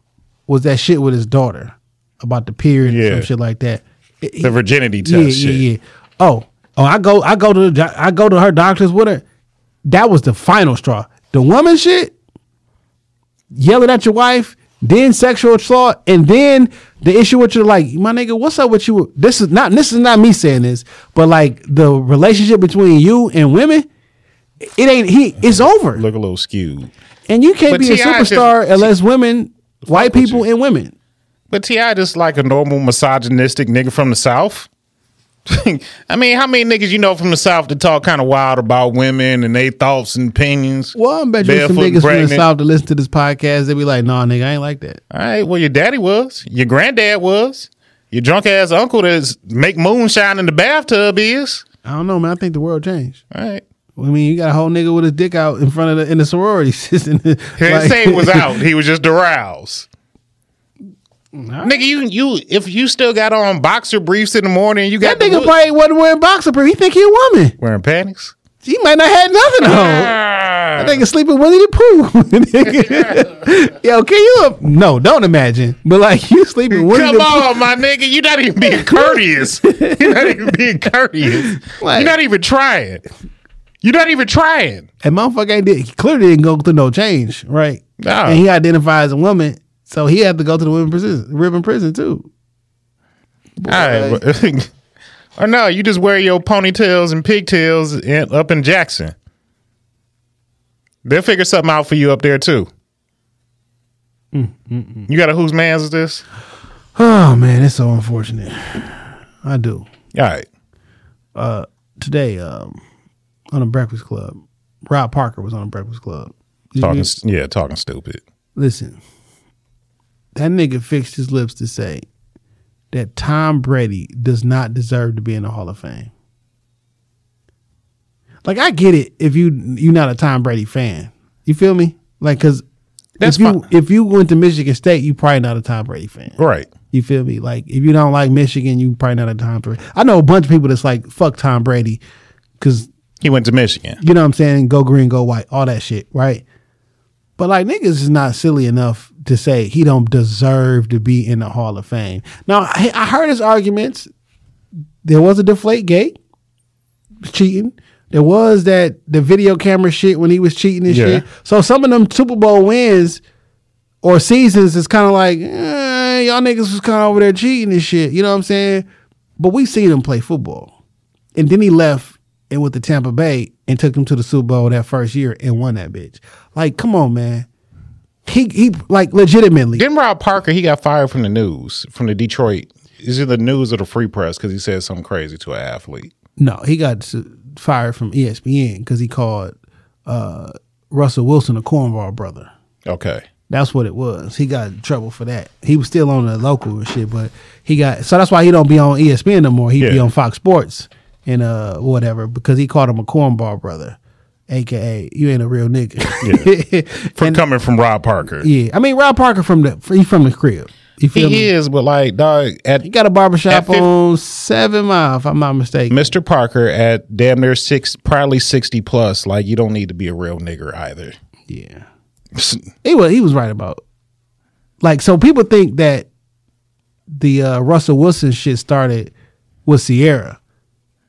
S3: was that shit with his daughter about the period and some shit like that.
S4: The virginity test
S3: yeah,
S4: shit.
S3: yeah, yeah. Oh, oh, I go, I go to, the, I go to her doctors with her. That was the final straw. The woman shit, yelling at your wife, then sexual assault, and then the issue with you, like, my nigga, what's up with you? This is not, this is not me saying this, but like the relationship between you and women, it ain't he. It's over,
S4: Look a little skewed.
S3: and you can't
S4: But
S3: be a
S4: T.I. just-
S3: superstar unless women, white
S4: with
S3: people, and women.
S4: But T.I. just like a normal misogynistic nigga from the south. I mean, how many niggas you know from the south that talk kind of wild about women and their thoughts and opinions?
S3: Well, I bet you some
S4: Barefoot,
S3: niggas from the south to listen to this podcast. They be like, "Nah, nigga, I ain't like that."
S4: All right. Well, your daddy was. Your granddad was. Your drunk ass uncle that's make moonshine in the bathtub is.
S3: I don't know, man. I think the world changed.
S4: All right.
S3: I mean, you got a whole nigga with his dick out in front of the in the sorority. The-
S4: He didn't say it was out. He was just aroused. Nigga, you you if you still got on boxer briefs in the morning, you got
S3: that nigga probably wasn't wearing boxer briefs. He think he a woman.
S4: wearing panties.
S3: He might not have nothing on.
S4: Ah.
S3: That nigga sleeping Winnie the Pooh. Yo, can you? No, don't imagine. But like you sleeping Winnie
S4: Come
S3: the Pooh.
S4: on, my nigga. You're not even being courteous. You're not even being courteous.
S3: Like-
S4: You're not even trying. You're not even trying.
S3: And motherfucker ain't did, he clearly didn't go through no change, right?
S4: No.
S3: And he identifies as a woman, so he had to go to the women prison, women prison too.
S4: All right. or no, you just wear your ponytails and pigtails in, up in Jackson. They'll figure something out for you up there too.
S3: Mm,
S4: You got a whose man's is this?
S3: Oh man, it's so unfortunate. I do.
S4: All right.
S3: Uh, today, um, on a Breakfast Club, Rob Parker was on a Breakfast Club. Did
S4: Talking, yeah, talking stupid.
S3: listen, that nigga fixed his lips to say that Tom Brady does not deserve to be in the Hall of Fame. Like I get it if you you're not a Tom Brady fan. You feel me? Like cuz if you
S4: fine.
S3: if you went to Michigan State, you probably not a Tom Brady fan.
S4: Right.
S3: You feel me? Like if you don't like Michigan, you probably not a Tom Brady. I know a bunch of people that's like fuck Tom Brady cuz
S4: He went to Michigan.
S3: you know what I'm saying? Go green, go white, all that shit, right? But like niggas is not silly enough to say he don't deserve to be in the Hall of Fame. Now I, I heard his arguments. There was a deflate gate, cheating. There was that the video camera shit when he was cheating and
S4: Yeah.
S3: shit. So some of them Super Bowl wins or seasons is kind of like, eh, y'all niggas was kind of over there cheating and shit. You know what I'm saying? But we seen him play football. And then he left and went to Tampa Bay and took them to the Super Bowl that first year and won that bitch. Like, come on, man. He he like legitimately.
S4: Didn't Rob Parker? He got fired from the news, from the Detroit. Is it the news or the Free Press? Because he said something crazy to an athlete.
S3: No, he got fired from ESPN because he called uh, Russell Wilson a cornball brother.
S4: Okay.
S3: That's what it was. He got in trouble for that. He was still on the local and shit, but he got so that's why he don't be on ESPN no more. He be
S4: Yeah.
S3: on Fox Sports and uh whatever because he called him a cornball brother, aka you ain't a real nigga.
S4: From coming from Rob Parker.
S3: yeah, I mean Rob Parker from the he from the crib. You feel
S4: He
S3: me?
S4: is, but like, dog, at
S3: He got a barbershop
S4: At fif-
S3: on Seven Mile, if I'm not mistaken.
S4: Mr. Parker at damn near six, probably sixty plus. Like, you don't need to be a real nigger either.
S3: Yeah. He was he was right about like so people think that the uh, Russell Wilson shit started with Ciara.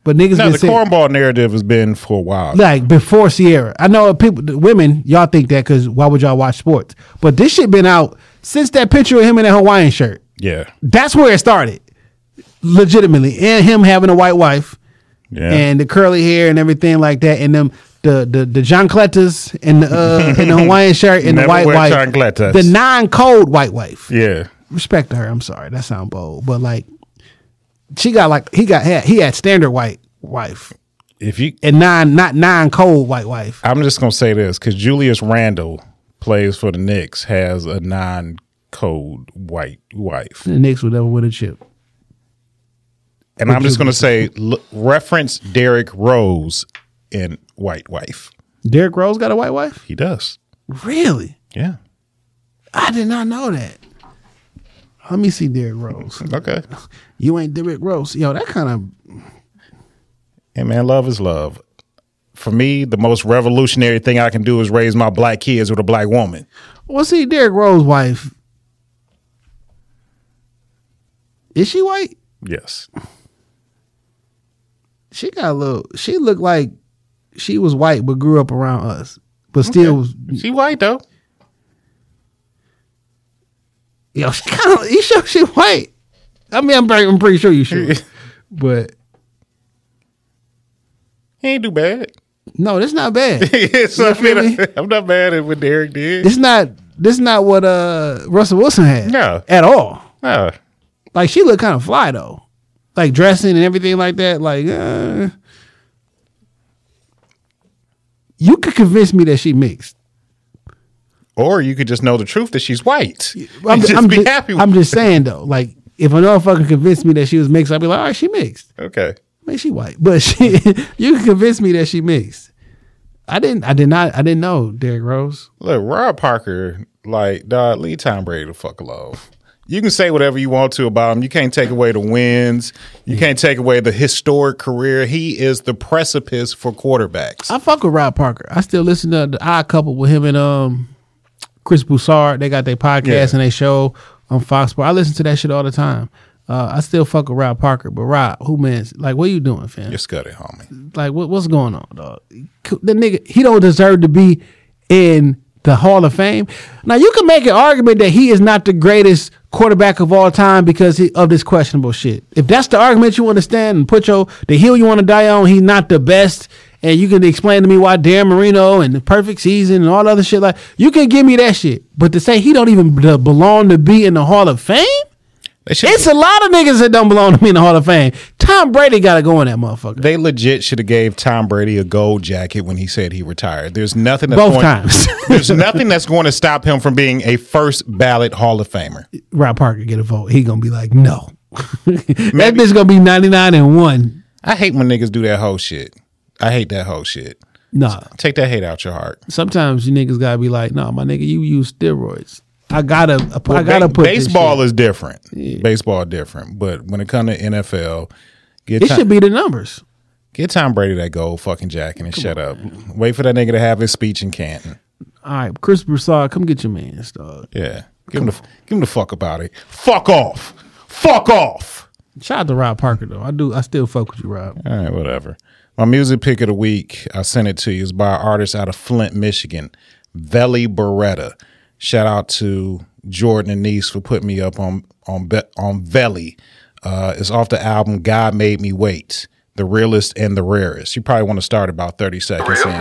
S3: But niggas
S4: No, the cornball narrative has been for a while.
S3: like before Ciara. I know people women y'all think that cuz why would y'all watch sports? But this shit been out since that picture of him in that Hawaiian shirt.
S4: Yeah.
S3: That's where it started. Legitimately. And him having a white wife
S4: Yeah.
S3: and the curly hair and everything like that and them the the the John Cletus and the uh and the Hawaiian shirt and the white wife. The non cold white wife.
S4: yeah.
S3: Respect to her. I'm sorry. That sound bold. But like she got like he got had he had standard white wife
S4: If you,
S3: and nine not non-code white wife.
S4: I'm just gonna say this because Julius Randle plays for the Knicks, has a non-code white wife,
S3: The Knicks would never win a chip.
S4: and I'm just gonna say l- reference Derrick Rose in white wife.
S3: Derrick Rose got a white wife?
S4: He does.
S3: Really?
S4: Yeah.
S3: I did not know that. Let me see Derrick Rose.
S4: Okay.
S3: You ain't Derrick Rose. Yo, that kind of
S4: Hey man, love is love. For me, the most revolutionary thing I can do is raise my black kids with a black woman.
S3: Well, see, Derrick Rose's wife. Is she white?
S4: Yes.
S3: She got a little. She looked like she was white, but grew up around us, but still was.
S4: She white though.
S3: Yo, she kind of. You sure she white? I mean, I'm, pretty- I'm pretty sure you sure, but
S4: He ain't do bad.
S3: no, that's not bad.
S4: I mean,
S3: me?
S4: I'm not mad at what Derrick did.
S3: It's not. This is not what uh Russell Wilson had.
S4: No.
S3: at all.
S4: No.
S3: Like she looked kind of fly though, like dressing and everything like that. Like, uh, you could convince me that she mixed.
S4: Or you could just know the truth that she's white.
S3: I'm,
S4: just
S3: I'm
S4: be
S3: just,
S4: happy
S3: I'm just saying though, like if a motherfucker convinced me that she was mixed, I'd be like, all right, she mixed.
S4: Okay.
S3: Man, she white, but she, you can convince me that she mixed. I didn't. I did not. I didn't know Derrick Rose.
S4: Look, Rob Parker, like, dog, leave Tom Brady to fuck alone. You can say whatever you want to about him. You can't take away the wins. You can't take away the historic career. He is the precipice for quarterbacks.
S3: I fuck with Rob Parker. I still listen to the Odd Couple with him and um Chris Broussard. They got their podcast
S4: Yeah.
S3: and they show on Fox Sports. I listen to that shit all the time. Uh, I still fuck with Rob Parker, but Rob, who man? Like, what are you doing, fam?
S4: You're scuddy, homie.
S3: Like, what, what's going on, dog? The nigga, he don't deserve to be in the Hall of Fame. Now, you can make an argument that he is not the greatest quarterback of all time because he, of this questionable shit. If that's the argument you understand and put your the hill you want to die on, he's not the best. And you can explain to me why Dan Marino and the perfect season and all the other shit like you can give me that shit. But to say he don't even belong to be in the Hall of Fame, it's a lot of niggas that don't belong to be in the Hall of Fame. Tom Brady got to go in that motherfucker.
S4: they legit should have gave Tom Brady a gold jacket when he said he retired. There's nothing that's
S3: Both
S4: going,
S3: times.
S4: there's nothing that's going to stop him from being a first ballot Hall of Famer.
S3: Rob Parker get a vote, he gonna be like, no. that bitch gonna be 99 and 1.
S4: I hate when niggas do that whole shit. I hate that whole shit.
S3: Nah.
S4: Take that hate out your heart.
S3: Sometimes you niggas gotta be like, no, my nigga, you use steroids. I gotta I gotta
S4: ba-
S3: put
S4: baseball is different. Baseball different, but when it comes to NFL, get
S3: It
S4: Tom,
S3: should be the numbers.
S4: get Tom Brady that gold fucking jacket and shut up. Wait for that nigga to have his speech in Canton.
S3: All right, Chris Broussard, come get your man, dog.
S4: Yeah, give him the give him the fuck about it. Fuck off. Fuck off.
S3: Shout out to Rob Parker though. I do I still fuck with you, Rob.
S4: All right, whatever. My music pick of the week, I sent it to you, is by an artist out of Flint, Michigan, Veli Beretta. Shout out to Jordan and Niece for putting me up on on on Veli. Uh, it's off the album God Made Me Wait, the realest and the rarest. You probably want to start about thirty seconds in.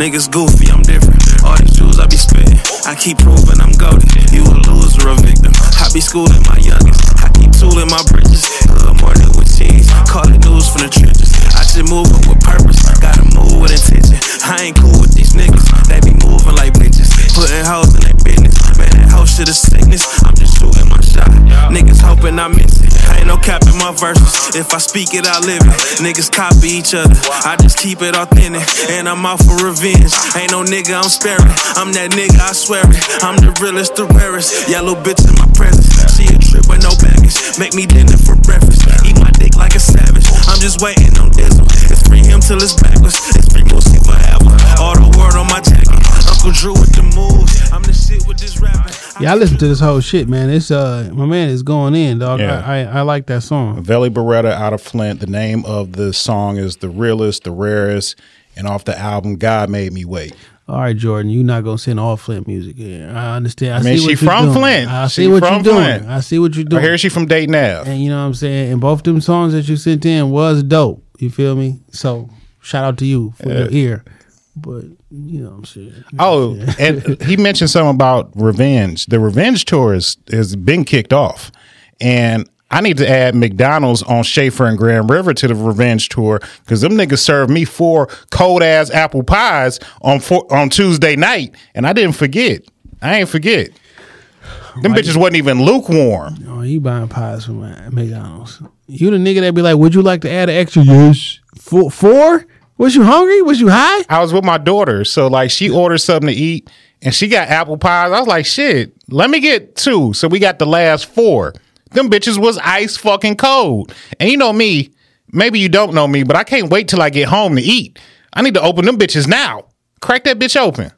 S10: Niggas goofy, I'm different. All these jewels I be spitting. I keep proving I'm goaded. You a loser, a victim. I be schooling my youngest. I keep tooling my bridges. A little more than with cheese. Call it news from the trenches. Just moving with purpose. Gotta move with intention. I ain't cool with these niggas. They be moving like bitches. Putting hoes in their business. Man, that hoe shit is sickness. I'm just shooting my shot. Niggas hoping I miss it. Ain't no cap in my verses. If I speak it, I live it. Niggas copy each other. I just keep it authentic. And I'm out for revenge. Ain't no nigga I'm sparing. I'm that nigga, I swear it. I'm the realest, the rarest. Yellow bitch in my presence. She a trip with no baggage. Make me dinner for breakfast. Eat my dick like a savage. I'm just waiting till it's backwards. It's free Moosey forever. All the word on my jacket. Uncle Drew with the moves. I'm the shit with this rapping.
S3: Yeah, I listened to this whole shit, man. It's uh, my man is going in, dog.
S4: Yeah.
S3: I, I I like that song.
S4: Veli Beretta out of Flint. The name of the song is The Realest, The Rarest, and off the album God Made Me Wait.
S3: All right, Jordan, you're not gonna send all Flint music here. I understand. I,
S4: I mean,
S3: see
S4: she
S3: what you're
S4: from
S3: doing.
S4: Flint.
S3: I
S4: She
S3: see what you're doing.
S4: Flint.
S3: I see what you're
S4: I
S3: doing.
S4: hear she from Dayton Ave.
S3: And you know what I'm saying? And both them songs that you sent in was dope. You feel me? So shout out to you for your ear. But you know what I'm saying?
S4: Oh, and he mentioned something about revenge. The revenge tour is, has been kicked off. And I need to add McDonald's on Schaefer and Grand River to the revenge tour because them niggas served me four cold ass apple pies on four, on Tuesday night, and I didn't forget. I ain't forget. Them bitches wasn't even lukewarm.
S3: Oh, you buying pies from uh, McDonald's. You the nigga that be like, would you like to add an extra? Yes. Four? four? Was you hungry? Was you high?
S4: I was with my daughter, so like she ordered something to eat, and she got apple pies. I was like, shit, let me get two. So we got the last four. Them bitches was ice fucking cold. And you know me, maybe you don't know me, but I can't wait till I get home to eat. I need to open them bitches now. Crack that bitch open.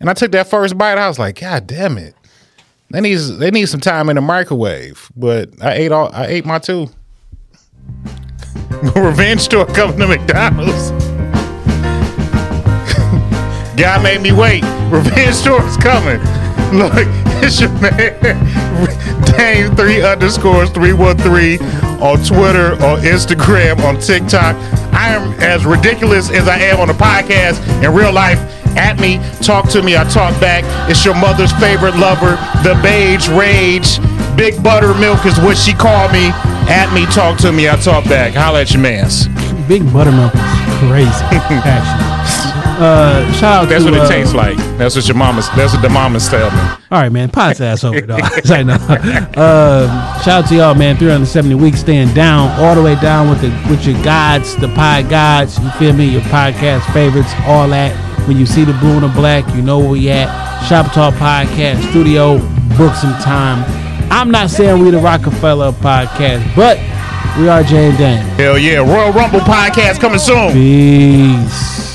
S4: And I took that first bite. I was like, God damn it. They need they need some time in the microwave. But I ate all I ate my two. Revenge store coming to McDonald's. God made me wait. Revenge tour is coming. Look, it's your man, Dame three underscores three one three on Twitter, on Instagram, on TikTok. I am as ridiculous as I am on the podcast in real life. At me, talk to me, I talk back. It's your mother's favorite lover, the beige rage. Big buttermilk is what she called me. At me, talk to me, I talk back. Holla at your mans.
S3: Big buttermilk is crazy. actually. Uh, shout out
S4: That's
S3: to,
S4: what it
S3: uh,
S4: tastes like. That's what your mama's. That's what the mamas tell me.
S3: All right, man. Pot's ass over, dog. I know. Uh, shout out to y'all, man. 370 weeks staying down, all the way down with the with your gods, the pie gods. You feel me? Your podcast favorites, all that. When you see the blue and the black, you know where we at. Shop Talk Podcast Studio. Book some time. I'm not saying we the Roc-A-Fella podcast, but we are Jay and Dame.
S4: Hell yeah. Royal Rumble podcast coming soon.
S3: Peace.